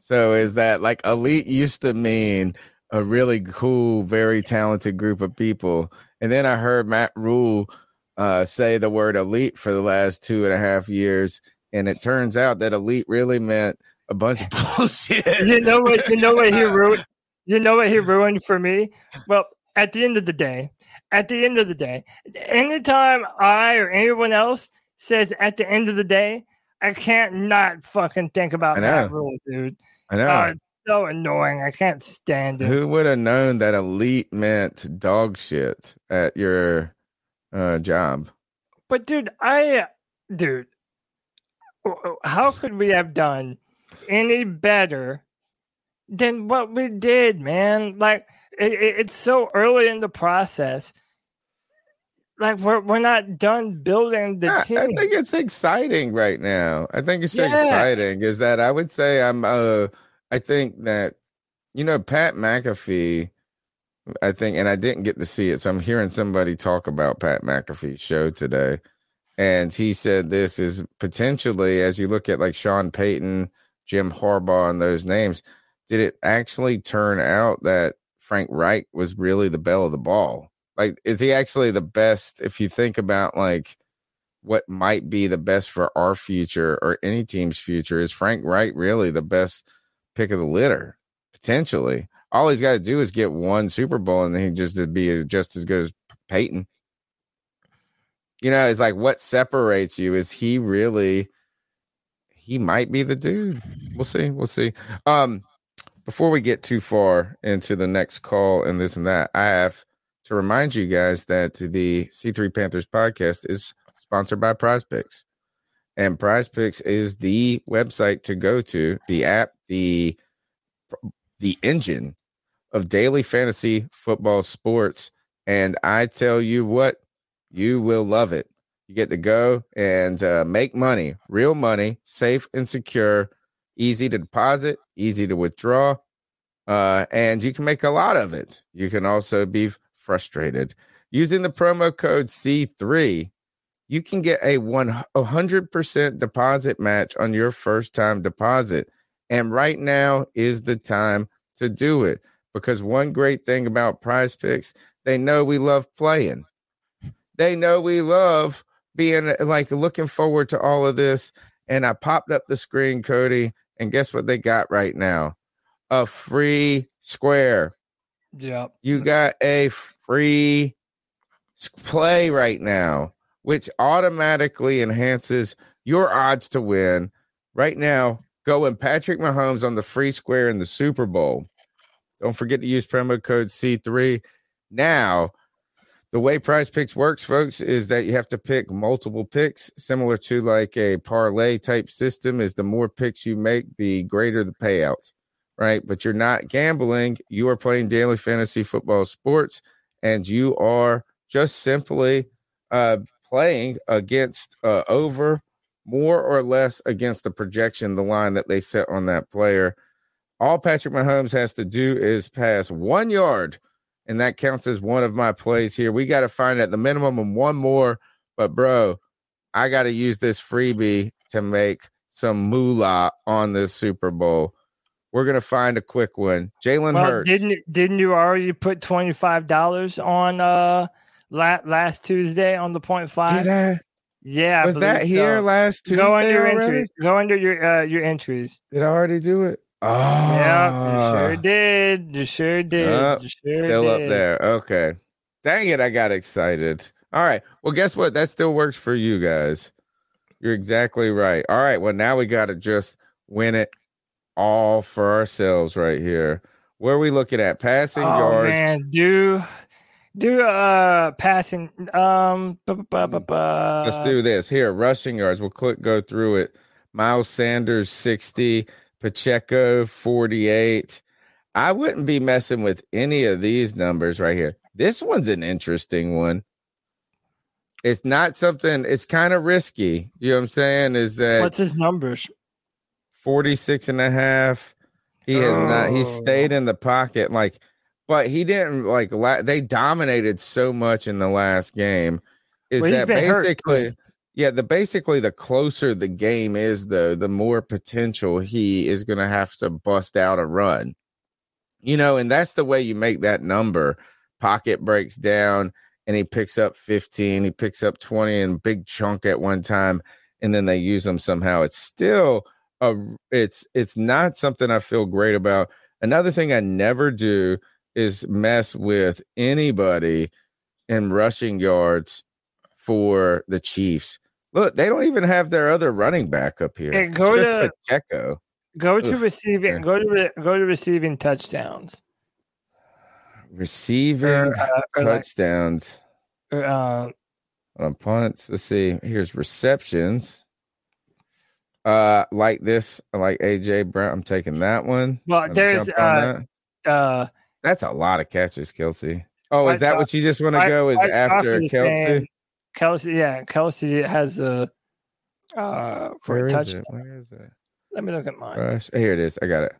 Speaker 3: So is that like elite used to mean a really cool, very talented group of people, and then I heard Matt Rhule uh, say the word elite for the last two and a half years, and it turns out that elite really meant a bunch of <laughs> bullshit.
Speaker 1: You know what? You know what he <laughs> ruined. You know what he ruined for me? Well, at the end of the day, at the end of the day, anytime I or anyone else says at the end of the day, I can't not fucking think about that rule, dude.
Speaker 3: I know.
Speaker 1: Oh, it's so annoying. I can't stand it.
Speaker 3: Who would have known that elite meant dog shit at your uh, job?
Speaker 1: But dude, I dude, how could we have done any better than what we did, man. Like it, it's so early in the process. Like we're we're not done building the
Speaker 3: I,
Speaker 1: team.
Speaker 3: I think it's exciting right now. I think it's yeah. exciting. Is that I would say I'm. Uh, I think that you know Pat McAfee. I think, and I didn't get to see it, so I'm hearing somebody talk about Pat McAfee's show today, and he said this is potentially, as you look at like Sean Payton, Jim Harbaugh, and those names did it actually turn out that Frank Reich was really the belle of the ball? Like, is he actually the best? If you think about like what might be the best for our future or any team's future, is Frank Reich really the best pick of the litter? Potentially, all he's got to do is get one Super Bowl, and then he just be just as good as Peyton. You know, it's like what separates you? Is he really? He might be the dude. We'll see. We'll see. Um, before we get too far into the next call and this and that, I have to remind you guys that the C3 Panthers podcast is sponsored by Prize Picks. And Prize Picks is the website to go to, the app, the the engine of daily fantasy football sports. And I tell you what, you will love it. You get to go and uh, make money, real money, safe and secure easy to deposit, easy to withdraw, uh, and you can make a lot of it. You can also be frustrated. Using the promo code C3, you can get a 100% deposit match on your first time deposit. And right now is the time to do it because one great thing about prize picks, they know we love playing. They know we love being like looking forward to all of this. And I popped up the screen, Cody, and guess what they got right now? A free square.
Speaker 1: Yeah.
Speaker 3: You got a free play right now which automatically enhances your odds to win. Right now, go and Patrick Mahomes on the free square in the Super Bowl. Don't forget to use promo code C3. Now, the way prize picks works, folks, is that you have to pick multiple picks, similar to like a parlay type system. Is the more picks you make, the greater the payouts, right? But you're not gambling, you are playing daily fantasy football sports, and you are just simply uh playing against uh over more or less against the projection, the line that they set on that player. All Patrick Mahomes has to do is pass one yard and that counts as one of my plays here. We got to find at the minimum of one more, but bro, I got to use this freebie to make some moolah on this Super Bowl. We're gonna find a quick one. Jalen
Speaker 1: well,
Speaker 3: Hurts.
Speaker 1: Didn't didn't you already put twenty five dollars on uh la- last Tuesday on the point five?
Speaker 3: Did I?
Speaker 1: Yeah,
Speaker 3: Was that
Speaker 1: believe
Speaker 3: here
Speaker 1: so.
Speaker 3: last Tuesday
Speaker 1: Go under your
Speaker 3: already?
Speaker 1: entry. Go under your uh, your entries.
Speaker 3: Did I already do it? Oh,
Speaker 1: Yeah, you sure did. You sure did.
Speaker 3: Oh,
Speaker 1: you sure
Speaker 3: still up there. Okay. Dang it, I got excited. All right. Well, guess what? That still works for you guys. You're exactly right. All right. Well, now we got to just win it all for ourselves right here. Where are we looking at? Passing
Speaker 1: Oh
Speaker 3: yards.
Speaker 1: man, do do uh passing um bu-
Speaker 3: Let's do this. Here, rushing yards. We'll click go through it. Miles Sanders 60, Pacheco 48. I wouldn't be messing with any of these numbers right here. This one's an interesting one. It's not something, it's kind of risky. You know what I'm saying? Is that
Speaker 1: what's his numbers?
Speaker 3: 46 and a half. He has not, he
Speaker 1: Oh.
Speaker 3: stayed in the pocket. Like, but he didn't like, la- they dominated so much in the last game. Is
Speaker 1: Well,
Speaker 3: that
Speaker 1: hurt,
Speaker 3: basically,
Speaker 1: too.
Speaker 3: Yeah, the basically the closer the game is, though, the more potential he is going to have to bust out a run. You know, and that's the way you make that number. Pocket breaks down and he picks up 15, he picks up 20 and big chunk at one time, and then they use them somehow. It's still a it's it's not something I feel great about. Another thing I never do is mess with anybody in rushing yards for the Chiefs. Look, they don't even have their other running back up here. It's
Speaker 1: go
Speaker 3: just
Speaker 1: to-
Speaker 3: Pacheco.
Speaker 1: Go to receiving. Go to re- go to receiving touchdowns.
Speaker 3: Receiving
Speaker 1: Or, uh,
Speaker 3: touchdowns
Speaker 1: Or, uh,
Speaker 3: on punts. Let's see. Here's receptions. Uh, like this, like AJ Brown. I'm taking that one.
Speaker 1: well, there's uh,
Speaker 3: that.
Speaker 1: uh,
Speaker 3: That's a lot of catches, Kelce. Oh, is that what you just want to go? Is after
Speaker 1: Kelce? Kelce, yeah, Kelce has a uh for
Speaker 3: Where
Speaker 1: a
Speaker 3: is
Speaker 1: touch.
Speaker 3: it? Where is it?
Speaker 1: Let me look at mine.
Speaker 3: Rush. Here it is. I got it.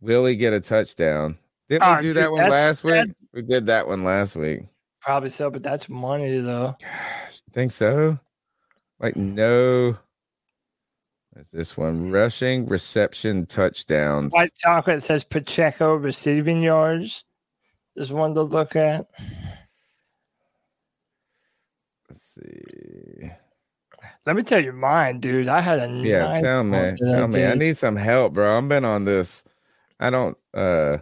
Speaker 3: Will he get a touchdown? Didn't we do
Speaker 1: dude,
Speaker 3: that one last week? We did that one last week.
Speaker 1: Probably so, but that's money though.
Speaker 3: Think so? Like no. What's this one? Rushing, reception, touchdowns.
Speaker 1: White chocolate says Pacheco receiving yards. Is one to look at.
Speaker 3: See.
Speaker 1: Let me tell you mine, dude. I had a
Speaker 3: Yeah,
Speaker 1: nice
Speaker 3: tell me. Tell me. I need some help, bro. I've been on this. I don't uh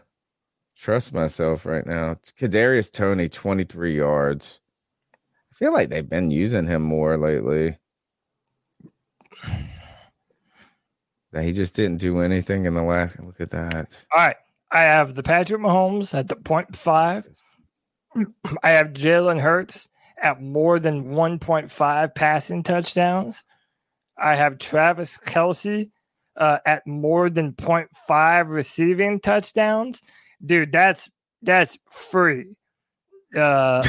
Speaker 3: trust myself right now. It's Kadarius Toney, 23 yards. I feel like they've been using him more lately. That he just didn't do anything in the last. Look at that.
Speaker 1: All right. I have the Patrick Mahomes at the point five. <clears throat> I have Jalen Hurts at more than 1.5 passing touchdowns. I have Travis Kelce uh, at more than 0.5 receiving touchdowns. Dude, that's that's free. Uh,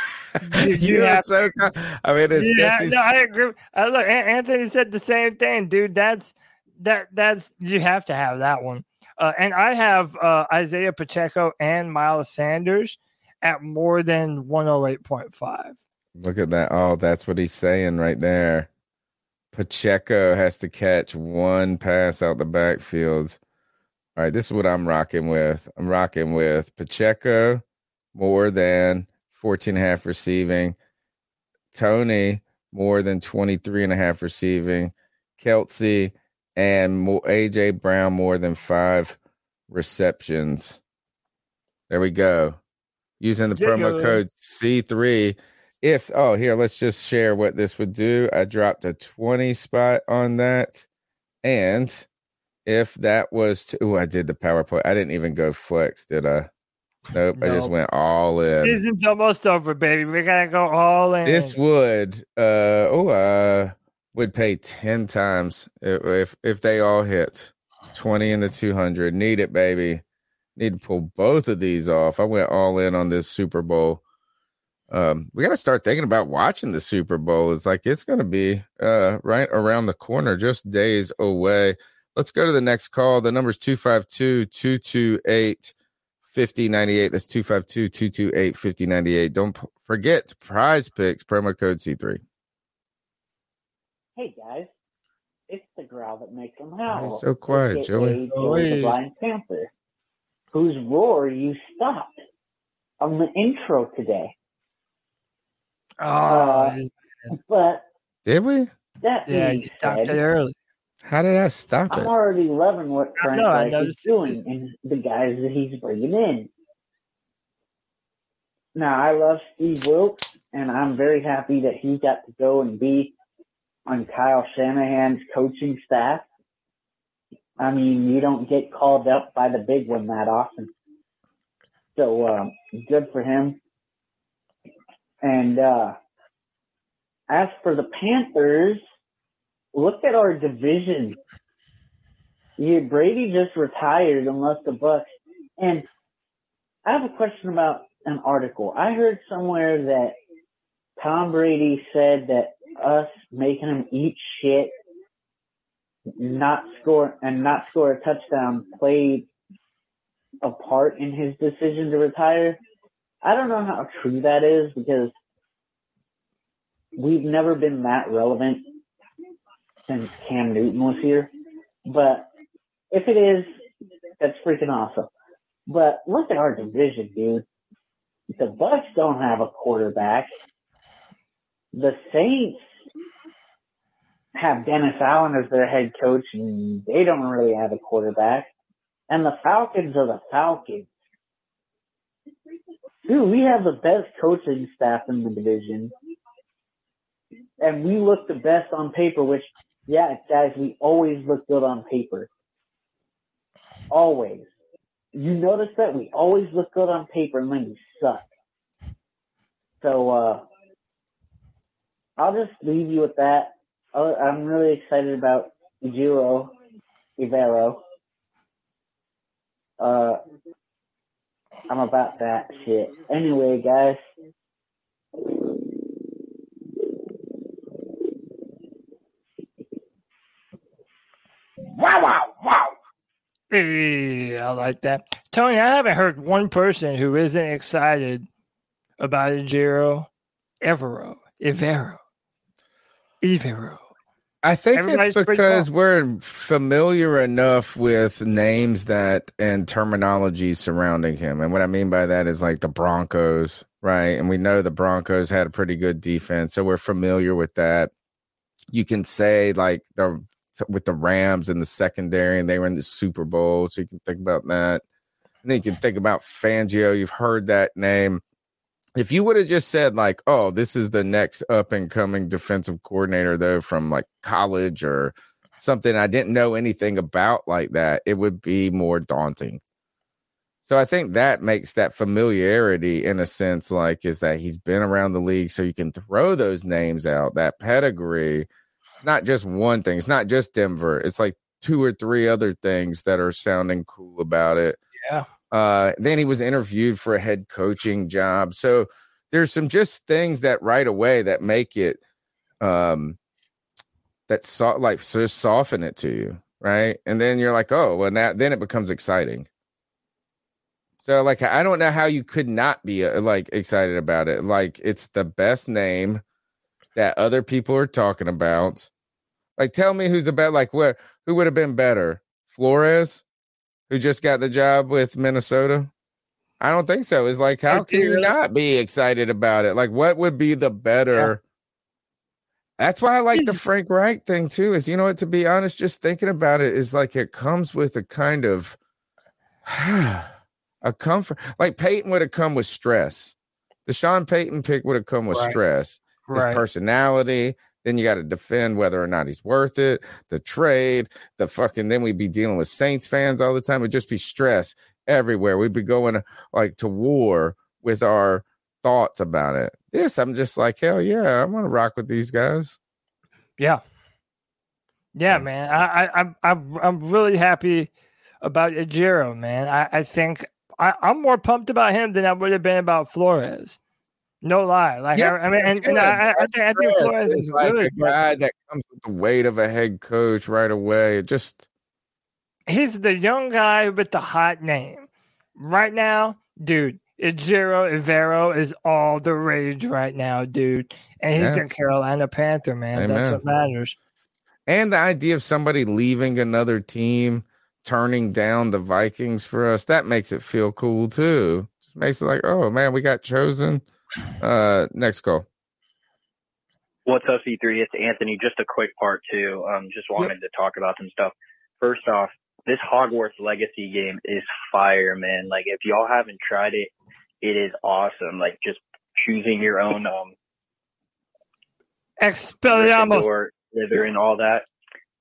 Speaker 1: <laughs> you,
Speaker 3: You
Speaker 1: have-
Speaker 3: so. con- I mean, it's
Speaker 1: yeah, no, I agree. I look, Anthony said the same thing, dude. That's that. That's you have to have that one. Uh, and I have uh, Isaiah Pacheco and Miles Sanders at more than one hundred eight point five.
Speaker 3: Look at that. Oh, that's what he's saying right there. Pacheco has to catch one pass out the backfield. All right, this is what I'm rocking with. I'm rocking with Pacheco more than 14 and a half receiving. Toney more than 23 and a half receiving. Kelce and AJ Brown more than five receptions. There we go. Using the promo code C3 if oh here, let's just share what this would do. I dropped a 20 spot on that. And if that was to oh, I did the PowerPoint. I didn't even go flex, did I? Nope, I just went all in.
Speaker 1: Season's almost over, baby. We gotta go all in.
Speaker 3: This would uh oh uh would pay 10 times if if, if they all hit 20 into 200 need it baby need to pull both of these off. I went all in on this super bowl. Um we got to start thinking about watching the super bowl. It's like it's going to be uh right around the corner just days away. Let's go to the next call. The number's 252 228 5098 that's 252 228 5098 don't p- forget prize picks promo code c3
Speaker 16: Hey guys, it's the growl that makes them howl.
Speaker 3: you so quiet, Joey?
Speaker 16: Joey the Blind Panther, whose roar you stopped on the intro today.
Speaker 1: Oh,
Speaker 16: Uh, but
Speaker 3: did we
Speaker 16: that
Speaker 1: yeah, you stopped
Speaker 16: said,
Speaker 1: it early.
Speaker 3: how did i stop
Speaker 16: I'm
Speaker 3: it
Speaker 16: already loving what
Speaker 1: I
Speaker 16: Frank
Speaker 1: know, I
Speaker 16: Reich is doing and the guys that he's bringing in. Now, I love Steve Wilks, and I'm very happy that he got to go and be on Kyle Shanahan's coaching staff. I mean, you don't get called up by the big one that often. So, um, good for him. And uh, as for the Panthers, look at our division. Yeah, Brady just retired unless the Bucs. And I have a question about an article. I heard somewhere that Tom Brady said that us making him eat shit, not score and not score a touchdown played a part in his decision to retire. I don't know how true that is because we've never been that relevant since Cam Newton was here. But if it is, that's freaking awesome. But look at our division, dude. The Bucs don't have a quarterback. The Saints have Dennis Allen as their head coach, and they don't really have a quarterback. And the Falcons are the Falcons. Dude, we have the best coaching staff in the division. And we look the best on paper, which, yeah, guys, we always look good on paper. Always. You notice that we always look good on paper and then we suck. So uh, I'll just leave you with that. Oh, I'm really excited about Ejiro Evero. Uh, I'm about that shit. Anyway, guys.
Speaker 1: Wow, wow, wow. Yeah, I like that. Tony, I haven't heard one person who isn't excited about Ejiro Evero. Evero. Evero.
Speaker 3: I think
Speaker 1: Everybody's
Speaker 3: it's because we're familiar enough with names that and terminology surrounding him. And what I mean by that is like the Broncos, right? And we know the Broncos had a pretty good defense, so we're familiar with that. You can say like the with the Rams in the secondary, and they were in the Super Bowl, so you can think about that. And then you can think about Fangio. You've heard that name. If you would have just said like, "Oh, this is the next up and coming defensive coordinator," though, from like college or something I didn't know anything about like that, it would be more daunting. So I think that makes that familiarity in a sense like is that he's been around the league so you can throw those names out, that pedigree. It's not just one thing. It's not just Denver. It's like two or three other things that are sounding cool about it.
Speaker 1: Yeah.
Speaker 3: Uh, then he was interviewed for a head coaching job. So there's some just things that right away that make it um that so like so soften it to you, right? And then you're like, oh, well, now then it becomes exciting. So like I don't know how you could not be uh, like excited about it. Like it's the best name that other people are talking about. Like tell me who's about like what who would have been better? Flores, who just got the job with Minnesota? I don't think so. It's like how can you not be excited about it? Like what would be the better that's why I like the Frank Reich thing too. Is you know what? To be honest, just thinking about it is like it comes with a kind of <sighs> a comfort. Like Payton would have come with stress. The Sean Payton pick would have come with
Speaker 1: Right.
Speaker 3: stress, his
Speaker 1: Right.
Speaker 3: personality. Then you got to defend whether or not he's worth it. The trade, the fucking. Then we'd be dealing with Saints fans all the time. It'd just be stress everywhere. We'd be going like to war with our thoughts about it. This, I'm just like, hell yeah, I'm gonna rock with these guys.
Speaker 1: Yeah. Yeah, man. I, I I'm I'm I'm really happy about Ejiro, man. I, I think I, I'm more pumped about him than I would have been about Flores. No lie. Like
Speaker 3: Yeah,
Speaker 1: I, I mean and, and. I, I think I think. Flores is
Speaker 3: like
Speaker 1: good.
Speaker 3: a guy that comes with the weight of a head coach right away. It just
Speaker 1: he's the young guy with the hot name. Right now, dude, Ejiro Evero is all the rage right now, dude. And he's
Speaker 3: Yeah.
Speaker 1: the Carolina Panther, man. That's what matters.
Speaker 3: and the idea of somebody leaving another team, turning down the Vikings for us, that makes it feel cool too. Just makes it like, oh man, we got chosen. Uh next call.
Speaker 14: What's up, C3? It's Anthony. Just a quick part two. Um, just wanted to talk about some stuff. First off, this Hogwarts Legacy game is fire, man. Like, if y'all haven't tried it, it is awesome. Like, just choosing your own um
Speaker 1: Expelliarmus.
Speaker 14: Gryffindor, Slytherin, all that.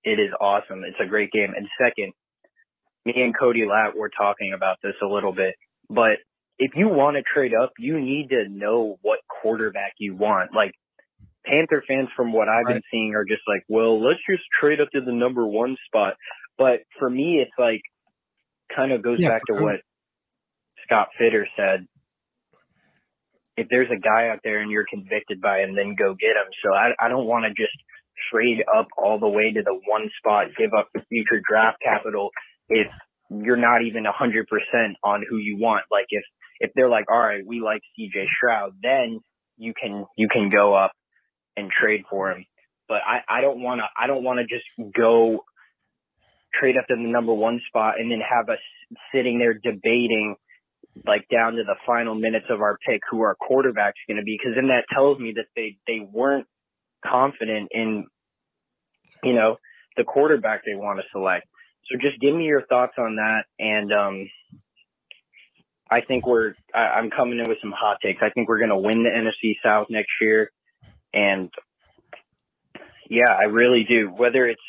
Speaker 14: It is awesome. It's a great game. And second, me and Cody Latt were talking about this a little bit, but if you want to trade up, you need to know what quarterback you want. Like Panther fans, from what I've been seeing, are just like, well, let's just trade up to the number one spot. But for me, it's like kind of goes
Speaker 1: Yeah,
Speaker 14: back to
Speaker 1: for-
Speaker 14: what Scott Fitterer said. If there's a guy out there and you're convicted by him, then go get him. So I, I don't want to just trade up all the way to the one spot, give up the future draft capital if you're not even a hundred percent on who you want. Like if if they're like, all right, we like CJ Stroud, then you can you can go up and trade for him. But I, I don't want to I don't want to just go trade up to the number one spot and then have us sitting there debating like down to the final minutes of our pick who our quarterback's going to be because then that tells me that they they weren't confident in you know the quarterback they want to select so just give me your thoughts on that and um i think we're I, i'm coming in with some hot takes i think we're going to win the nfc south next year and yeah i really do whether it's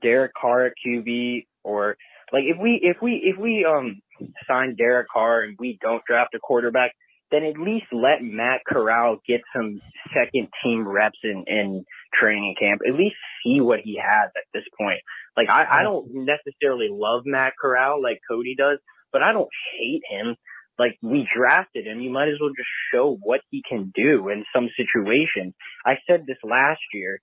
Speaker 14: derek carr at qb or like if we if we if we um sign derek carr and we don't draft a quarterback then at least let Matt Corral get some second team reps in, in training camp. At least see what he has at this point. Like I, I don't necessarily love Matt Corral like Cody does, but I don't hate him. Like we drafted him, you might as well just show what he can do in some situations. I said this last year.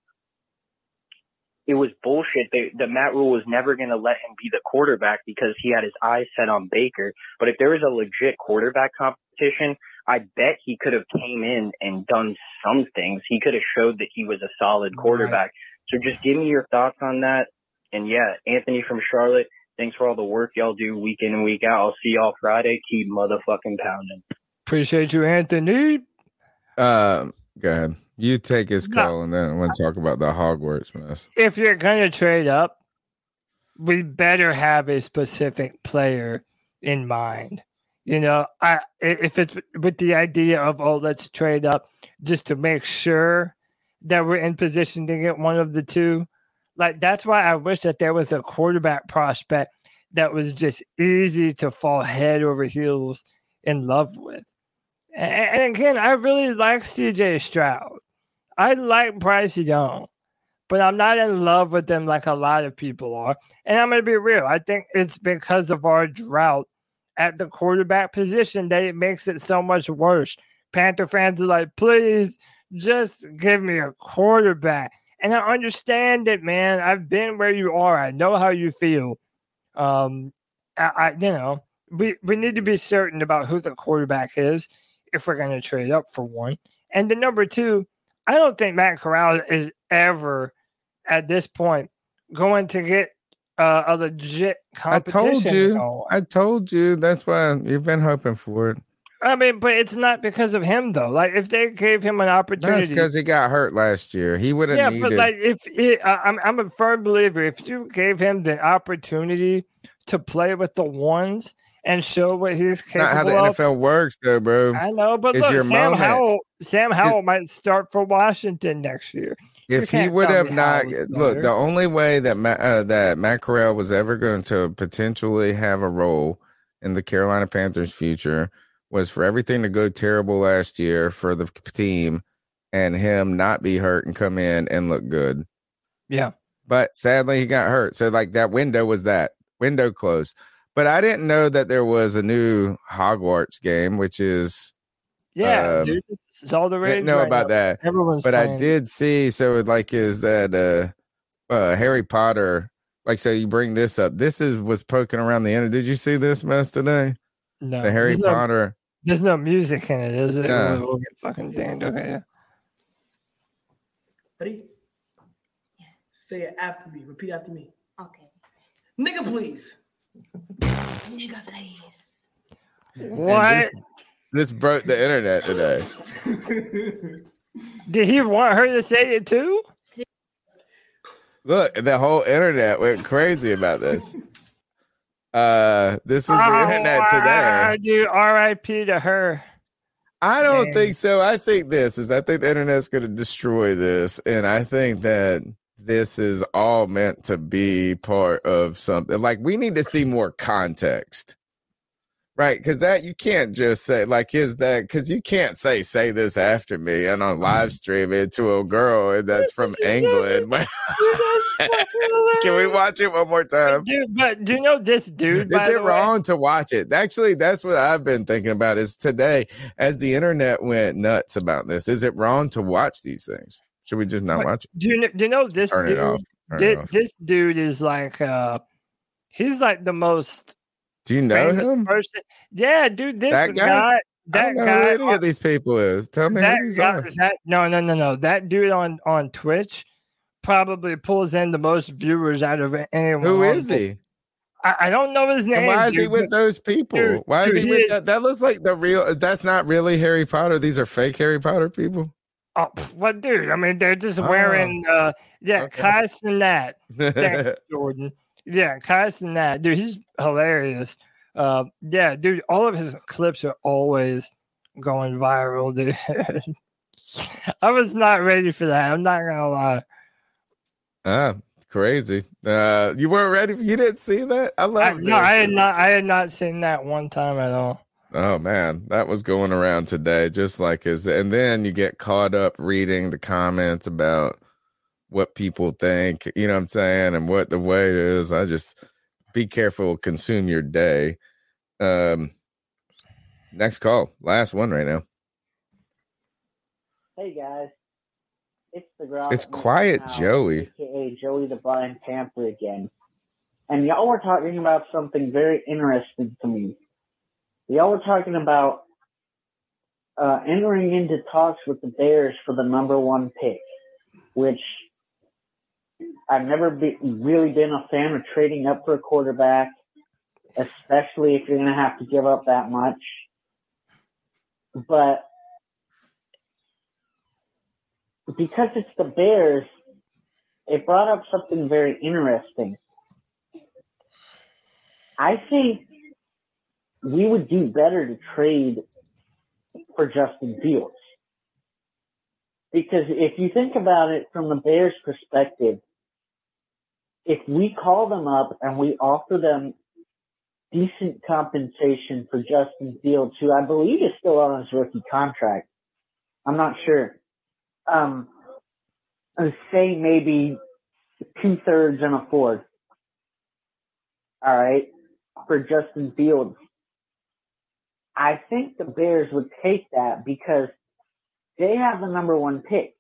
Speaker 14: It was bullshit. They, the Matt Rhule was never going to let him be the quarterback because he had his eyes set on Baker. But if there was a legit quarterback competition, I bet he could have came in and done some things. He could have showed that he was a solid quarterback. So just give me your thoughts on that. And yeah, Anthony from Charlotte, thanks for all the work y'all do week in and week out. I'll see y'all Friday. Keep motherfucking pounding.
Speaker 1: Appreciate you, Anthony.
Speaker 3: Um, go ahead. You take his
Speaker 1: No.
Speaker 3: call and then we'll talk about the Hogwarts mess.
Speaker 1: if you're gonna trade up, we better have a specific player in mind. You know, I i- if it's with the idea of oh, let's trade up just to make sure that we're in position to get one of the two. Like that's why I wish that there was a quarterback prospect that was just easy to fall head over heels in love with. A- And again, I really like CJ Stroud. I like Bryce Young but I'm not in love with them like a lot of people are. And I'm going to be real. I think it's because of our drought at the quarterback position that it makes it so much worse. Panther fans are like, please just give me a quarterback. And I understand it, man. I've been where you are. I know how you feel. Um, I, I you know, we, we need to be certain about who the quarterback is if we're going to trade up for one. And the number two, I don't think Matt Corral is ever at this point going to get uh, a legit competition.
Speaker 3: I told you. I told you. That's why you've been hoping for it.
Speaker 1: I mean, but it's not because of him though. Like if they gave him an opportunity, That's
Speaker 3: because he got hurt last year. He would have
Speaker 1: yeah,
Speaker 3: needed.
Speaker 1: but like if it, I, I'm I'm a firm believer. If you gave him the opportunity to play with the ones and show what he's capable
Speaker 3: Not how the
Speaker 1: of.
Speaker 3: NFL works, though, bro.
Speaker 1: I know, but
Speaker 3: It's
Speaker 1: look, Sam
Speaker 3: moment.
Speaker 1: Howell, Sam Howell might start for Washington next year.
Speaker 3: If he would have not look, the only way that Matt, uh, that Matt Corral was ever going to potentially have a role in the Carolina Panthers' future was for everything to go terrible last year for the team, and him not be hurt and come in and look good.
Speaker 1: Yeah.
Speaker 3: But sadly, he got hurt. So like that window was that window closed. But I didn't know that there was a new Hogwarts game, which is
Speaker 1: Yeah,
Speaker 3: um,
Speaker 1: dude, is all the rage.
Speaker 3: didn't know
Speaker 1: right
Speaker 3: about
Speaker 1: now.
Speaker 3: that.
Speaker 1: Everyone's
Speaker 3: but I did see. So like, is that uh, uh Harry Potter? Like, so you bring this up. This is was poking around the internet. Did you see this mess today?
Speaker 1: No,
Speaker 3: the Harry Potter.
Speaker 1: There's no music in it, is it?
Speaker 3: No.
Speaker 1: We'll, we'll get fucking damned. Okay. yeah.
Speaker 17: Ready? Say it after me. Repeat after me.
Speaker 8: Okay.
Speaker 17: Nigga, please.
Speaker 8: Nigga, please.
Speaker 1: What?
Speaker 3: This, this broke the internet today. <laughs>
Speaker 1: Did he want her to say it too?
Speaker 3: Look, the whole internet went crazy about this. Uh, this was the internet
Speaker 1: Oh,
Speaker 3: today.
Speaker 1: Dude, R.I.P. to her.
Speaker 3: I don't
Speaker 1: Dang.
Speaker 3: think so. I think this is. I think the internet's going to destroy this, and I think that this is all meant to be part of something. Like we need to see more context, right? Because that you can't just say like is that because you can't say say this after me and on live stream it to a girl that's from England. <laughs> Can we watch it one more time?
Speaker 1: Dude, but do you know this dude?
Speaker 3: Is
Speaker 1: by
Speaker 3: it
Speaker 1: the way?
Speaker 3: wrong to watch it? Actually, that's what I've been thinking about. Is today, as the internet went nuts about this, is it wrong to watch these things? Should we just not
Speaker 1: But
Speaker 3: watch it?
Speaker 1: Do you know, do you know this
Speaker 3: Turn
Speaker 1: dude?
Speaker 3: off. Turn
Speaker 1: thi-
Speaker 3: it off.
Speaker 1: this dude is like uh he's like the most
Speaker 3: Do you know him?
Speaker 1: person. Yeah, dude, this
Speaker 3: That guy?
Speaker 1: guy,
Speaker 3: I
Speaker 1: that
Speaker 3: don't know who
Speaker 1: guy,
Speaker 3: any of these people is. Tell me
Speaker 1: that
Speaker 3: who these
Speaker 1: guy,
Speaker 3: are.
Speaker 1: that no, no, no, no. That dude on on Twitch probably pulls in the most viewers out of anyone.
Speaker 3: Who is he?
Speaker 1: I, I don't know his name.
Speaker 3: And why is he with those people?
Speaker 1: dude,
Speaker 3: why is
Speaker 1: dude,
Speaker 3: he with
Speaker 1: is-
Speaker 3: that? That looks like the real. That's not really Harry Potter. These are fake Harry Potter people.
Speaker 1: Oh, what dude? I mean, they're just
Speaker 3: Oh.
Speaker 1: wearing uh yeah,
Speaker 3: Okay.
Speaker 1: Kai Cenat. <laughs> Thanks, Jordan. Yeah, Kai that Dude, he's hilarious. Uh yeah, dude, all of his clips are always going viral, dude. <laughs> I was not ready for that. I'm not gonna lie.
Speaker 3: ah, crazy. Uh, you weren't ready. You didn't see that. I
Speaker 1: I,
Speaker 3: love.
Speaker 1: no, I had not I had not seen that one time at all.
Speaker 3: Oh man, that was going around today, just like his. And then you get caught up reading the comments about what people think. You know what I'm saying, and what the way it is. I just be careful. Consume your day. Um, next call, last one right now.
Speaker 16: Hey guys, it's the girl.
Speaker 3: It's Quiet Joey.
Speaker 16: aka Joey the Blind Panther again. And y'all were talking about something very interesting to me. Y'all were talking about uh, entering into talks with the Bears for the number one pick, which I've never be, really been a fan of trading up for a quarterback, especially if you're going to have to give up that much. But because it's the Bears, it brought up something very interesting. I think we would do better to trade for Justin Fields. Because if you think about it from the Bears' perspective, if we call them up and we offer them decent compensation for Justin Fields, who I believe is still on his rookie contract, I'm not sure. Um, say maybe two thirds and a fourth. All right, for Justin Fields. I think the Bears would take that because they have the number one pick.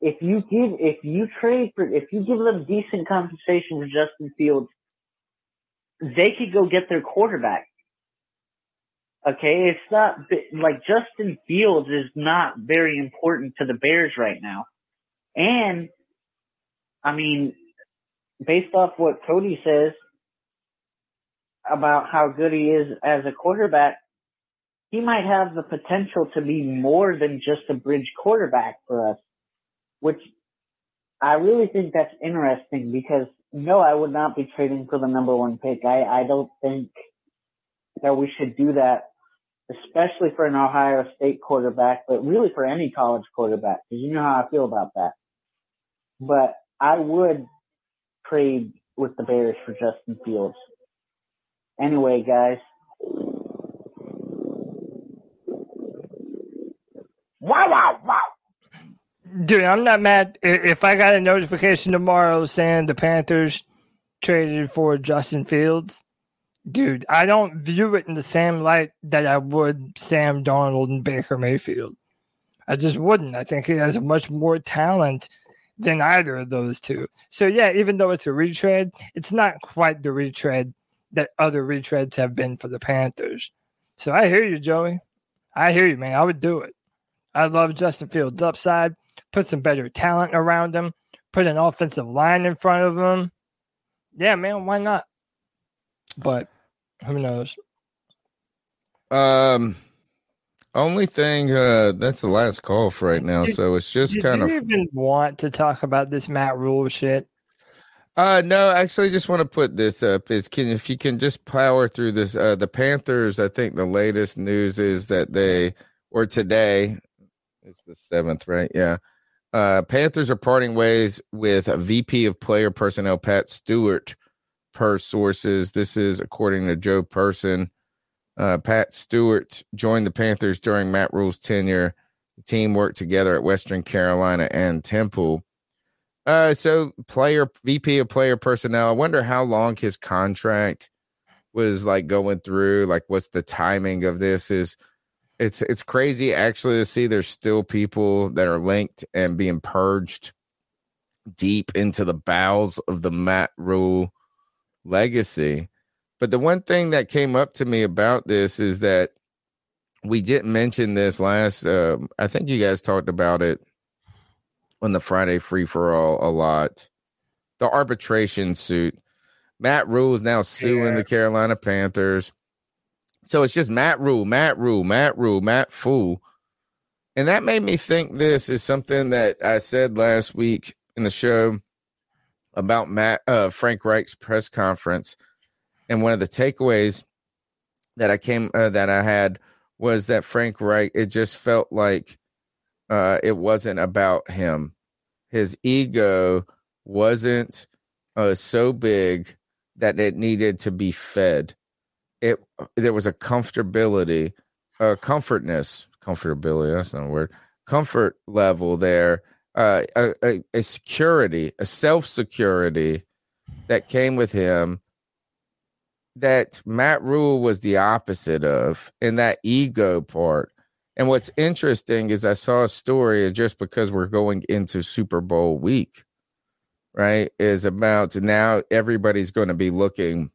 Speaker 16: If you give, if you trade for, if you give them decent compensation for Justin Fields, they could go get their quarterback. Okay, it's not like Justin Fields is not very important to the Bears right now. And I mean, based off what Cody says about how good he is as a quarterback, he might have the potential to be more than just a bridge quarterback for us, which I really think that's interesting because no, I would not be trading for the number one pick. I, I don't think that we should do that, especially for an Ohio State quarterback, but really for any college quarterback, because you know how I feel about that. But I would trade with the Bears for Justin Fields. Anyway, guys.
Speaker 1: Wow, wow. Dude, I'm not mad. If I got a notification tomorrow saying the Panthers traded for Justin Fields, dude, I don't view it in the same light that I would Sam Darnold and Baker Mayfield. I just wouldn't. I think he has much more talent than either of those two. So yeah, even though it's a retread, it's not quite the retread that other retreads have been for the Panthers. So I hear you, Joey. I hear you, man. I would do it. I love Justin Fields' upside. Put some better talent around him. Put an offensive line in front of him. Yeah, man, why not? But who knows?
Speaker 3: Um, only thing uh, that's the last call for right now.
Speaker 1: Did-
Speaker 3: so it's just kind
Speaker 1: you
Speaker 3: of
Speaker 1: even want to talk about this Matt Rhule shit?
Speaker 3: Uh no, actually just want to put this up is can if you can just power through this uh the Panthers, I think the latest news is that they or today it's the 7th, right? Yeah. Uh Panthers are parting ways with a VP of player personnel Pat Stewart per sources. This is according to Joe Person. Uh Pat Stewart joined the Panthers during Matt Rhule's tenure. The team worked together at Western Carolina and Temple. Uh, so player VP of player personnel. I wonder how long his contract was like going through. Like, what's the timing of this? Is it's it's crazy actually to see there's still people that are linked and being purged deep into the bowels of the Matt Rhule legacy. But the one thing that came up to me about this is that we didn't mention this last. Uh, I think you guys talked about it on the Friday free for all a lot. The arbitration suit. Matt Rhule is now suing the Carolina Panthers. So it's just Matt Rhule, Matt Rhule, Matt Rhule, Matt Fool. And that made me think this is something that I said last week in the show about Matt uh, Frank Reich's press conference. And one of the takeaways that I came uh, that I had was that Frank Reich, it just felt like uh, it wasn't about him. His ego wasn't uh, so big that it needed to be fed. It there was a comfortability, a comfortness, comfortability. That's not a word. Comfort level there, uh, a, a, a security, a self security that came with him. That Matt Rhule was the opposite of, in that ego part. And what's interesting is I saw a story just because we're going into Super Bowl week, right? Is about now everybody's going to be looking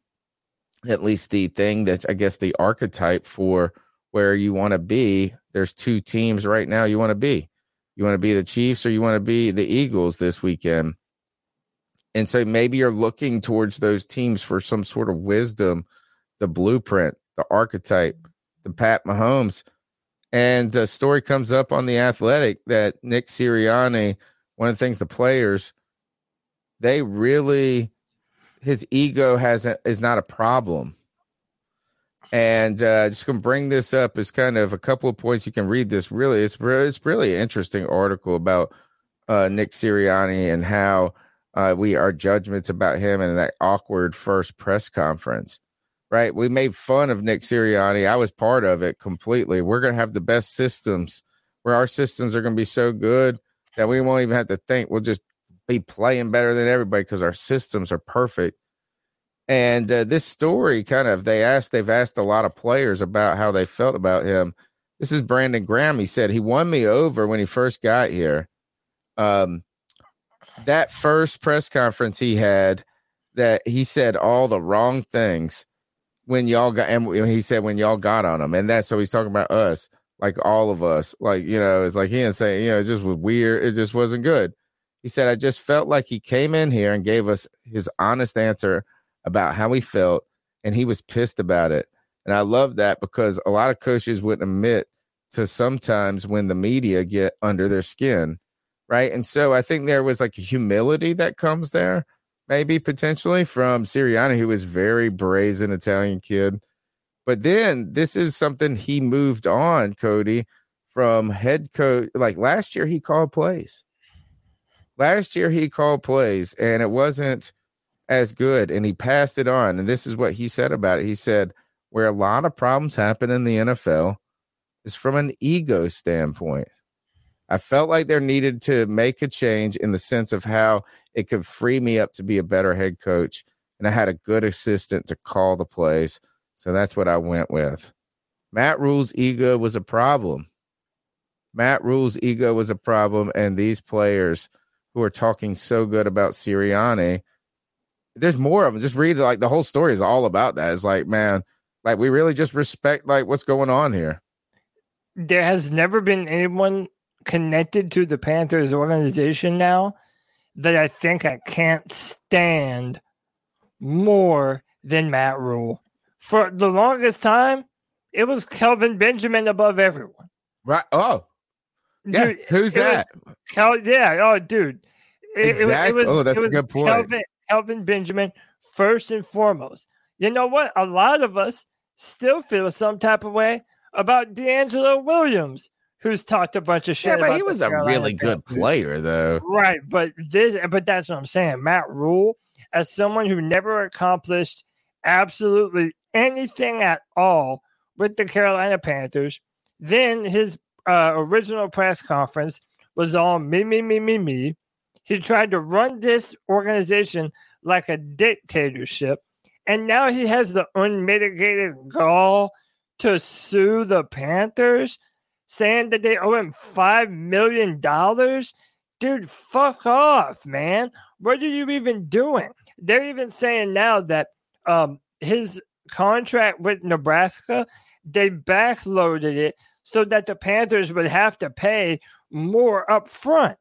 Speaker 3: at least the thing that's I guess the archetype for where you want to be. There's two teams right now you want to be. You want to be the Chiefs or you want to be the Eagles this weekend. And so maybe you're looking towards those teams for some sort of wisdom, the blueprint, the archetype, the Pat Mahomes. And the story comes up on the athletic that Nick Sirianni, one of the things the players, they really his ego has a, is not a problem. And uh, just gonna bring this up as kind of a couple of points. You can read this. Really, it's really it's really interesting article about uh, Nick Sirianni and how uh, we our judgments about him and that awkward first press conference. Right, we made fun of Nick Sirianni. I was part of it completely. We're gonna have the best systems where our systems are gonna be so good that we won't even have to think. We'll just be playing better than everybody because our systems are perfect. And uh, this story kind of they asked they've asked a lot of players about how they felt about him. This is Brandon Graham. He said he won me over when he first got here. Um, that first press conference he had, that he said all the wrong things when y'all got, and he said when y'all got on him, and that's so he's talking about us, like all of us, like you know, it's like he didn't say, you know, it just was weird. It just wasn't good. He said, I just felt like he came in here and gave us his honest answer about how he felt, and he was pissed about it. And I love that because a lot of coaches wouldn't admit to sometimes when the media get under their skin, right? And so I think there was like a humility that comes there, maybe potentially from Sirianni, who was very brazen Italian kid. But then this is something he moved on, Cody, from head coach. Like last year, he called plays. Last year, he called plays, and it wasn't as good, and he passed it on. And this is what he said about it. He said, Where a lot of problems happen in the NFL is from an ego standpoint. I felt like there needed to make a change in the sense of how it could free me up to be a better head coach. And I had a good assistant to call the plays. So that's what I went with. Matt Rhule's ego was a problem. Matt Rhule's ego was a problem. And these players who are talking so good about Sirianni, there's more of them. Just read like the whole story is all about that. It's like, man, like we really just respect like what's going on here.
Speaker 1: There has never been anyone connected to the Panthers organization now that I think I can't stand more than Matt Rhule. For the longest time, it was Kelvin Benjamin above everyone.
Speaker 3: Right. Oh, yeah.
Speaker 1: Dude,
Speaker 3: Who's
Speaker 1: was
Speaker 3: that?
Speaker 1: Kel- yeah. Oh, dude. It- it was-
Speaker 3: Exact-
Speaker 1: It, was,
Speaker 3: oh, that's a good point.
Speaker 1: Kelvin, Kelvin Benjamin, first and foremost. You know what? A lot of us still feel some type of way about DeAngelo Williams, who's talked a bunch of shit.
Speaker 3: Yeah, but he was a
Speaker 1: Carolina
Speaker 3: really good
Speaker 1: Panthers.
Speaker 3: player, though.
Speaker 1: Right, but this, but that's what I'm saying. Matt Rhule, as someone who never accomplished absolutely anything at all with the Carolina Panthers, then his uh, original press conference was all me, me, me, me, me. He tried to run this organization like a dictatorship, and now he has the unmitigated gall to sue the Panthers, saying that they owe him five million dollars. Dude, fuck off, man. What are you even doing? They're even saying now that um his contract with Nebraska, they backloaded it so that the Panthers would have to pay more up front.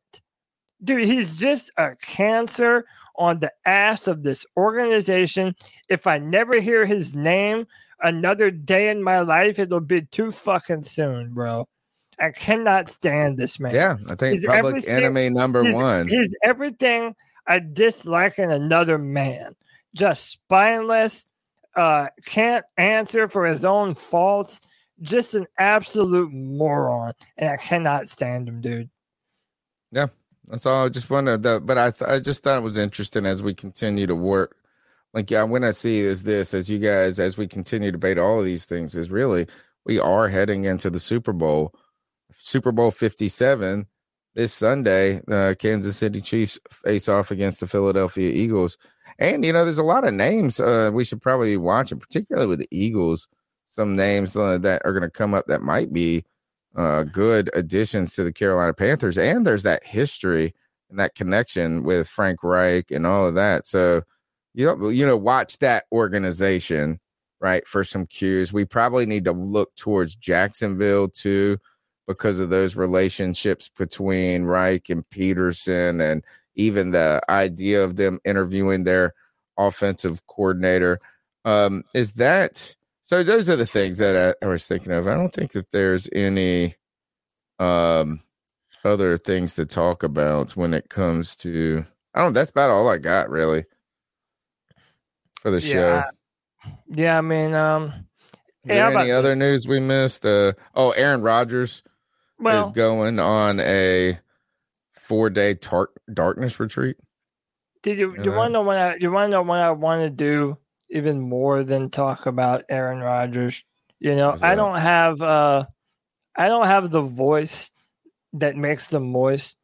Speaker 1: Dude, he's just a cancer on the ass of this organization. If I never hear his name another day in my life, it'll be too fucking soon, bro. I cannot stand this man.
Speaker 3: Yeah, I think
Speaker 1: He's
Speaker 3: public enemy number
Speaker 1: he's-
Speaker 3: one.
Speaker 1: He's everything I dislike in another man. Just spineless, uh, can't answer for his own faults. Just an absolute moron, and I cannot stand him, dude.
Speaker 3: Yeah, that's all. I just wanted that, but I th- I just thought it was interesting as we continue to work. Like, yeah, when I see is this as you guys as we continue to debate all of these things is really we are heading into the Super Bowl, Super Bowl Fifty Seven this Sunday. Uh, Kansas City Chiefs face off against the Philadelphia Eagles, and you know there's a lot of names uh, we should probably watch, and particularly with the Eagles, some names uh, that are going to come up that might be uh, good additions to the Carolina Panthers, and there's that history and that connection with Frank Reich and all of that. So you know, you know, watch that organization right for some cues. We probably need to look towards Jacksonville too, because of those relationships between Reich and Pederson, and even the idea of them interviewing their offensive coordinator. Um, is that so? Those are the things that I, I was thinking of. I don't think that there's any um other things to talk about when it comes to. I don't. That's about all I got really for the show.
Speaker 1: Yeah, yeah. I mean, um, hey, about
Speaker 3: any other news we missed? Uh, oh, Aaron Rodgers
Speaker 1: Well-
Speaker 3: is going on a four day tar- darkness retreat.
Speaker 1: Did you
Speaker 3: Yeah,
Speaker 1: you
Speaker 3: that-
Speaker 1: want to know what I you want to know what I want to do even more than talk about Aaron Rodgers? You know,
Speaker 3: What's
Speaker 1: I don't have uh I don't have the voice that makes them moist,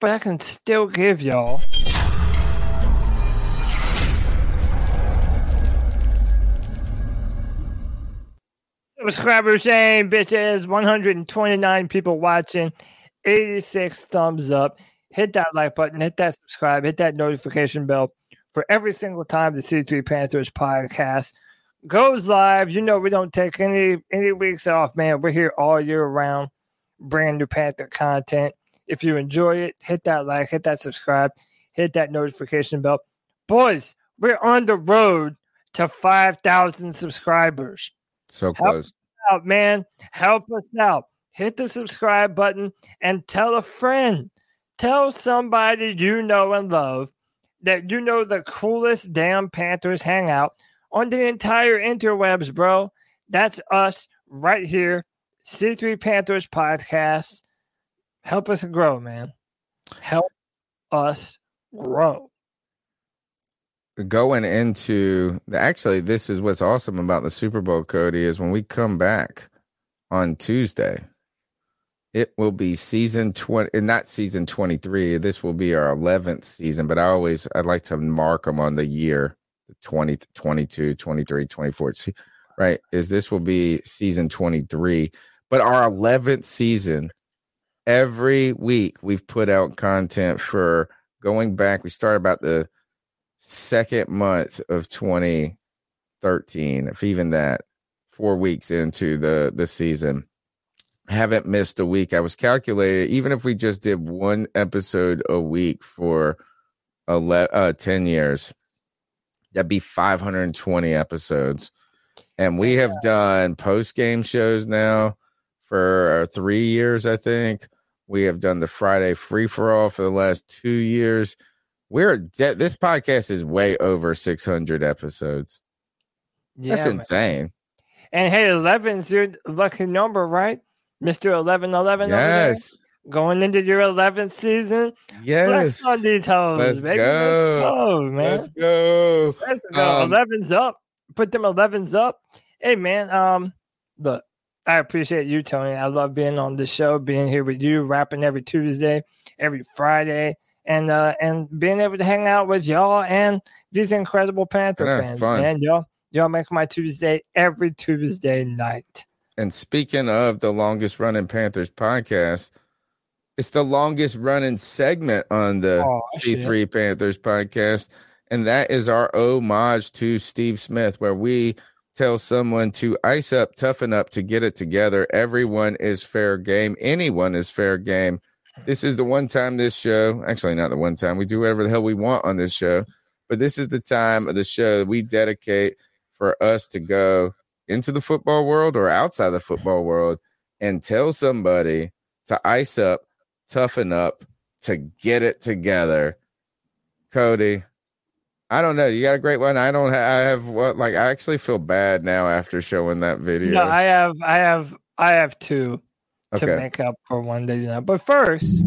Speaker 1: but I can still give y'all subscriber shame, bitches. 129 people watching, 86 thumbs up. Hit that like button, hit that subscribe, hit that notification bell for every single time the C3 Panthers podcast goes live. You know we don't take any any weeks off, man. We're here all year round, brand new Panther content. If you enjoy it, hit that like, hit that subscribe, hit that notification bell. Boys, we're on the road to 5,000 subscribers
Speaker 3: So
Speaker 1: help
Speaker 3: close.
Speaker 1: us out, man. Help us out. Hit the subscribe button and tell a friend. Tell somebody you know and love that you know the coolest damn Panthers hangout on the entire interwebs, bro. That's us right here. C3 Panthers podcast. Help us grow, man. Help us grow.
Speaker 3: going into actually this is what's awesome about the Super Bowl Cody is when we come back on Tuesday it will be season 20 and not season 23 this will be our 11th season but I always I'd like to mark them on the year 20 22 23 24 See, right is this will be season 23 but our 11th season every week we've put out content for going back we start about the second month of 2013 if even that four weeks into the the season haven't missed a week i was calculating even if we just did one episode a week for 11, uh, 10 years that'd be 520 episodes and we have done post game shows now for three years i think we have done the friday free for all for the last two years we're de- this podcast is way over 600 episodes. That's
Speaker 1: Yeah, man.
Speaker 3: insane.
Speaker 1: And hey, 11's your lucky number, right? Mr. 1111 over?
Speaker 3: Yes.
Speaker 1: Going into your 11th season.
Speaker 3: Yes.
Speaker 1: Flex on these hoes,
Speaker 3: Let's
Speaker 1: baby.
Speaker 3: go.
Speaker 1: Let's go, man.
Speaker 3: Let's go.
Speaker 1: Let's go.
Speaker 3: Um,
Speaker 1: 11's up. Put them 11's up. Hey, man. Um, look, I appreciate you, Tony. I love being on the show, being here with you, rapping every Tuesday, every Friday, and uh, and being able to hang out with y'all and these incredible Panther
Speaker 3: Yeah,
Speaker 1: fans,
Speaker 3: fun.
Speaker 1: man. Y'all, y'all make my Tuesday every Tuesday night.
Speaker 3: And speaking of the longest running Panthers podcast, it's the longest running segment on the
Speaker 1: Oh, shit.
Speaker 3: C3 Panthers podcast. And that is our homage to Steve Smith, where we tell someone to ice up, toughen up, to get it together. Everyone is fair game. Anyone is fair game. This is the one time this show, actually, not the one time, we do whatever the hell we want on this show, but this is the time of the show we dedicate for us to go into the football world or outside the football world and tell somebody to ice up, toughen up, to get it together. Cody, I don't know. You got a great one. I don't. Ha- I have what? Like, I actually feel bad now after showing that video.
Speaker 1: No, I have, I have, I have two to make up for one day. Now. But first,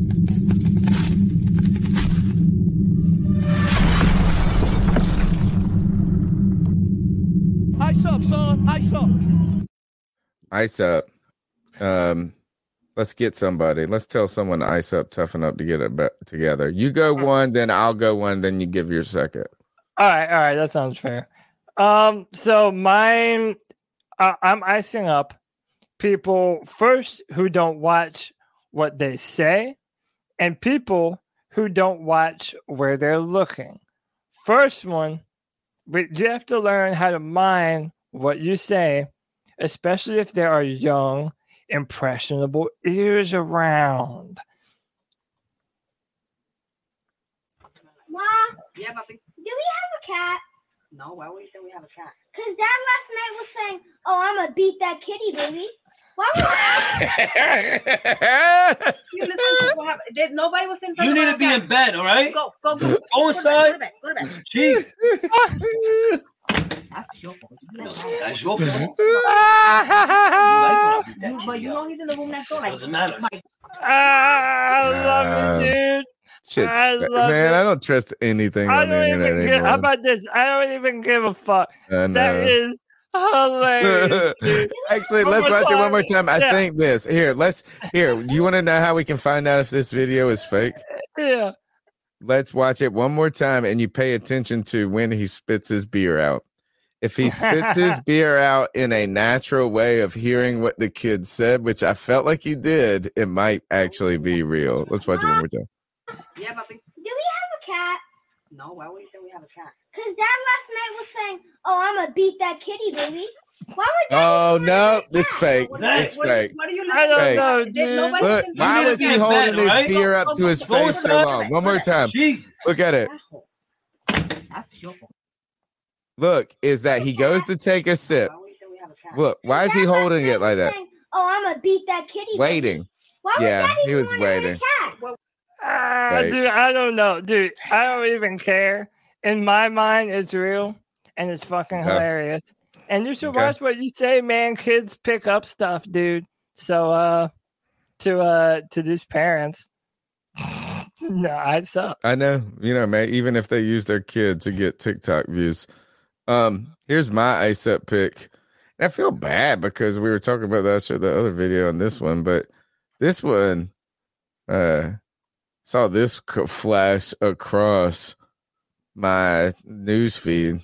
Speaker 9: Ice up, son. Ice up.
Speaker 3: ice up. Um, let's get somebody. Let's tell someone to ice up, toughen up to get it back together. You go one, then I'll go one, then you give your second.
Speaker 1: all right, all right, that sounds fair. Um, so mine, uh, I'm icing up people first who don't watch what they say, and people who don't watch where they're looking. First one, but you have to learn how to mind what you say, especially if there are young, impressionable ears around.
Speaker 18: Mom,
Speaker 8: Yeah, puppy.
Speaker 18: do we have a cat?
Speaker 8: No, why would you say we have a cat?
Speaker 18: Because Dad last night was saying, oh, I'm going to beat that kitty, baby. Why would <laughs>
Speaker 8: You listen to what happened. Did- Nobody was in front
Speaker 19: You
Speaker 8: of
Speaker 19: need to be
Speaker 8: cat.
Speaker 19: in bed, all right?
Speaker 8: Go, go, go.
Speaker 19: Go
Speaker 8: Go
Speaker 19: inside.
Speaker 8: bed, Go to bed. Go to bed.
Speaker 19: Jeez.
Speaker 8: That's your fault.
Speaker 19: That's your fault.
Speaker 8: You- But you know he's in the room next door. Like,
Speaker 19: Doesn't matter.
Speaker 8: Like, ah,
Speaker 1: I love it, dude.
Speaker 3: Shit's
Speaker 1: I
Speaker 3: fa-
Speaker 1: love
Speaker 3: man,
Speaker 1: it.
Speaker 3: I don't trust anything
Speaker 1: I don't
Speaker 3: internet
Speaker 1: even give, how about this? I don't even give a fuck.
Speaker 3: I
Speaker 1: That
Speaker 3: know.
Speaker 1: is hilarious. dude. <laughs>
Speaker 3: Actually, let's
Speaker 1: more
Speaker 3: watch it one more
Speaker 1: time.
Speaker 3: time. I
Speaker 1: Yeah.
Speaker 3: think this here. Let's here. You want to know how we can find out if this video is fake?
Speaker 1: Yeah.
Speaker 3: Let's watch it one more time, and you pay attention to when he spits his beer out. If he spits his <laughs> beer out in a natural way of hearing what the kid said, which I felt like he did, it might actually be real. Let's watch it one more time.
Speaker 8: yeah, puppy.
Speaker 18: Do we have a cat?
Speaker 8: No, why would you say we have a cat?
Speaker 18: Because Dad last night was saying, oh, I'm going to beat that kitty, baby. Why would
Speaker 3: Oh no, it's fake. It's
Speaker 8: What-
Speaker 3: fake.
Speaker 8: What are you
Speaker 1: I don't
Speaker 3: Fake.
Speaker 1: know, dude.
Speaker 3: Look, why was he holding
Speaker 19: bed,
Speaker 3: his
Speaker 19: right?
Speaker 3: beer up to his face so long? One more time.
Speaker 19: Jeez.
Speaker 3: Look at it.
Speaker 8: That's your.
Speaker 3: Look, is that he goes to take a sip.
Speaker 8: Why would you say we have a cat?
Speaker 3: Look, why is he holding it like that?
Speaker 18: oh, I'm going to beat that kitty.
Speaker 3: Waiting.
Speaker 18: Why
Speaker 3: Yeah,
Speaker 18: Daddy
Speaker 3: he was
Speaker 18: wanna hit a
Speaker 3: waiting.
Speaker 18: cat?
Speaker 1: Ah, dude, I don't know, dude. I don't even care. In my mind, it's real, and it's fucking
Speaker 3: Okay.
Speaker 1: hilarious. And you should
Speaker 3: Okay.
Speaker 1: watch what you say, man. Kids pick up stuff, dude. So uh to uh to these parents. <laughs> no, I suck.
Speaker 3: I know, you know, man. Even if they use their kid to get TikTok views, um, here's my up pick. And I feel bad because we were talking about that shit, the other video and this one, but this one, uh, saw this flash across my news feed.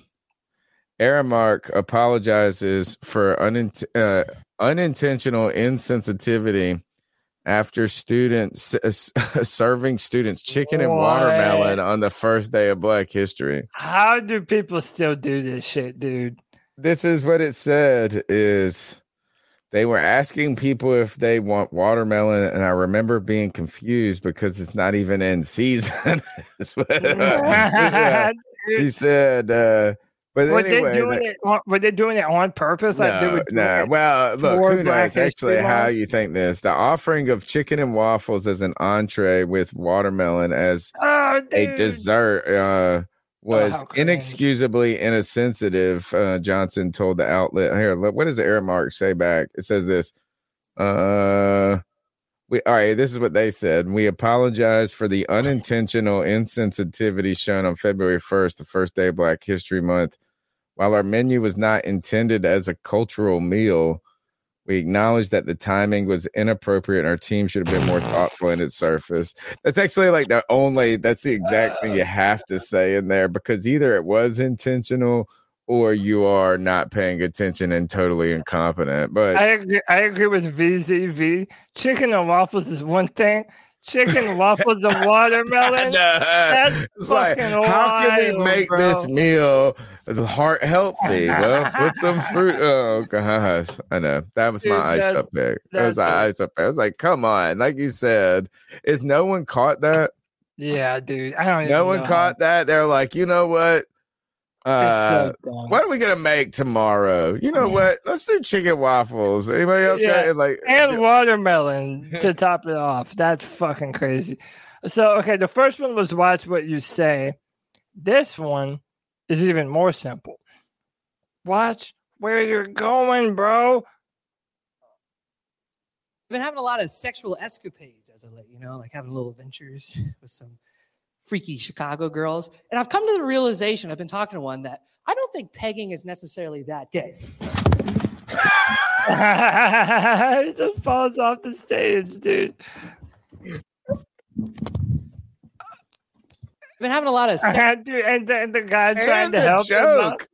Speaker 3: Aramark apologizes for unint- uh, unintentional insensitivity after students <laughs> serving students chicken and watermelon on the first day of Black History.
Speaker 1: How do people still do this shit, dude?
Speaker 3: This is what it said is they were asking people if they want watermelon and I remember being confused because it's not even in season. <laughs> It's <laughs> what- <laughs> Yeah. she said uh but
Speaker 1: were
Speaker 3: anyway,
Speaker 1: they doing it? on- Were they doing it on purpose? Like they
Speaker 3: no, no. Well, look, who knows actually how you think this? The offering of chicken and waffles as an entree with watermelon as
Speaker 1: Oh,
Speaker 3: a dessert uh, was
Speaker 1: how cringe.
Speaker 3: inexcusably insensitive. Uh, Johnson told the outlet. Here, look, what does the Aramark say back? It says this. Uh, we all right. This is what they said. We apologize for the unintentional insensitivity shown on February first, the first day of Black History Month. While our menu was not intended as a cultural meal, we acknowledge that the timing was inappropriate and our team should have been more thoughtful in its surface. That's actually like the only, that's the exact thing you ah. have to say in there because either it was intentional or you are not paying attention and totally incompetent. But
Speaker 1: I agree. I agree with VZV. Chicken and waffles is one thing. Chicken waffles and watermelon. <laughs> That's
Speaker 3: it's like, how can we make
Speaker 1: bro.
Speaker 3: this meal heart healthy? Well, put some fruit. <laughs> Oh gosh, I know that was
Speaker 1: Dude,
Speaker 3: my ice up pick. That was my ice up pick. I was like, come on, like you said, is no one caught that?
Speaker 1: Yeah, dude. I don't.
Speaker 3: No one caught that. They're like, you know what? Uh,
Speaker 1: dumb.
Speaker 3: what are we gonna make tomorrow? You know what? Let's do chicken waffles. Anybody else got
Speaker 1: Yeah,
Speaker 3: it? Like,
Speaker 1: and watermelon <laughs> to top it off. That's fucking crazy. So, okay, the first one was watch what you say. This one is even more simple. Watch where you're going, bro.
Speaker 20: I've been having a lot of sexual escapades as I let you know, like having little adventures <laughs> with some freaky Chicago girls. And I've come to the realization, I've been talking to one, that I don't think pegging is necessarily that gay. <laughs>
Speaker 1: he just falls off the stage, dude.
Speaker 20: I've been having a lot of sex- <laughs>
Speaker 1: dude, and the, and the guy trying
Speaker 3: and
Speaker 1: to
Speaker 3: the
Speaker 1: help him out.
Speaker 3: joke.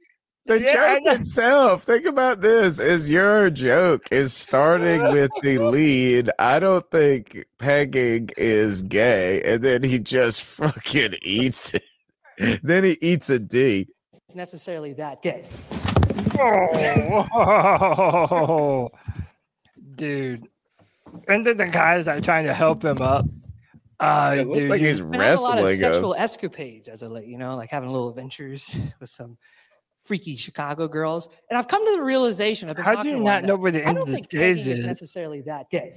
Speaker 3: The
Speaker 1: Yeah,
Speaker 3: joke itself. Think about this: is your joke is starting with the lead. I don't think pegging is gay, and then he just fucking eats it. then he eats a D.
Speaker 20: is necessarily that gay.
Speaker 1: Oh, <laughs> dude. And then the guys are trying to help him up. Uh,
Speaker 3: It looks
Speaker 1: dude,
Speaker 3: like he's
Speaker 20: I've been having a lot of sexual
Speaker 3: him.
Speaker 20: escapades as I let you know, like having little adventures <laughs> with some freaky Chicago girls. And I've come to the realization, I've been
Speaker 1: How do you not know where the
Speaker 20: I
Speaker 1: end
Speaker 20: don't
Speaker 1: of the
Speaker 20: think
Speaker 1: stage
Speaker 20: pegging is
Speaker 1: is?
Speaker 20: necessarily that gay.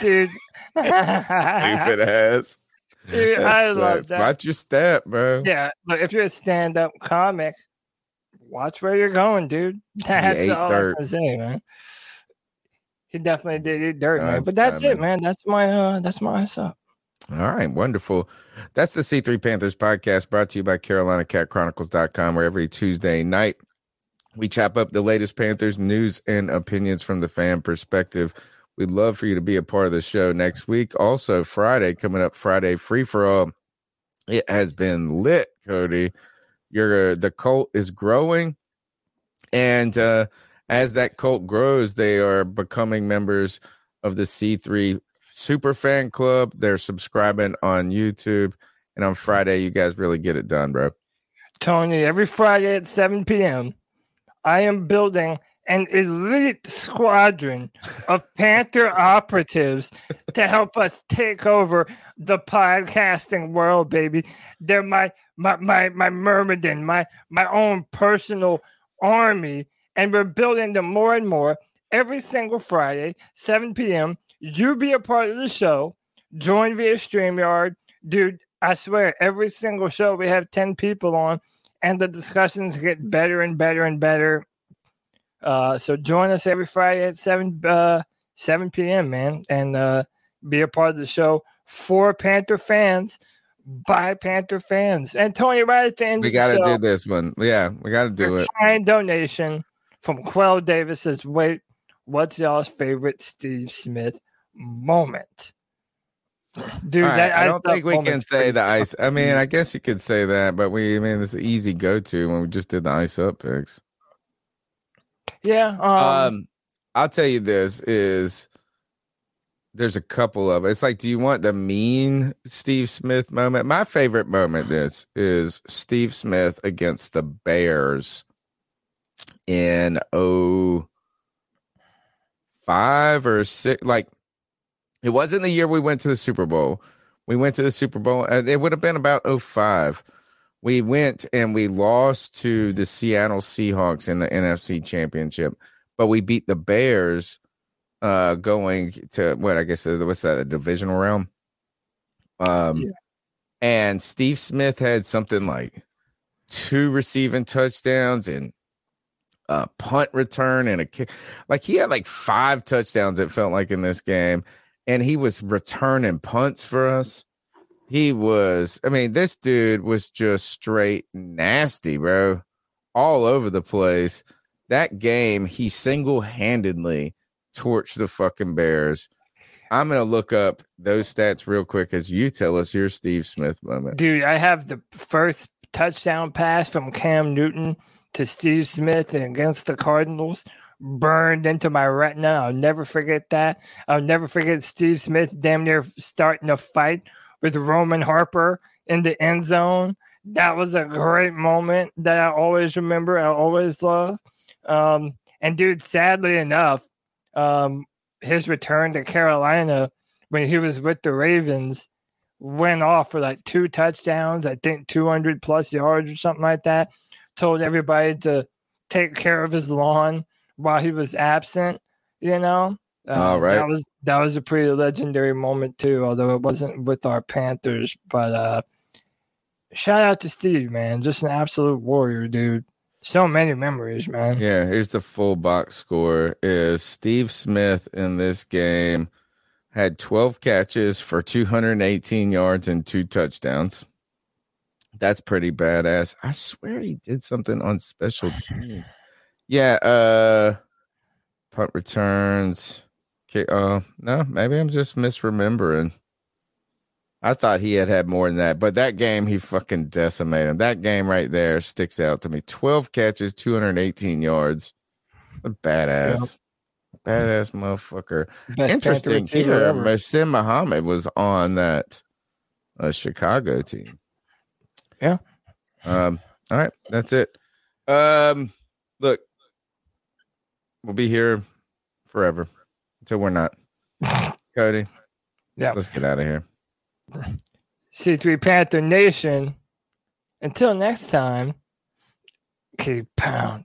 Speaker 1: dude.
Speaker 3: Stupid ass. <laughs>
Speaker 1: Dude,
Speaker 3: That
Speaker 1: I love
Speaker 3: sucks.
Speaker 1: that.
Speaker 3: Watch your step, bro.
Speaker 1: Yeah, but if you're a stand-up comic, watch where you're going, dude. <laughs> That's all
Speaker 3: dirt.
Speaker 1: I can say, man. He definitely did eat dirt,
Speaker 3: Oh,
Speaker 1: man. But that's
Speaker 3: fine,
Speaker 1: it, man. That's my uh that's my ice up.
Speaker 3: All right, wonderful. That's the C3 Panthers podcast brought to you by CarolinaCatChronicles.com, where every Tuesday night we chop up the latest Panthers news and opinions from the fan perspective. We'd love for you to be a part of the show next week. Also, Friday, coming up Friday, free for all. It has been lit, Cody. Your the cult is growing. And uh as that cult grows, they are becoming members of the C3 Super Fan Club. They're subscribing on YouTube. And on mm-hmm. Friday, you guys really get it done, bro.
Speaker 1: Tony, every Friday at 7 p.m., I am building an elite squadron of <laughs> Panther operatives to help us take over the podcasting world, baby. They're my my my my myrmidon, my my own personal army, and we're building them more and more every single Friday, 7 p.m. You be a part of the show. Join via StreamYard. Dude, I swear, every single show we have 10 people on. and the discussions get better and better and better. Uh, so join us every Friday at seven uh, seven p.m. Man, and uh, be a part of the show for Panther fans by Panther fans. And Tony, right at the end,
Speaker 3: We got to do this one. Yeah, we got to do it.
Speaker 1: Fine donation from Quell Davis says, "Wait, what's y'all's favorite Steve Smith moment?" Dude,
Speaker 3: right,
Speaker 1: that
Speaker 3: I don't think we can say the ice. I mean, I guess you could say that, but we, I mean, it's an easy go to when we just did the ice up picks.
Speaker 1: yeah. Um,
Speaker 3: Um, I'll tell you this is there's a couple of it's like, do you want the mean Steve Smith moment? My favorite moment is is Steve Smith against the Bears in oh five or six. Like it wasn't the year we went to the Super Bowl. We went to the Super Bowl. And it would have been about 05. We went and we lost to the Seattle Seahawks in the NFC Championship, but we beat the Bears uh going to what I guess uh, what's that a divisional round. Um and Steve Smith had something like two receiving touchdowns and a punt return and a kick. Like he had like five touchdowns, it felt like in this game. And he was returning punts for us. He was, I mean, this dude was just straight nasty, bro. All over the place. That game, he single handedly torched the fucking Bears. I'm to look up those stats real quick as you tell us your Steve Smith moment.
Speaker 1: Dude, I have the first touchdown pass from Cam Newton to Steve Smith against the Cardinals burned into my retina. I'll never forget that. I'll never forget Steve Smith damn near starting a fight with Roman Harper in the end zone. That was a great moment that I always remember. I always love. Um, and dude, sadly enough, um, his return to Carolina when he was with the Ravens went off for like two touchdowns, I think 200 plus yards or something like that. Told everybody to take care of his lawn while he was absent, you know. Um,
Speaker 3: All right.
Speaker 1: That was that was a pretty legendary moment too, although it wasn't with our Panthers, but uh shout out to Steve, man. Just an absolute warrior, dude. So many memories, man.
Speaker 3: Yeah, here's the full box score is Steve Smith in this game had 12 catches for 218 yards and two touchdowns. That's pretty badass. I swear he did something on special <sighs> teams. Yeah, uh punt returns. Okay, uh no, maybe I'm just misremembering. I thought he had had more than that, but that game he fucking decimated. him. That game right there sticks out to me. 12 catches, 218 yards. A badass. Badass motherfucker.
Speaker 1: Best
Speaker 3: Interesting here. Muhsin Muhammad was on that uh, Chicago team.
Speaker 1: Yeah.
Speaker 3: Um, all right, that's it. Um, look, we'll be here forever until we're not. <laughs> Cody.
Speaker 1: Yeah.
Speaker 3: Let's get out of here.
Speaker 1: C3 Panther Nation. Until next time, keep pounding.